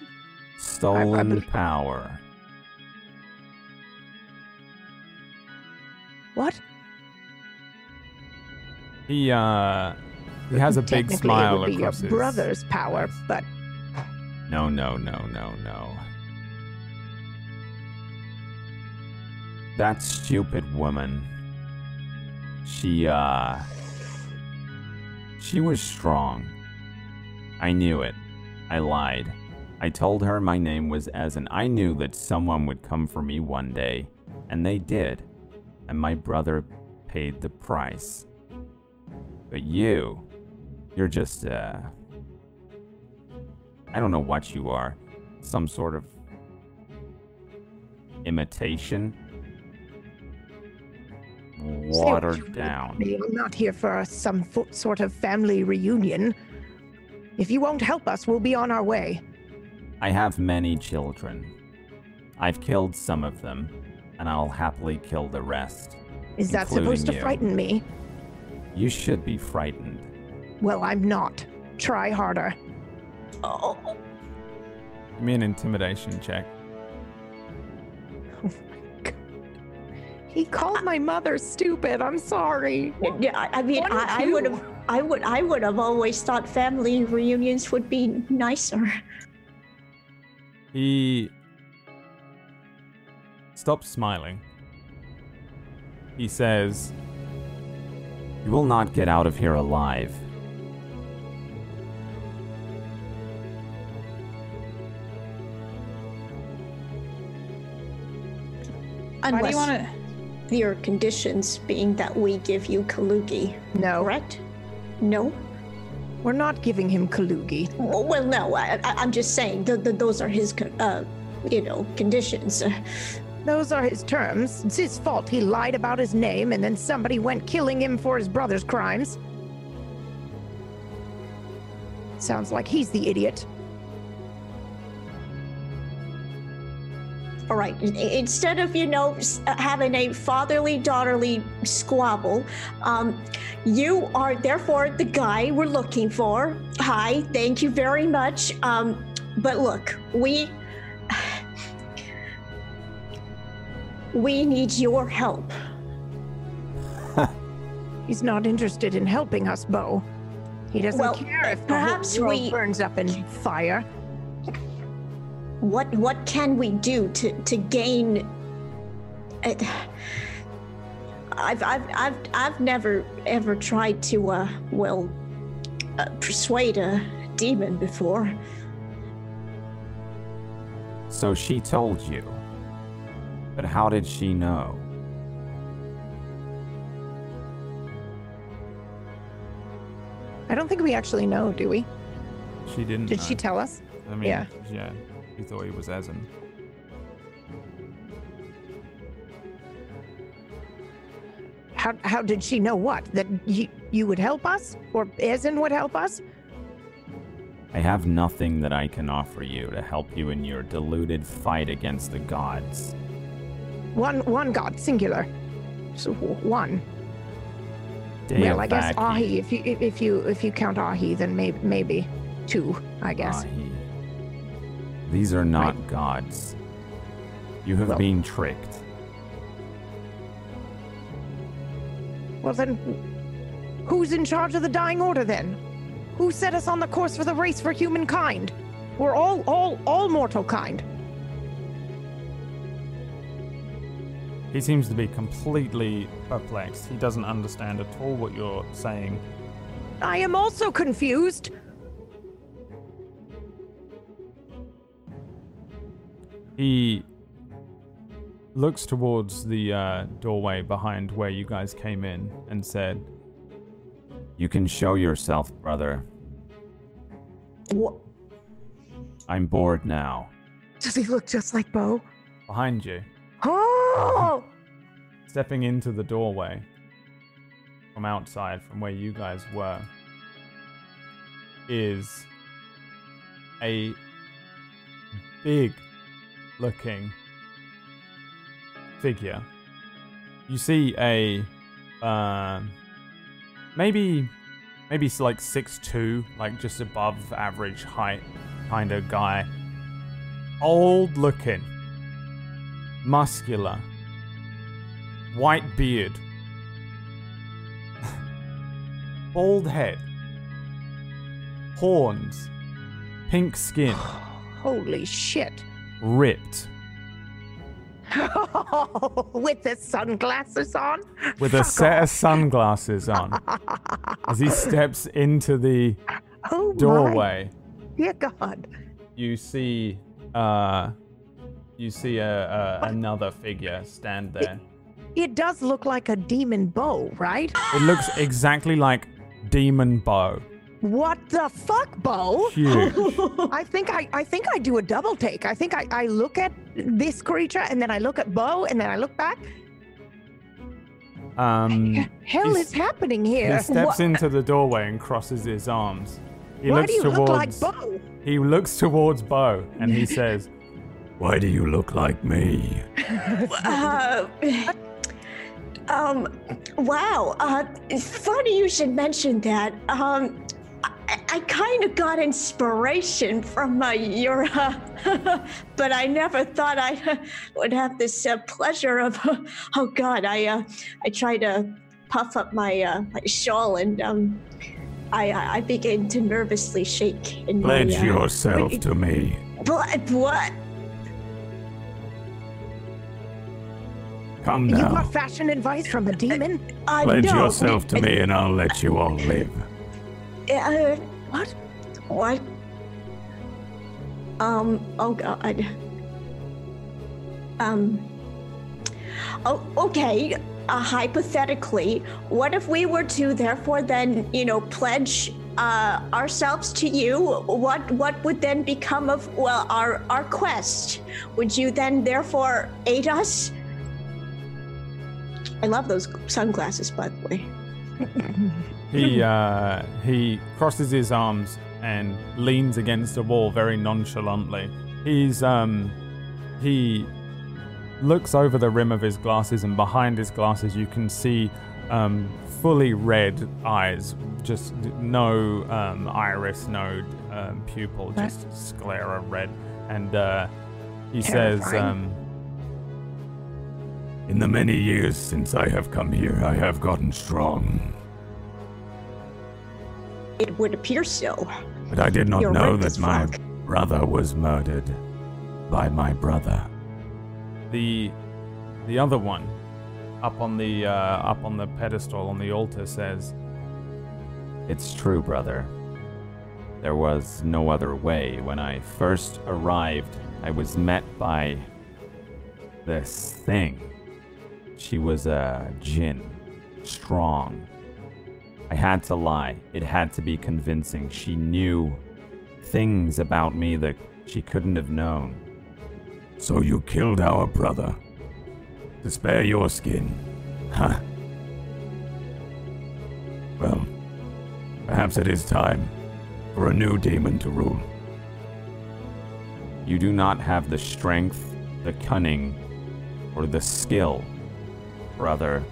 Stolen bel- power. what? He uh he has a big smile it would be your his brother's power, but No, no, no, no, no. That stupid woman. She, uh. She was strong. I knew it. I lied. I told her my name was Ezen. I knew that someone would come for me one day, and they did. And my brother paid the price. But you, you're just, uh. I don't know what you are. Some sort of imitation? Say what you Watered will down. me. I'm not here for some fo- sort of family reunion. If you won't help us, we'll be on our way. I have many children. I've killed some of them, and I'll happily kill the rest. Is that supposed to you. frighten me? You should be frightened. Well, I'm not. Try harder. Oh, Give me an intimidation check. He called my mother stupid. I'm sorry. yeah, I, I mean, I, I would have, I would, I would have always thought family reunions would be nicer. He stops smiling. He says, You will not get out of here alive. Why do Unless you want to? Your conditions being that we give you Kalugi, No, correct? No. we're not giving him Kalugi. Well, well no. I, I'm just saying that that those are his, uh, you know, conditions. Those are his terms. It's his fault. He lied about his name, and then somebody went killing him for his brother's crimes. Sounds like he's the idiot. All right. Instead of you know having a fatherly daughterly squabble, um, you are therefore the guy we're looking for. Hi, thank you very much. Um, but look, we we need your help. He's not interested in helping us, Bo. He doesn't Well, care if the perhaps whole world we- burns up in fire. What what can we do to to gain? Uh, I've I've I've I've never ever tried to uh well uh, persuade a demon before. So she told you. But how did she know? I don't think we actually know, do we? She didn't. Did she tell us? I mean, Yeah. yeah. He thought he was Ezen. How how did she know what? That you you would help us, or Ezen would help us? I have nothing that I can offer you to help you in your deluded fight against the gods. One one god, singular. So one. Day well, I guess Vaki. Ahi. If you if if you if you count Ahi, then maybe maybe two. I guess. Ahi. These are not gods. You have Well- been tricked. Well then, who's in charge of the Dying Order then? Who set us on the course for the race for humankind? We're all all all mortal kind. He seems to be completely perplexed. He doesn't understand at all what you're saying. I am also confused. He looks towards the uh, doorway behind where you guys came in and said, You can show yourself, brother. What? I'm bored now. Does he look just like Bo? Behind you, Oh! stepping into the doorway from outside, from where you guys were, is a big looking figure. You see a um, maybe maybe like six two, like just above average height kind of guy. Old looking, muscular, white beard, bald head, horns, pink skin, Holy shit. Ripped, With the sunglasses on? with a set of sunglasses on as he steps into the Oh doorway. my dear God. You see, uh, you see a, a another figure stand there. It does look like a demon Bo, right? It looks exactly like Demon Bo. What the fuck, Bo? I think I, I think I do a double take. I think I, I look at this creature and then I look at Bo and then I look back. Um, Hell is happening here? he here. steps into the doorway and crosses his arms. He Why looks do you towards. look like Bo? He looks towards Bo and he says, "Why do you look like me?" Uh, Um, wow. Uh, it's funny you should mention that. Um, I, I kind of got inspiration from my your, uh, but I never thought I uh, would have this uh, pleasure of. oh God, I uh, I tried to puff up my uh, my shawl and um, I I I began to nervously shake. In Pledge my, uh, yourself to me. But what? Come You now. got fashion advice from a demon? Uh, Pledge no, yourself to me, and I'll let you all live. Uh, what? What? Um. Oh God. Um. Oh, okay. Uh, hypothetically, what if we were to, therefore, then you know, pledge uh, ourselves to you? What what would then become of well our our quest? Would you then therefore aid us? I love those sunglasses, by the way. He uh, he crosses his arms and leans against a wall very nonchalantly. He's um he looks over the rim of his glasses and behind his glasses you can see um, fully red eyes, just no um, iris, no um, pupil, just sclera red. And uh, he says, um, In the many years since I have come here, I have gotten strong. It would appear so. But I did not You're know right that my fuck. brother was murdered by my brother. the the other one up on the uh, up on the pedestal on the altar says, It's true, brother. There was no other way. When I first arrived, I was met by this thing. She was a jinn, strong. I had to lie. It had to be convincing. She knew things about me that she couldn't have known. So you killed our brother to spare your skin? Huh. Well, perhaps it is time for a new demon to rule. You do not have the strength, the cunning, or the skill, brother.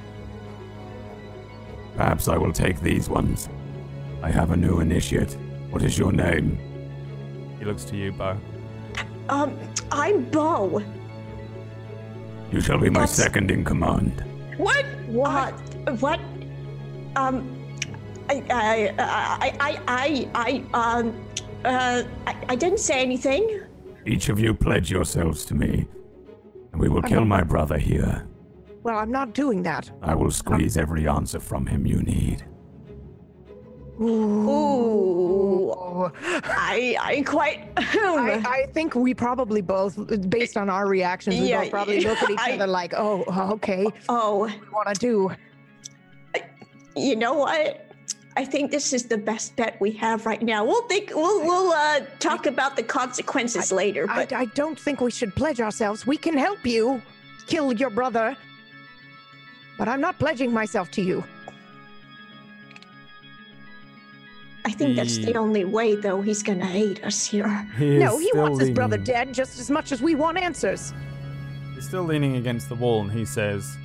Perhaps I will take these ones. I have a new initiate. What is your name? he looks to you, Bo. Um, I'm Bo. You shall be my That's- second in command. What? What? what? Um, I, I, I, I, I, I, um, uh, I, I didn't say anything. Each of you pledge yourselves to me, and we will kill my brother here. Well, I'm not doing that. I will squeeze every answer from him you need. Ooh, I, I quite. I, I think we probably both, based on our reactions, we Yeah, both probably look at each I- other like, oh, okay, oh, what do we want to do? you know what? I think this is the best bet we have right now. We'll think. We'll we'll uh, talk about the consequences later. I, But I don't think we should pledge ourselves. We can help you kill your brother, but I'm not pledging myself to you. I think that's the the- only way, though. He's gonna hate us here. He no, he still wants his brother dead just as much as we want answers. He's still leaning against the wall, and he says,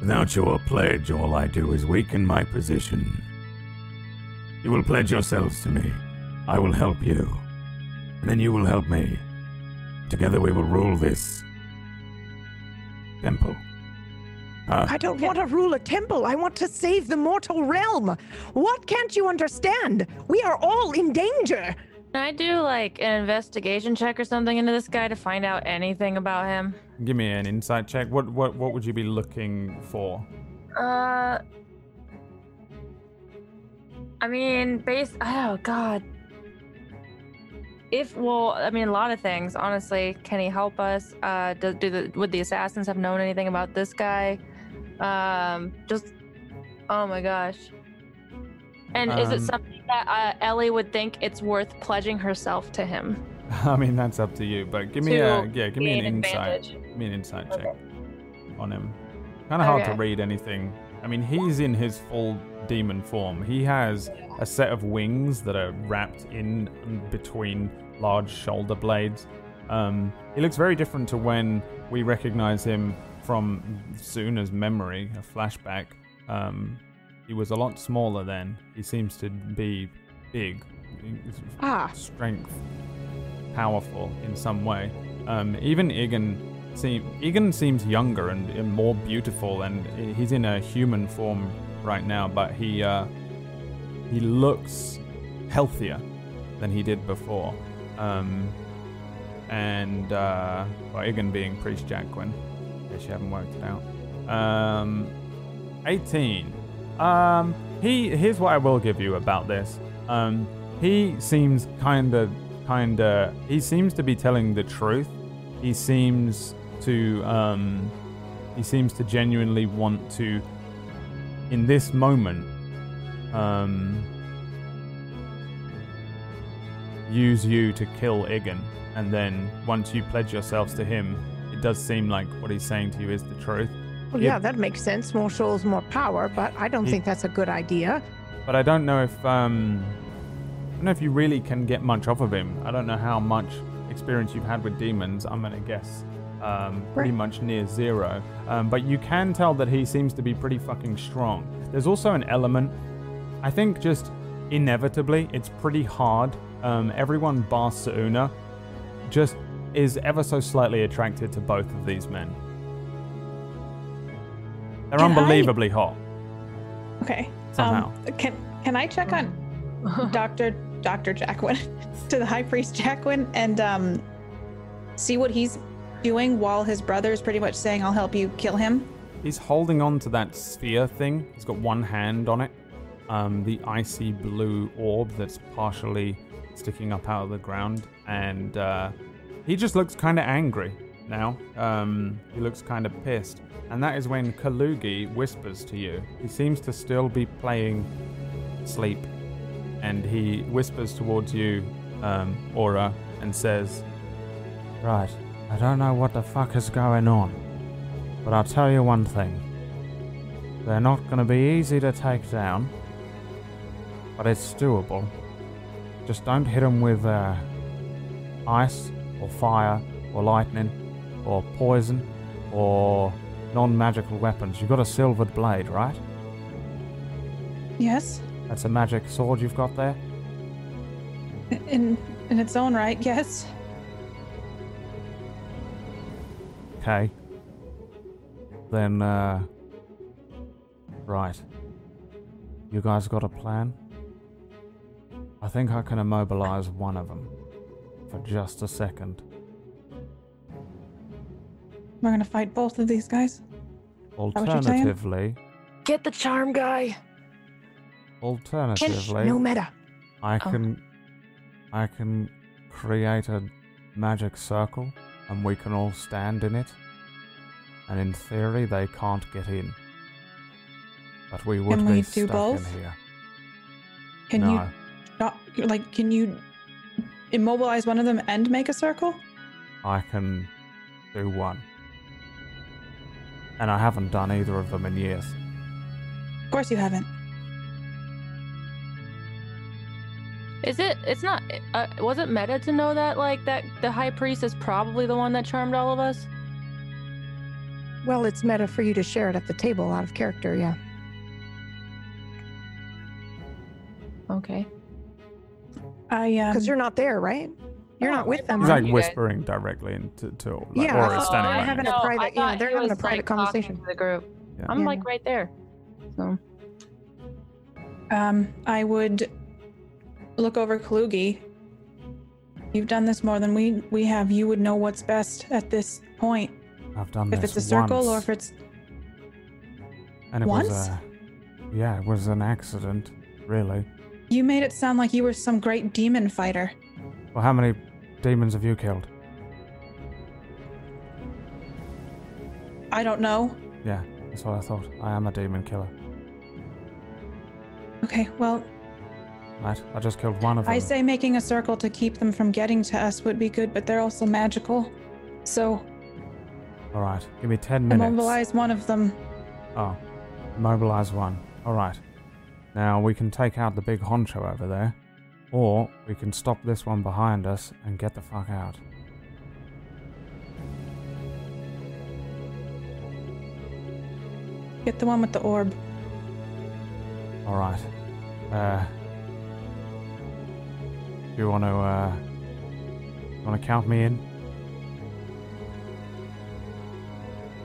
Without your pledge, all I do is weaken my position. You will pledge yourselves to me. I will help you. And then you will help me. Together we will rule this temple. Ah, I don't want to rule a temple. I want to save the mortal realm. What can't you understand? We are all in danger. Can I do like an investigation check or something into this guy to find out anything about him? "Give me an insight check. What what what would you be looking for?" Uh, I mean, base. Oh God. If well, I mean, a lot of things. Honestly, can he help us? Uh, do, do the would the assassins have known anything about this guy? Um, just. Oh my gosh. And is it Um, something that uh, Ellie would think it's worth pledging herself to him? I mean, that's up to you. But give me a yeah, give me an insight. Give me an insight check on him. Kind of hard to read anything. I mean, he's in his full demon form. He has a set of wings that are wrapped in between large shoulder blades. Um, he looks very different to when we recognize him from Suna's memory, a flashback, um, he was a lot smaller then. He seems to be big, Ah. strength, powerful in some way. Um, even seem, Egan seems younger and, and more beautiful, and he's in a human form right now, but he uh, he looks healthier than he did before. Um, and uh, well, Egan being Priest Jacquin, case you haven't worked it out. Um, 18. Um, he here's what I will give you about this. Um, he seems kind of, kind of. He seems to be telling the truth. He seems to, um, he seems to genuinely want to, in this moment, um, use you to kill Igan, and then once you pledge yourselves to him, does seem like what he's saying to you is the truth. Well, Yeah. yeah, that makes sense. More souls, more power, but I don't think that's a good idea. But I don't know if um, I don't know if you really can get much off of him. I don't know how much experience you've had with demons. I'm gonna guess um, pretty much near zero. Um, but you can tell that he seems to be pretty fucking strong. There's also an element. I think just inevitably, it's pretty hard. Um, everyone bar Suna just is ever so slightly attracted to both of these men. They're Can I- unbelievably hot. Okay. Somehow. Um, can can I check on Doctor Doctor Jacquin to the High Priest Jacquin and um see what he's doing while his brother is pretty much saying, "I'll help you kill him." He's holding on to that sphere thing. He's got one hand on it. Um, the icy blue orb that's partially sticking up out of the ground. And uh, he just looks kind of angry now. Um, he looks kind of pissed. And that is when Kalugi whispers to you. He seems to still be playing sleep. And he whispers towards you, um, Aura, and says, Right. I don't know what the fuck is going on. But I'll tell you one thing. They're not going to be easy to take down. But it's doable. Just don't hit them with uh, ice, or fire, or lightning, or poison, or non magical weapons. You've got a silvered blade, right? Yes. That's a magic sword you've got there? In in its own right, yes. Okay. Then, uh. Right. You guys got a plan? I think I can immobilize one of them. For just a second. We're gonna fight both of these guys. what you're saying? Alternatively, Get the charm guy. alternatively, No meta. I Oh. can. I can create a magic circle and we can all stand in it. And in theory, they can't get in. But we would Can be we do stuck both? in here. Can no. you not like can you immobilize one of them and make a circle? I can do one. And I haven't done either of them in years. Of course you haven't. Is it? It's not. Uh, was it meta to know that like that the high priest is probably the one that charmed all of us? Well, it's meta for you to share it at the table out of character, yeah. Okay. I um Because you're not there, right? You're not with them. He's like you did. whispering directly into to like, Yeah, Aura oh, standing I right haven't a private- yeah, they're having a private like, conversation. To the group. Yeah. I'm Yeah. like right there. So um I would look over Kalugi. You've done this more than we we have. You would know what's best at this point. I've done If this If it's a circle or if it's and it was once? a, yeah, it was an accident, really. You made it sound like you were some great demon fighter. Well, how many demons have you killed? I don't know. Yeah, that's what I thought. I am a demon killer. Okay, well, Right, I just killed one of them. I say making a circle to keep them from getting to us would be good, but they're also magical. So All right, give me ten minutes. immobilize one of them. Oh, immobilize one. All right. Now we can take out the big honcho over there, or we can stop this one behind us and get the fuck out. Get the one with the orb. All right. Uh, you want to uh, want to count me in?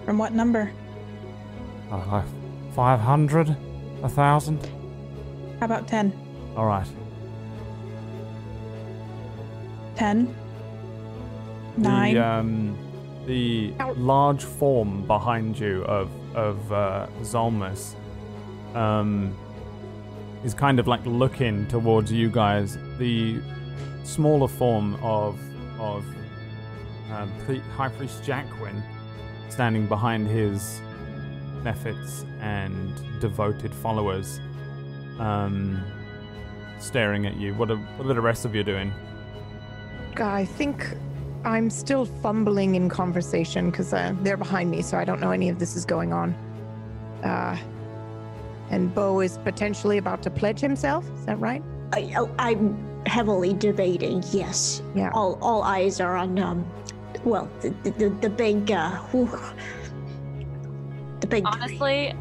From what number? Uh, like five hundred, a thousand. How about 10? All right. 10? 9? The, um, the large form behind you of of uh, Zolmus um, is kind of like looking towards you guys. The smaller form of of um, Pri- High Priest Jacquin standing behind his mephits and devoted followers, um, staring at you. What are, what are the rest of you doing? I think I'm still fumbling in conversation because uh, they're behind me, so I don't know any of this is going on. Uh, and Bo is potentially about to pledge himself. Is that right? I, oh, I'm heavily debating. Yes. Yeah. All all eyes are on um, well, the the, the, the big uh, whew, the big. Honestly,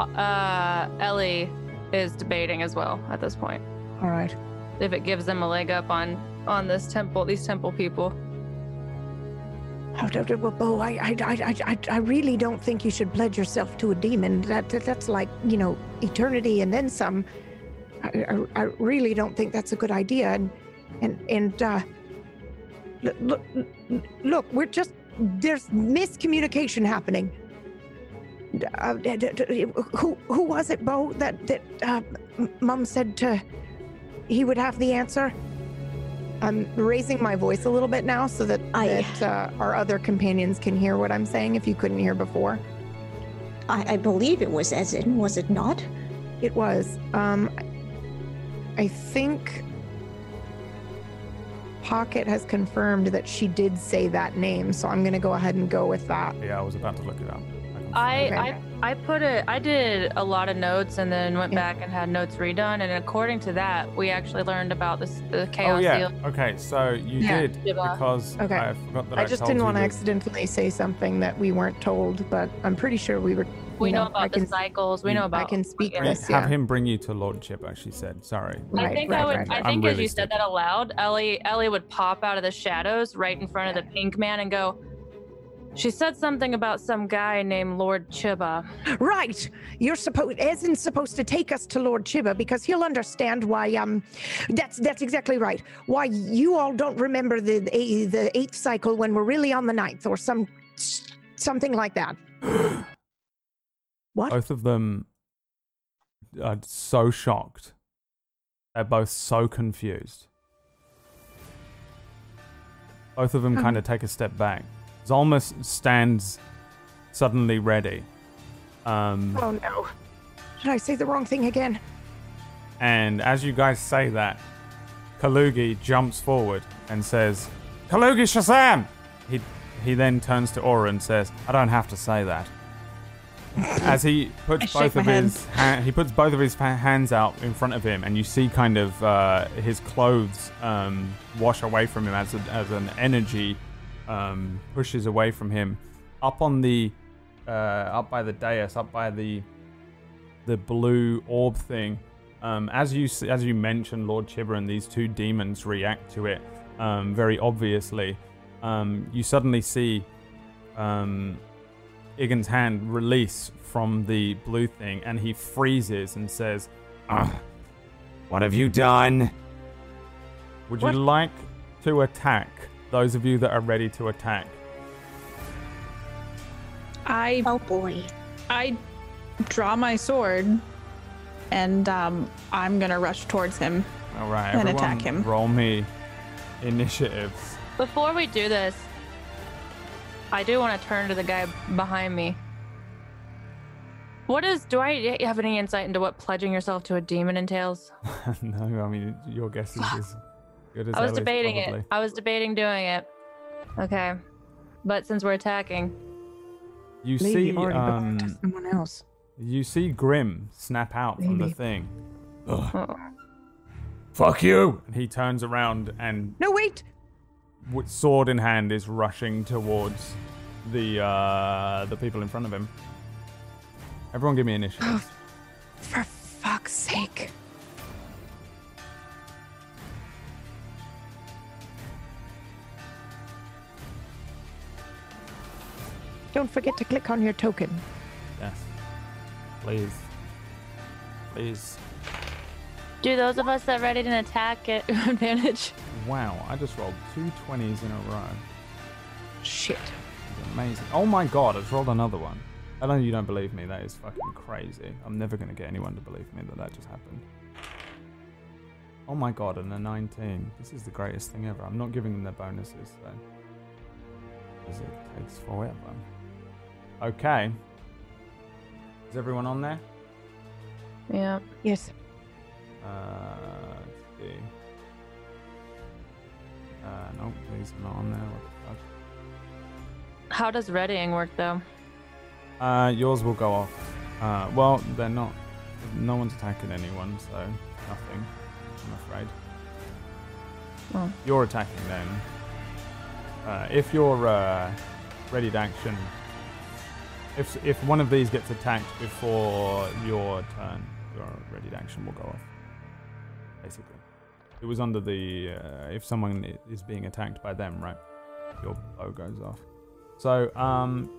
uh, Ellie is debating as well at this point. All right. If it gives them a leg up on on this temple, these temple people. Oh, d- d- well, Bo, I, I, I, I, I really don't think you should pledge yourself to a demon. That, that that's like you know eternity and then some. I, I, I really don't think that's a good idea. And and and uh, look, look, look, we're just there's miscommunication happening. Uh, d- d- d- who who was it, Bo? That that uh, Mum said to he would have the answer. I'm raising my voice a little bit now so that, I- that uh, our other companions can hear what I'm saying if you couldn't hear before. I, I believe it was Ezin, was it not? It was. Um, I think Pocket has confirmed that she did say that name, so I'm going to go ahead and go with that. Yeah, I was about to look it up. I, Okay. I I put it. I did a lot of notes and then went Yeah. back and had notes redone. And according to that, we actually learned about this the oh, chaos Oh yeah. seal. Okay, so you Yeah. did because Okay. I forgot that I, I just told didn't you want to accidentally say something that we weren't told, but I'm pretty sure we were. We you know, I about the can- cycles. We mm. know about. I can speak yeah. this. Have him bring you to Lordship, as she said. Sorry. I think right, I would. right, I think I'm as you said that aloud, Ellie Ellie would pop out of the shadows right in front of the pink man and go. She said something about some guy named Lord Chiba. Right. You're supposed Ezin's supposed to take us to Lord Chiba because he'll understand why um that's that's exactly right. Why you all don't remember the the, the eighth cycle when we're really on the ninth or some something like that. what? Both of them are so shocked. They're both so confused. Both of them Um. kind of take a step back. Zolmus stands suddenly ready. Um, Oh no. Did I say the wrong thing again? And as you guys say that, Kalugi jumps forward and says, Kalugi Shazam! He, he then turns to Aura and says, I don't have to say that. As he puts I both my of hand. his ha- he puts both of his fa- hands out in front of him, and you see kind of uh, his clothes um, wash away from him as, a, as an energy um, pushes away from him. Up on the uh, up by the dais, up by the the blue orb thing. Um, as you as you mentioned, Lord Chiba and these two demons react to it um, very obviously. Um, you suddenly see um, Igan's hand release from the blue thing, and he freezes and says, what have you done? "Would What? you like to attack? Those of you that are ready to attack." I Oh boy. I draw my sword, and um, I'm gonna rush towards him. All right, And attack him. roll me initiatives. Before we do this, I do want to turn to the guy behind me. What is? Do I have any insight into what pledging yourself to a demon entails? no, I mean your guess is as good as I was Ellie's, debating probably. it. I was debating doing it. Okay, but since we're attacking, You Maybe see, already belonged to um, someone else. you see Grim snap out from the Maybe. thing, oh, Fuck you! and he turns around and No, wait. with sword in hand is rushing towards the uh, the people in front of him. Everyone, give me initiative. For fuck's sake. Don't forget to click on your token. yes. Please. Please. Do those of us that ready to attack get advantage? Wow, I just rolled two 20s in a row. Shit. Amazing. Oh my god, I've rolled another one. I know you don't believe me. That is fucking crazy. I'm never going to get anyone to believe me that that just happened. Oh my god, and a 19. This is the greatest thing ever. I'm not giving them their bonuses, though. Because it takes forever. Okay. Is everyone on there? Yeah. Yes. Uh, let's see. Uh, no, these are not on there. What the fuck? How does readying work though? Uh, yours will go off. Uh, well, they're not. No one's attacking anyone, so nothing. I'm afraid. Oh. You're attacking them. Uh, if you're uh, ready to action, if if one of these gets attacked before your turn, your ready to action will go off. Basically, it was under the uh, if someone is being attacked by them, right? Your bow goes off. So, um,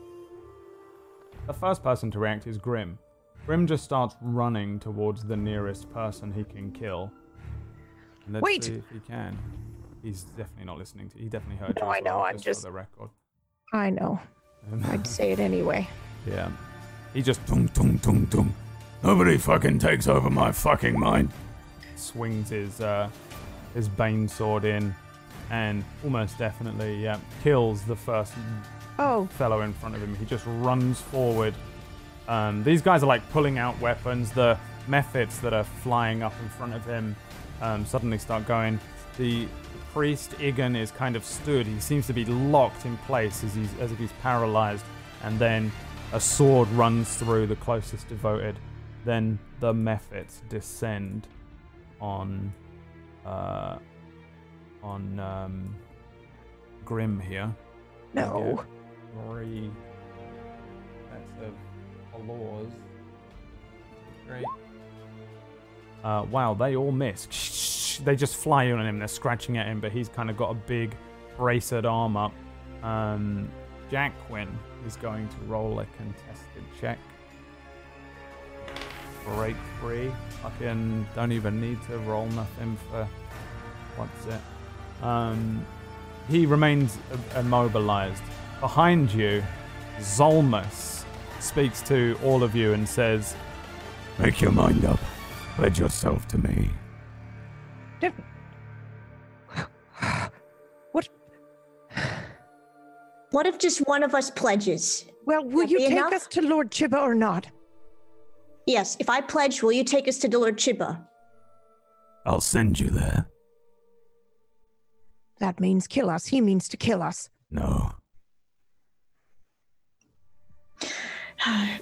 the first person to react is Grim. Grim just starts running towards the nearest person he can kill. Let's Wait. see if he can. He's definitely not listening to. He definitely heard No, you. I know, well, I'm just- the record. I know. I'd say it anyway. Yeah. He just tung tung tung tung. Nobody fucking takes over my fucking mind. Swings his uh, his bane sword in, and almost definitely yeah kills the first Oh, fellow in front of him. He just runs forward. Um, these guys are like pulling out weapons. The mephits that are flying up in front of him um, suddenly start going. The priest Igan is kind of stood. He seems to be locked in place as he's as if he's paralyzed. And then a sword runs through the closest devoted. Then the mephits descend on uh, on um, Grim here no. three sets of laws. Great. Uh, wow, they all miss. They just fly on him. They're scratching at him, but he's kind of got a big braced arm up. Um, Jack Quinn is going to roll a contested check. Break free. Fucking don't even need to roll nothing for what's it. Um, he remains immobilized. Behind you, Zolmus speaks to all of you and says, Make your mind up. Pledge yourself to me. What if just one of us pledges? Well, will That you take enough? us to Lord Chiba or not? Yes, if I pledge, will you take us to Lord Chiba? I'll send you there. That means kill us. He means to kill us. No. I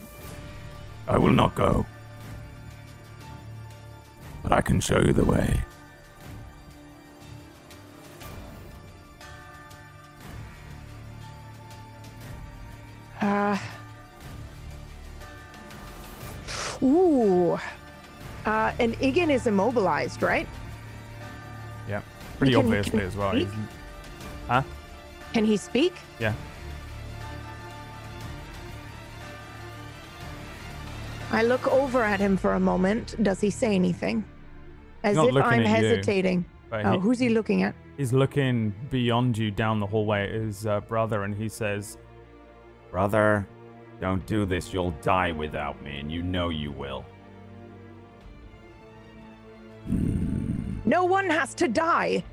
will not go. But I can show you the way. Uh. Ooh. Uh, and Igan is immobilized, right? Yeah, pretty Can- obviously can as well. speak? Huh? Can he speak? Yeah. I look over at him for a moment. Does he say anything? As if I'm at you, hesitating. Oh, he- who's he looking at? he's looking beyond you down the hallway at his uh, brother, and he says, Brother, don't do this. You'll die without me, and you know you will. No one has to die.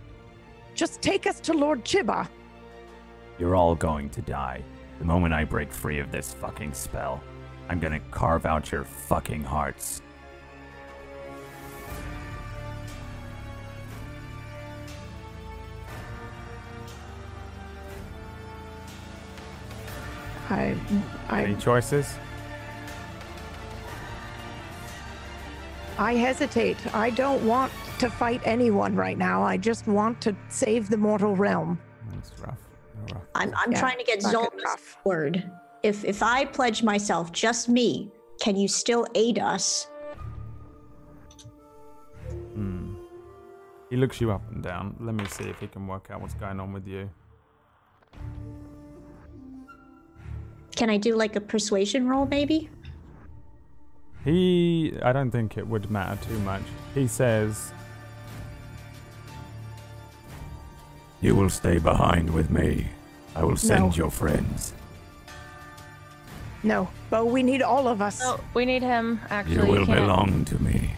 Just take us to Lord Chiba. You're all going to die. The moment I break free of this fucking spell, I'm gonna carve out your fucking hearts. I, Any choices? I hesitate. I don't want to fight anyone right now. I just want to save the mortal realm. That's rough. They're rough. I'm, I'm Yeah, trying to get fucking Zolmus' word. If if I pledge myself, just me, can you still aid us? Hmm. He looks you up and down. Let me see if he can work out what's going on with you. Can I do like a persuasion roll, maybe? He, I don't think it would matter too much. He says, You will stay behind with me. I will send No. your friends. No, but we need all of us. No, we need him. Actually, You will can't- belong to me.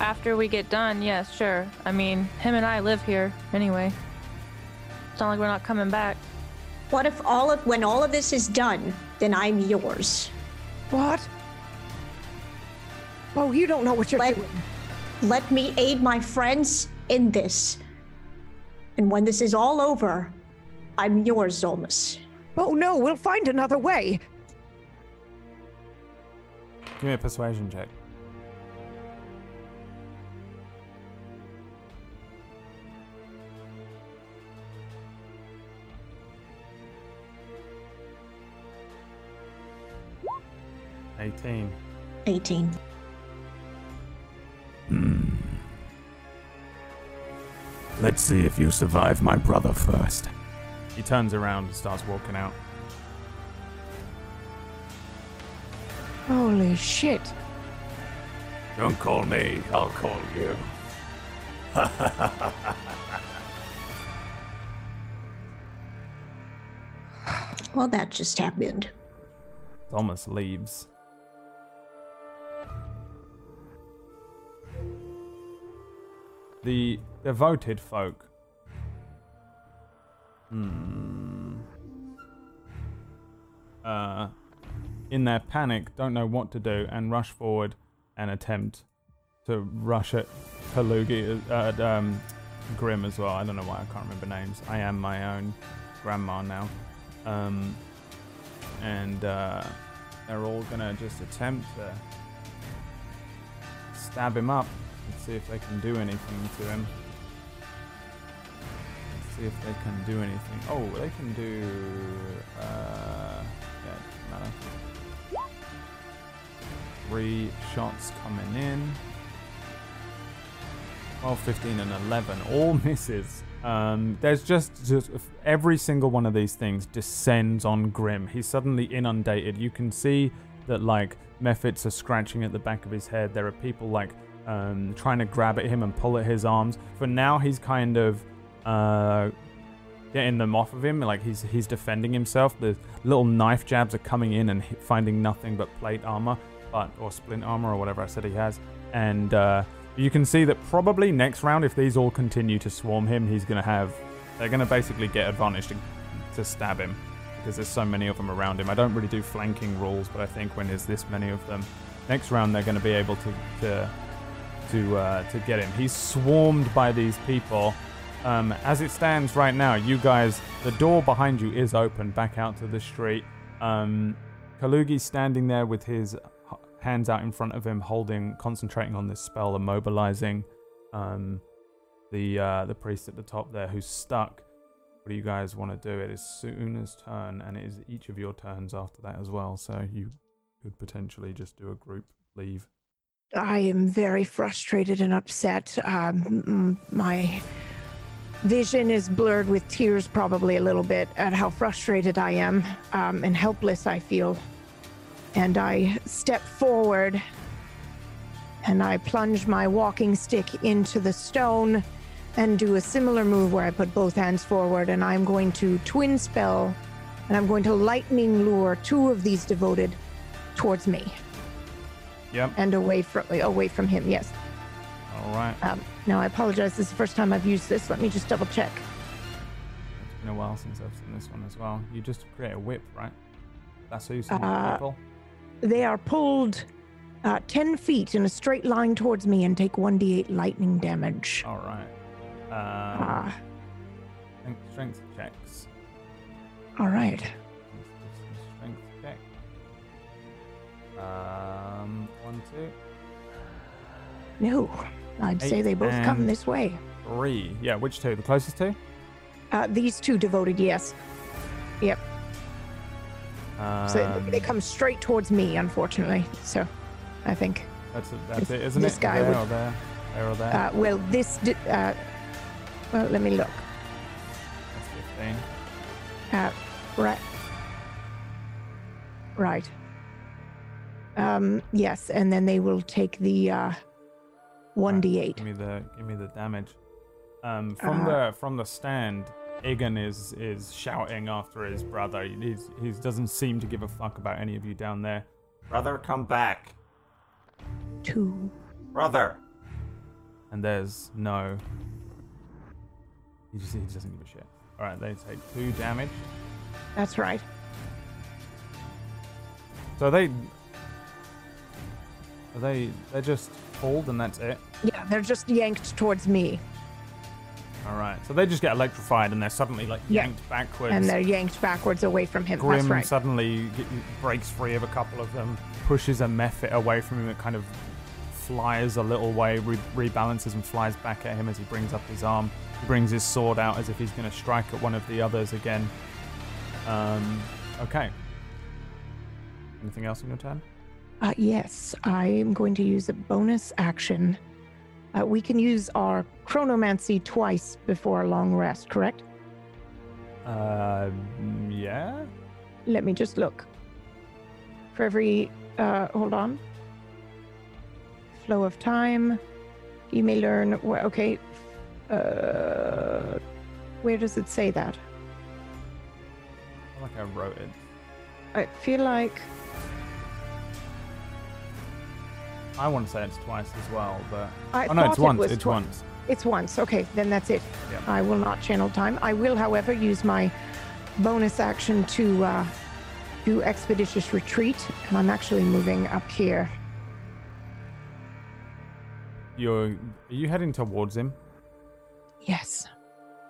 After we get done, yes, sure. I mean, him and I live here anyway. It's not like we're not coming back. What if all of when all of this is done, then I'm yours? What? Oh, you don't know what you're Let, doing. let me aid my friends in this. And when this is all over, I'm yours, Zolmus. Oh no, we'll find another way. Give me a persuasion check. Eighteen. 18. Hmm. Let's see if you survive my brother first. He turns around and starts walking out. Holy shit. Don't call me, I'll call you. Well, that just happened. Zolmus leaves. The devoted folk. Hmm. Uh, in their panic, don't know what to do and rush forward and attempt to rush at Kalugi, uh, at um, Grim as well. I don't know why I can't remember names. I am my own grandma now. Um, and uh, they're all gonna just attempt to stab him up and see if they can do anything to him. Let's see if they can do anything. Oh, they can do. Uh, yeah, matter. Three shots coming in. 12, 15, and 11. All misses. Um, there's just, just every single one of these things descends on Grim. He's suddenly inundated. You can see that like Mephits are scratching at the back of his head. There are people like um, trying to grab at him and pull at his arms. For now, he's kind of uh, getting them off of him. Like he's he's defending himself. The little knife jabs are coming in and finding nothing but plate armor, but or splint armor or whatever I said he has. And uh, you can see that probably next round, if these all continue to swarm him, he's gonna have. They're gonna basically get advantage to, to stab him because there's so many of them around him. I don't really do flanking rules, but I think when there's this many of them, next round they're going to be able to to to uh, to get him. He's swarmed by these people. Um, as it stands right now, you guys, the door behind you is open back out to the street. Um, Kalugi's standing there with his hands out in front of him, holding, concentrating on this spell, immobilizing um, the uh, the priest at the top there who's stuck. What do you guys want to do? It is Suna's turn, and it is each of your turns after that as well. So you could potentially just do a group leave. I am very frustrated and upset. Um, my vision is blurred with tears, probably a little bit, at how frustrated I am um, and helpless I feel. And I step forward and I plunge my walking stick into the stone and do a similar move where I put both hands forward and I'm going to twin spell and I'm going to lightning lure two of these devoted towards me Yep. and away from away from him. Yes. All right. Um, now I apologize. This is the first time I've used this. Let me just double check. It's been a while since I've seen this one as well. You just create a whip, right? That's how you Uh, people. They are pulled uh, ten feet in a straight line towards me and take one d8 lightning damage. All right. Um, Ah, strength checks. all right. Um, one, two, No, I'd say they both come and- this way. three. Yeah, which two? The closest two? Uh, these two devoted, yes. Yep. So Um, they come straight towards me, unfortunately. So I think. That's it, that's it, isn't it? this it? guy there would- or there, there or there. Uh, well, this. Di- uh, well, let me look. that's fifteen. Uh, right. Right. Um, yes, and then they will take the uh, 1d8. Give me the give me the damage. Um, from Uh, the from the stand, Egan is is shouting after his brother. He's, he doesn't seem to give a fuck about any of you down there. Brother, come back. Two. Brother. And there's no. He just he doesn't give a shit. All right, they take two damage. That's right. So they. Are they they just pulled and that's it. Yeah, they're just yanked towards me, All right. So they just get electrified and they're suddenly like Yeah. yanked backwards. and they're yanked backwards away from him. Grim right. suddenly breaks free of a couple of them, pushes a mephit away from him. It kind of flies a little way, re- rebalances, and flies back at him as he brings up his arm. He brings his sword out as if he's going to strike at one of the others again. Um, okay. Anything else on your turn? Uh, yes, I am going to use a bonus action. Uh, we can use our chronomancy twice before a long rest, correct? Uh, yeah. Let me just look. For every, uh, hold on. Flow of time. You may learn. wh- Okay. Uh, where does it say that? I feel like I wrote it. I feel like. I want to say it's twice as well, but I oh no, it's thought it once. it's twi- once. It's once. Okay, then that's it. Yeah. I will not channel time. I will, however, use my bonus action to uh, do expeditious retreat, and I'm actually moving up here. You're are you heading towards him? Yes.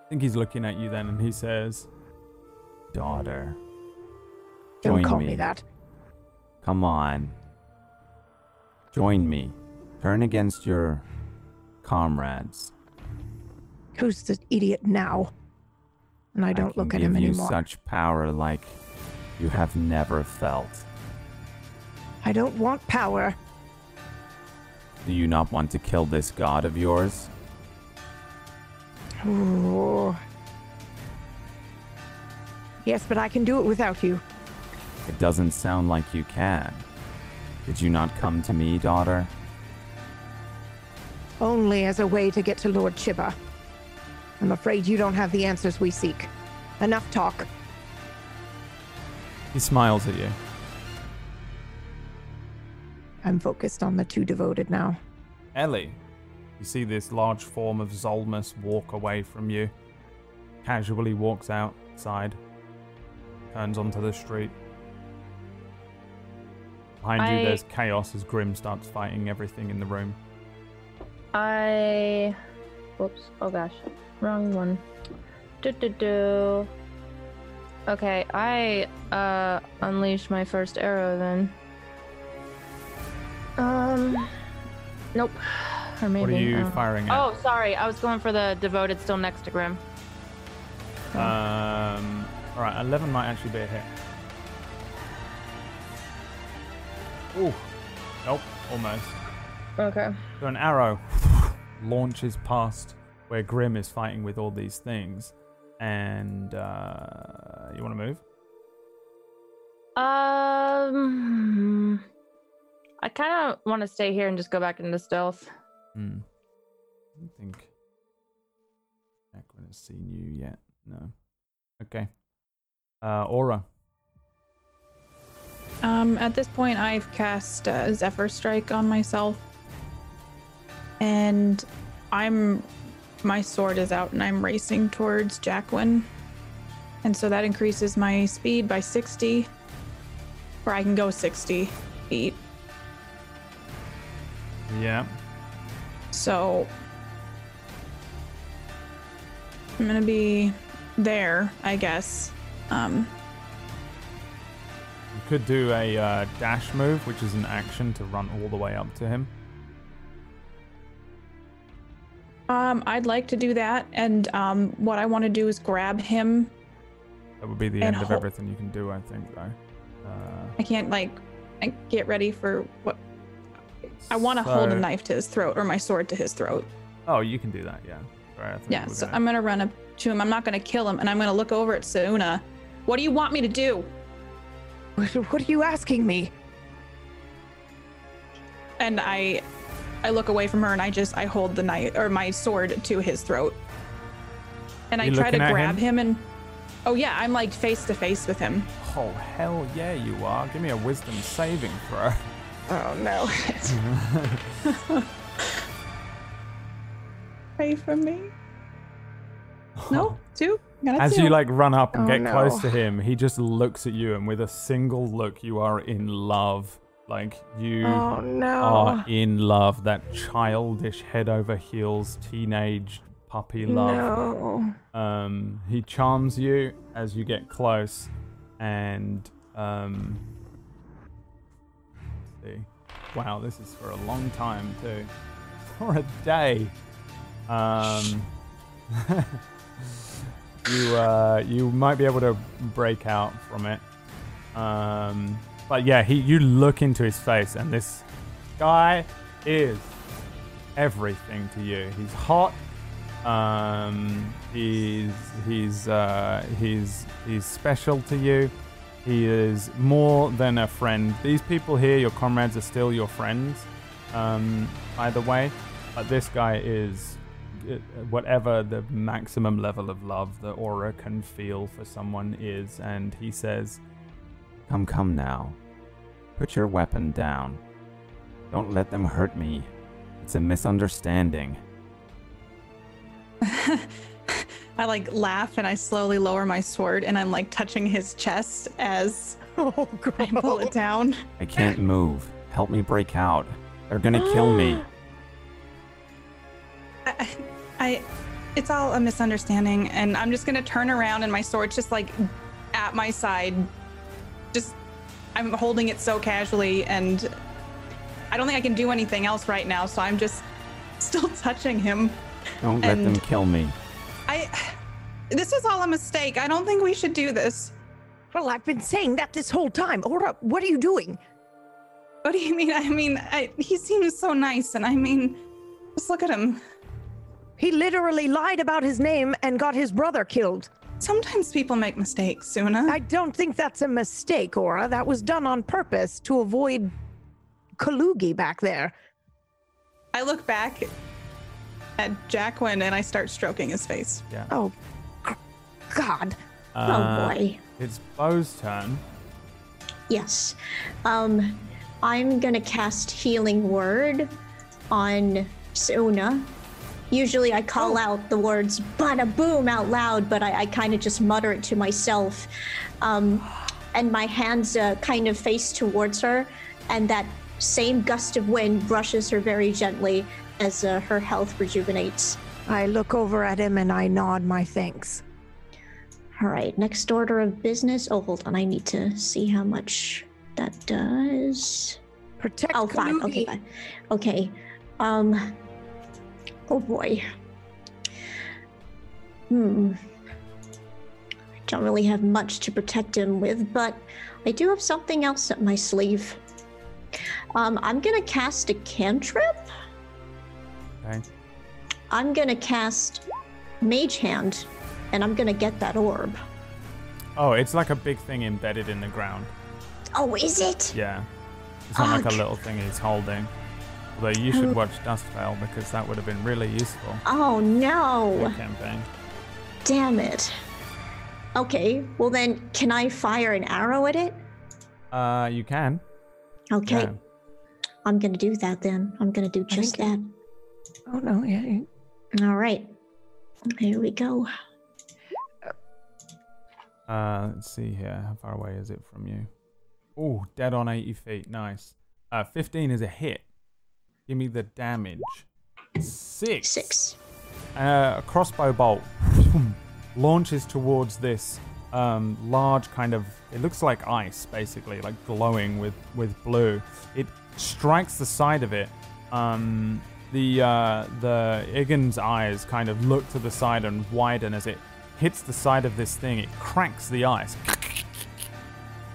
I think he's looking at you then, and he says, Daughter. Don't call me. me that. Come on. Join me. Turn against your comrades. Who's the idiot now? And I don't can look at give him anymore. you such power like you have never felt. I don't want power. Do you not want to kill this god of yours? Ooh. Yes, but I can do it without you. It doesn't sound like you can. Did you not come to me, daughter? Only as a way to get to Lord Chiba. I'm afraid you don't have the answers we seek. Enough talk. he smiles at you. I'm focused on the two devoted now. Ellie, you see this large form of Zolmus walk away from you. Casually walks outside, turns onto the street. Behind I- you, there's chaos as Grim starts fighting everything in the room. I. Whoops. Oh gosh. Wrong one. Do do do. Okay, I uh unleash my first arrow then. Um. Nope. Or maybe. What are you uh, firing at? Oh, sorry. I was going for the devoted still next to Grim. Um, all right, 11 might actually be a hit. Ooh, nope, almost. Okay. So an arrow launches past where Grim is fighting with all these things, and uh, you want to move? Um. I kind of want to stay here and just go back into stealth. Hmm. I don't think Jacqueline has seen you yet. No. Okay. Uh, Aura. Um, at this point, I've cast uh, Zephyr Strike on myself, and I'm my sword is out, and I'm racing towards Jacqueline, and so that increases my speed by 60, or I can go 60 feet. Yeah. So I'm gonna be there, I guess. Um, could do a uh, dash move, which is an action to run all the way up to him. um, I'd like to do that, and um, what I want to do is grab him That would be the end of hol- everything you can do, I think, though. Uh, I can't like I get ready for what I want to hold a knife to his throat or my sword to his throat. Oh, you can do that. Yeah. Sorry, I thought you Yeah, so gonna- I'm gonna run up to him. I'm not gonna kill him, and I'm gonna look over at Suna. What do you want me to do? What, what are you asking me? And I, I look away from her, and I just I hold the knife or my sword to his throat, and I You try to grab him? him? and. Oh yeah, I'm like face to face with him. Oh hell yeah, you are. Give me a wisdom saving throw. Oh no. Pray for me. No, two. As you like run up and Oh, get no. close to him, he just looks at you, and with a single look, you are in love. Like you Oh no. are in love. That childish, head over heels, teenage puppy love. No. Um, he charms you as you get close, and um, let's see. Wow, this is for a long time too. For a day. Um, you uh, you might be able to break out from it. Um, but yeah, he you look into his face, and this guy is everything to you. He's hot. Um, he's he's uh, he's he's special to you. He is more than a friend. These people here, your comrades, are still your friends. Um, either way, but this guy is whatever the maximum level of love the Aura can feel for someone is, and he says, Come, come now. Put your weapon down. Don't let them hurt me. It's a misunderstanding. I like laugh and I slowly lower my sword and I'm like touching his chest as Oh I pull it down. I can't move. Help me break out. They're gonna kill me. I, I, it's all a misunderstanding, and I'm just gonna turn around and my sword's just like at my side. Just, I'm holding it so casually, and I don't think I can do anything else right now, so I'm just still touching him. Don't let them kill me. I, this was all a mistake. I don't think we should do this. Well, I've been saying that this whole time. Aura, what are you doing? What do you mean? I mean, I, he seems so nice, and I mean, just look at him. He literally lied about his name and got his brother killed. Sometimes people make mistakes, Suna. I don't think that's a mistake, Aura. That was done on purpose to avoid Kalugi back there. I look back at Jacqueline and I start stroking his face. Yeah. Oh, g- God. oh uh, boy. It's Bo's turn. Yes. Um, I'm gonna cast Healing Word on Suna. Usually I call out the words bada boom out loud, but I, I kind of just mutter it to myself. Um, and my hands uh, kind of face towards her, and that same gust of wind brushes her very gently as uh, her health rejuvenates. I look over at him and I nod my thanks. All right, next order of business. Oh, hold on. I need to see how much that does. Protect Oh, five. Okay, fine. Okay. Um. Oh boy. Hmm. I don't really have much to protect him with, but I do have something else up my sleeve. Um, I'm gonna cast a cantrip. Okay. I'm gonna cast Mage Hand, and I'm gonna get that orb. Oh, it's like a big thing embedded in the ground. Oh, is it? Yeah. It's not like a little thing he's holding. Although you should watch Dustveil because that would have been really useful Oh no! your campaign. Damn it. Okay, well then, can I fire an arrow at it? Uh, you can. Okay, Yeah. I'm gonna do that then. I'm gonna do just that. think Oh, no. Yeah. All right, here we go. Uh, let's see here. How far away is it from you? Oh, dead on 80 feet. Nice. Uh, 15 is a hit. Give me the damage. Six. Six. Uh, a crossbow bolt launches towards this um, large kind of. It looks like ice, basically, like glowing with with blue. It strikes the side of it. Um, the uh, the Igan's eyes kind of look to the side and widen as it hits the side of this thing. It cracks the ice,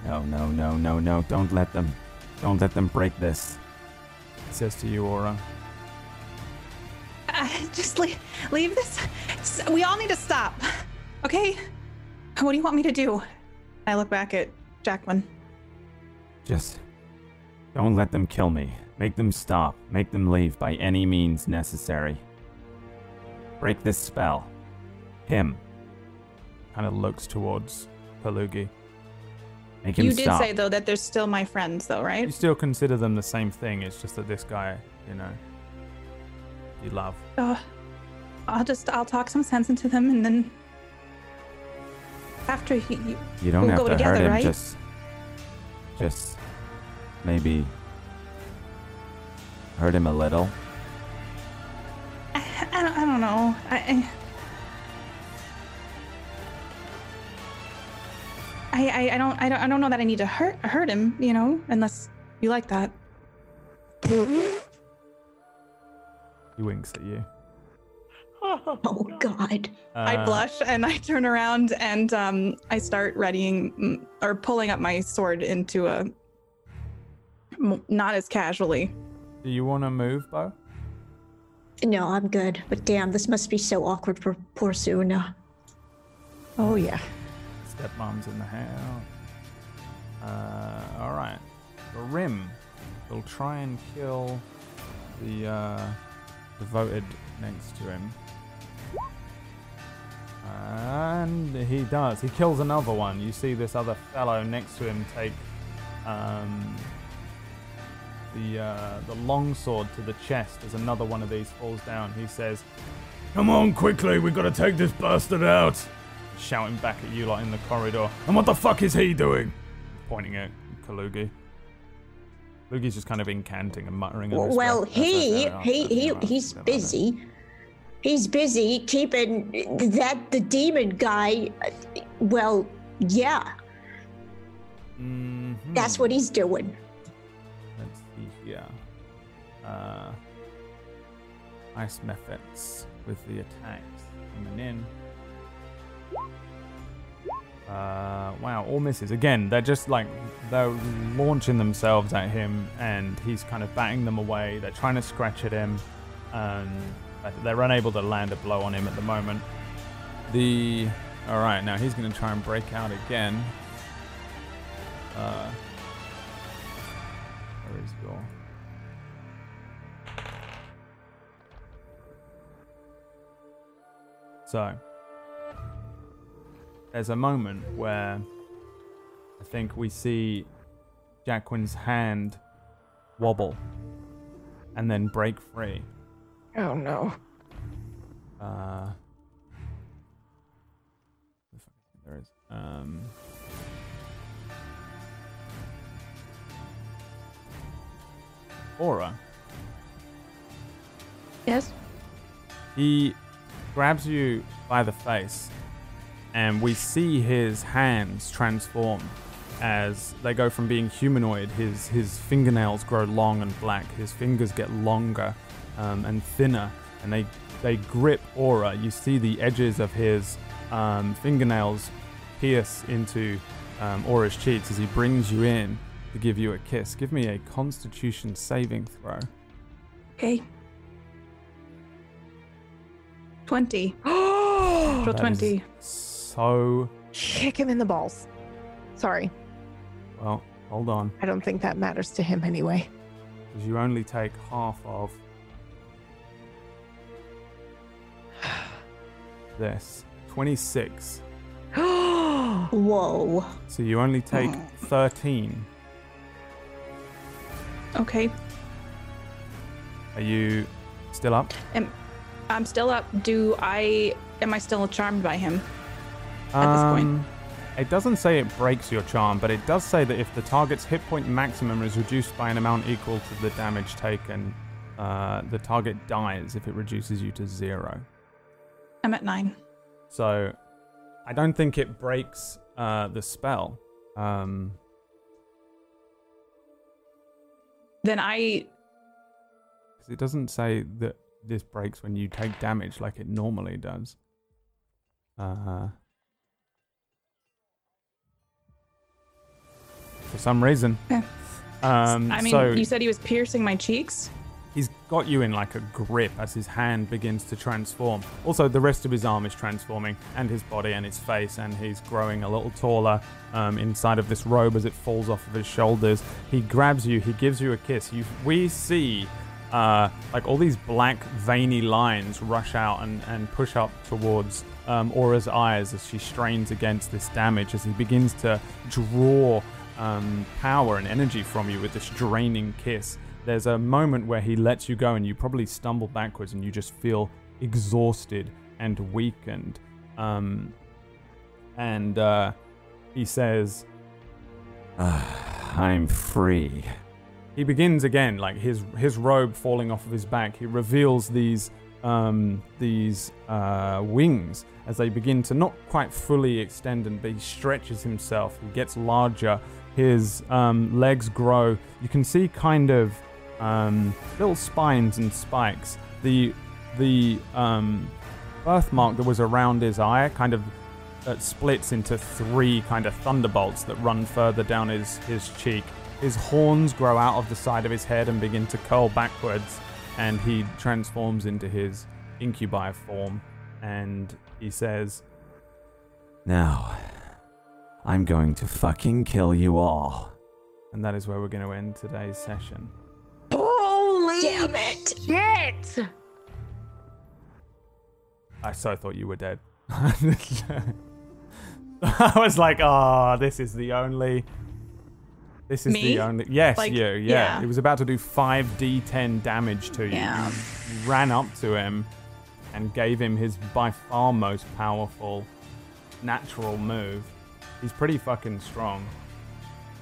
No, no, no, no, no. Don't let them. Don't let them break this. He says to you, Aura. Uh, just leave, leave this. We all need to stop. Okay? What do you want me to do? I look back at Jacqueline. Just don't let them kill me. Make them stop. Make them leave by any means necessary. Break this spell. Him. Kind of looks towards Kalugi. Make him You did stop. say though that they're still my friends, though, right? You still consider them the same thing. It's just that this guy, you know, you love. Uh, I'll just I'll talk some sense into them, and then after you, you you don't we'll have go to hurt together, him. right? Just, just maybe hurt him a little. I, I don't I don't know. I. I, I, I don't I don't I don't know that I need to hurt hurt him, you know, unless you like that. He winks at you. Oh God. I Uh, blush and I turn around and um, I start readying mm, or pulling up my sword into a not as casually. Do you want to move, Bo? No, I'm good. But damn, this must be so awkward for poor Suna. Oh yeah. Stepmom's in the house. Uh, all right. The rim will try and kill the uh, devoted next to him. And he does. He kills another one. You see this other fellow next to him take um, the uh, the long sword to the chest as another one of these falls down. He says, "Come on, quickly! We've got to take this bastard out!" Shouting back at you like in the corridor. And what the fuck is he doing? Pointing at Kalugi. Kalugi's just kind of incanting and muttering. Well, breath. he he he he's busy. He's busy keeping that the demon guy. Well, yeah, Mhm. that's what he's doing. Let's see here. Uh, ice mephits with the attacks coming in. Uh, wow, all misses. Again, they're just like, they're launching themselves at him and he's kind of batting them away. They're trying to scratch at him. Um, they're unable to land a blow on him at the moment. The. Alright, now he's going to try and break out again. Uh, where is your. So, there's a moment where I think we see Jacqueline's hand wobble and then break free. Oh no. Uh, there is. Um, Aura. Yes. He grabs you by the face, and we see his hands transform as they go from being humanoid. His his fingernails grow long and black. His fingers get longer um, and thinner, and they they grip Aura. You see the edges of his um, fingernails pierce into um, Aura's cheeks as he brings you in to give you a kiss. Give me a Constitution saving throw. Okay. Twenty. Is twenty. So Kick him in the balls. Sorry. well. Hold on. I don't think that matters to him anyway. because you only take half of this 26 Whoa. so you only take hmm. 13 Okay. are you still up Am, I'm still up. Do I? Am I still charmed by him? At this point. Um, it doesn't say it breaks your charm but it does say that if the target's hit point maximum is reduced by an amount equal to the damage taken uh, the target dies if it reduces you to zero I'm at nine. So I don't think it breaks uh, the spell. Um, Then I. it doesn't say that this breaks when you take damage like it normally does. Uh, for some reason. Okay. Um, I mean, so you said he was piercing my cheeks. he's got you in like a grip as his hand begins to transform. Also, the rest of his arm is transforming, and his body and his face, and he's growing a little taller um, inside of this robe as it falls off of his shoulders. He grabs you, he gives you a kiss. You, we see uh, like all these black veiny lines rush out and, and push up towards um, Aura's eyes as she strains against this damage as he begins to draw um, power and energy from you with this draining kiss. There's a moment where he lets you go and you probably stumble backwards and you just feel exhausted and weakened. Um, and uh, he says, I'm free. he begins again, like his his robe falling off of his back. He reveals these um, these uh, wings as they begin to not quite fully extend, and but he stretches himself. He gets larger. His um, legs grow. You can see kind of um, little spines and spikes. The the um, birthmark that was around his eye kind of uh, splits into three kind of thunderbolts that run further down his, his cheek. His horns grow out of the side of his head and begin to curl backwards, and he transforms into his incubi form. And he says, Now, I'm going to fucking kill you all. and that is where we're going to end today's session. Holy Damn it. shit! I so thought you were dead. I was like, oh, this is the only. This is Me? the only. Yes, Like, you. Yeah. yeah. It was about to do 5d10 damage to you. Yeah. You ran up to him and gave him his by far most powerful natural move. He's pretty fucking strong.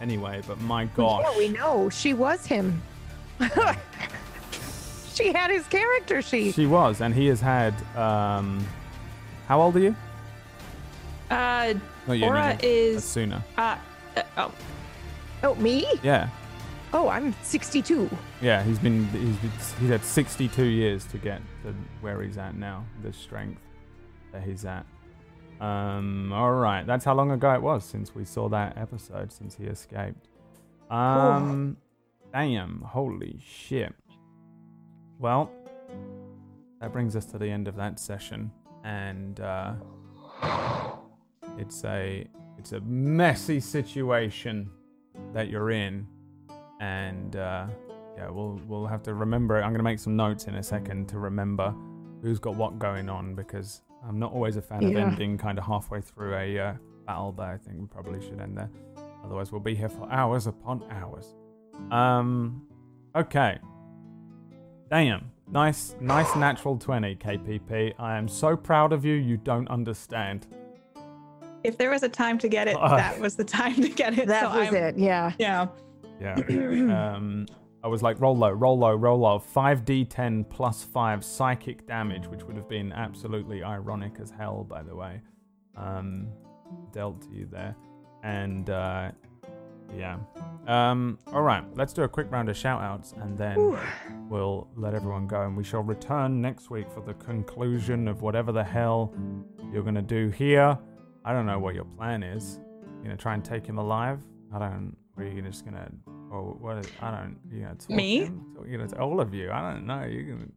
Anyway, but my gosh. Yeah, we know she was him. she had his character sheet. She was, and he has had. um How old are you? Uh, Not you, Aura no, no. That's is. Suna. Uh, uh, oh, Oh, me? Yeah. Oh, I'm 62. Yeah, he's been he's been, he's had 62 years to get to where he's at now, the strength that he's at. Um, all right, that's how long ago it was since we saw that episode, since he escaped. Um, damn, holy shit. Well, that brings us to the end of that session, and uh, it's a it's a messy situation that you're in, and uh, yeah, we'll we'll have to remember it. I'm gonna make some notes in a second to remember who's got what going on because I'm not always a fan of ending kind of halfway through a uh, battle, but I think we probably should end there. Otherwise, we'll be here for hours upon hours. Um, okay. Damn, nice, nice natural 20, KPP. I am so proud of you. You don't understand. if there was a time to get it, Uh, that was the time to get it. That so was I'm- it. Yeah. Yeah. Yeah. um, I was like, roll low, roll low, roll low. 5d10 plus 5 psychic damage, which would have been absolutely ironic as hell, by the way. Um, dealt to you there. And uh, yeah. Um, all right, let's do a quick round of shout outs and then we'll let everyone go. And we shall return next week for the conclusion of whatever the hell you're going to do here. I don't know what your plan is. You're going to try and take him alive? I don't. Or are you just going to. Or what? Is, I don't. You know, talk Me? Talk, you know, to all of you. I don't know. You're to.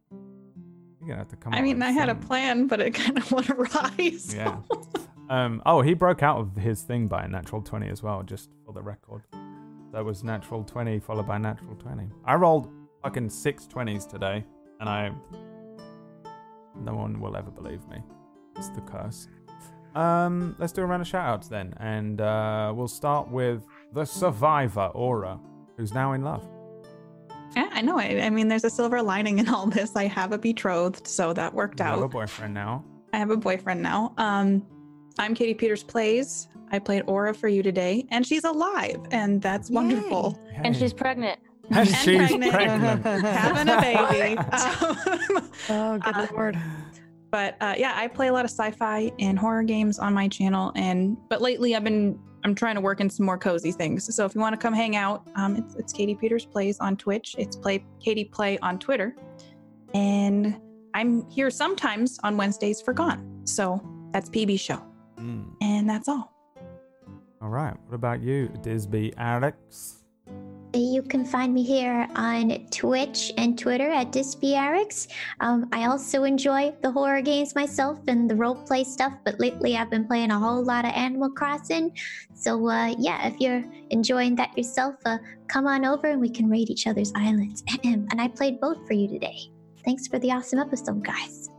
You're to have to come I mean, I had a plan, but it kind of went awry. So. Yeah. Um, oh, he broke out of his thing by a natural 20 as well, just for the record. That was natural 20 followed by natural 20. I rolled fucking six 20s today, and I. No one will ever believe me. It's the curse. Um, let's do a round of shoutouts then, and uh, we'll start with the survivor, Aura, who's now in love. Yeah, I know. I, I mean, there's a silver lining in all this. I have a betrothed, so that worked out. You have a boyfriend now. I have a boyfriend now. Um, I'm Katie Peters Plays. I played Aura for you today, and she's alive, and that's wonderful. And she's pregnant. and and she's pregnant. pregnant. Having a baby. Um, Oh, good Uh, lord. but uh, yeah, I play a lot of sci-fi and horror games on my channel, and but lately I've been I'm trying to work in some more cozy things. So if you want to come hang out, um, it's, it's Katie Peters Plays on Twitch. It's Play Katie Play on Twitter, and I'm here sometimes on Wednesdays for Gone. So that's PB show, Mm. and that's all. All right. What about you, Disby Alex? You can find me here on Twitch and Twitter at DispyArix. Um, I also enjoy the horror games myself and the roleplay stuff, but lately I've been playing a whole lot of Animal Crossing. So, uh, yeah, if you're enjoying that yourself, uh, come on over and we can raid each other's islands. and I played Bo for you today. Thanks for the awesome episode, guys.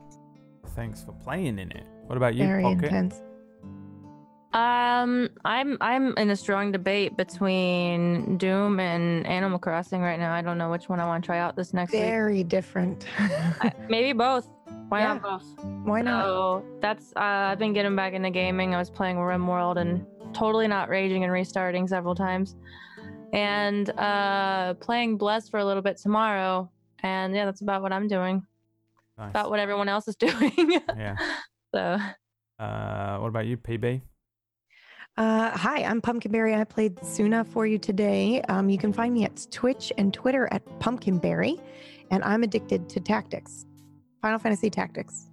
Thanks for playing in it. What about you, Very Pocket? intense. Um, I'm I'm in a strong debate between Doom and Animal Crossing right now. I don't know which one I want to try out this next week. Very different. I- Maybe both. Why Yeah. not both? Why not? So that's uh, I've been getting back into gaming. I was playing RimWorld and totally not raging and restarting several times, and uh, playing Bless for a little bit tomorrow. And yeah, that's about what I'm doing. Nice. About what everyone else is doing. Yeah. so Uh, what about you, PB? Uh, hi, I'm Pumpkinberry. I played Suna for you today. Um, you can find me at Twitch and Twitter at Pumpkinberry, and I'm addicted to tactics, Final Fantasy Tactics.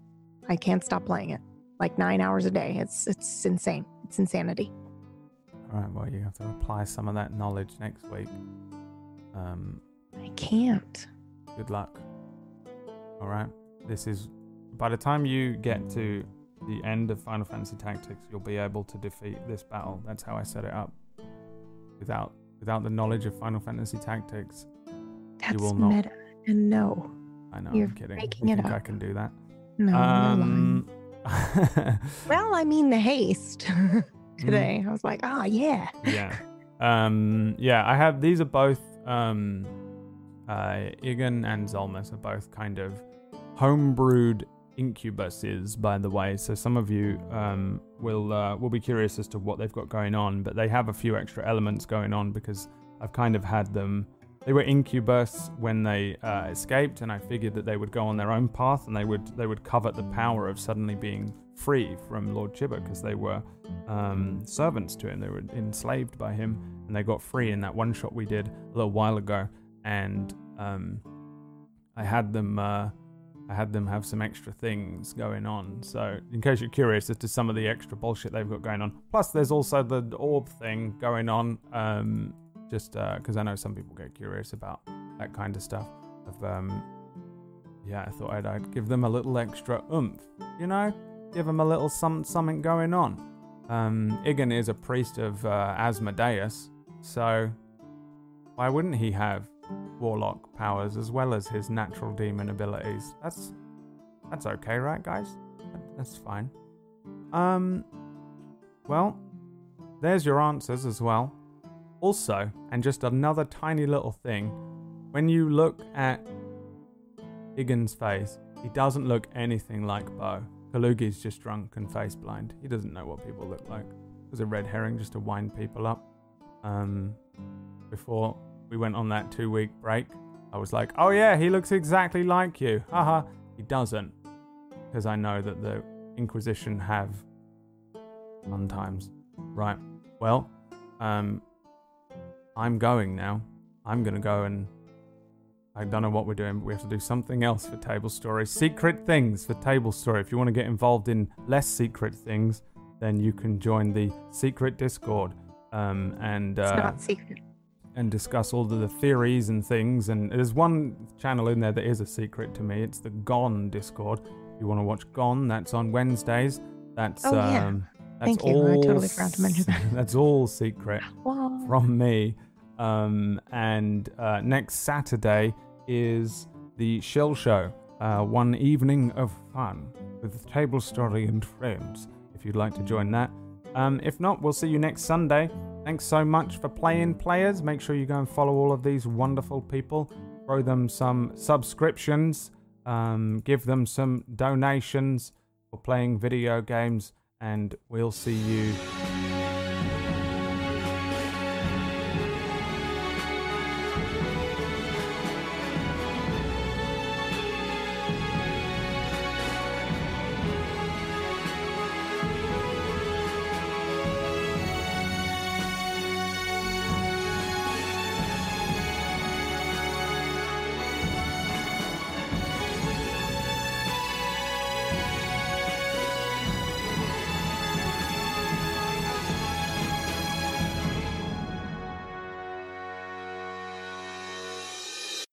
I can't stop playing it, like nine hours a day. It's it's insane. It's insanity. All right. Well, you have to apply some of that knowledge next week. Um, I can't. good luck. All right. This is by the time you get to the end of Final Fantasy Tactics, you'll be able to defeat this battle. That's how I set it up. Without without the knowledge of Final Fantasy Tactics, That's will not. meta. And no, I know You're I'm kidding. making you it think I can do that? no. Um, Well, I mean the haste today. I was like, oh yeah. yeah. Um, yeah, I have these are both um uh Igan and Zolmus are both kind of homebrewed incubuses, by the way. So some of you um will uh, will be curious as to what they've got going on, but they have a few extra elements going on because I've kind of had them they were incubus when they uh, escaped, and I figured that they would go on their own path and they would they would covet the power of suddenly being free from Lord Chibba because they were um, servants to him. They were enslaved by him, and they got free in that one shot we did a little while ago. And um, I had them, uh, I had them have some extra things going on. So, in case you're curious as to some of the extra bullshit they've got going on, plus there's also the orb thing going on. Um, just because I know some people get curious about that kind of stuff. Um, yeah, I thought I'd, I'd give them a little extra oomph, you know, give them a little some something going on. Um, Igan is a priest of uh, Asmodeus, so why wouldn't he have warlock powers as well as his natural demon abilities? That's that's okay, right, guys? That's fine. Um, well, there's your answers as well. Also, and just another tiny little thing, when you look at Igan's face, he doesn't look anything like Bo. Kalugi's just drunk and face blind. He doesn't know what people look like. It was a red herring just to wind people up. Um, before we went on that two week break, I was like, oh yeah, he looks exactly like you. Haha. He doesn't. Because I know that the Inquisition have fun times. Right. Well, um, I'm going now. I'm gonna go and I don't know what we're doing, but we have to do something else for Table Story. Secret things for Table Story. If you want to get involved in less secret things, then you can join the secret Discord um, and It's uh, not secret. And discuss all the theories and things. And there's one channel in there that is a secret to me. It's the Gone Discord. If you want to watch Gone, that's on Wednesdays. That's Oh, yeah. um, that's Thank you. I all totally forgot to mention that. that's all secret from me. Um, and uh, next Saturday is the Shell Show, uh, one evening of fun with Table Story and friends. If you'd like to join that. Um, if not, we'll see you next Sunday. Thanks so much for playing, players. Make sure you go and follow all of these wonderful people. Throw them some subscriptions. Um, give them some donations for playing video games. And we'll see you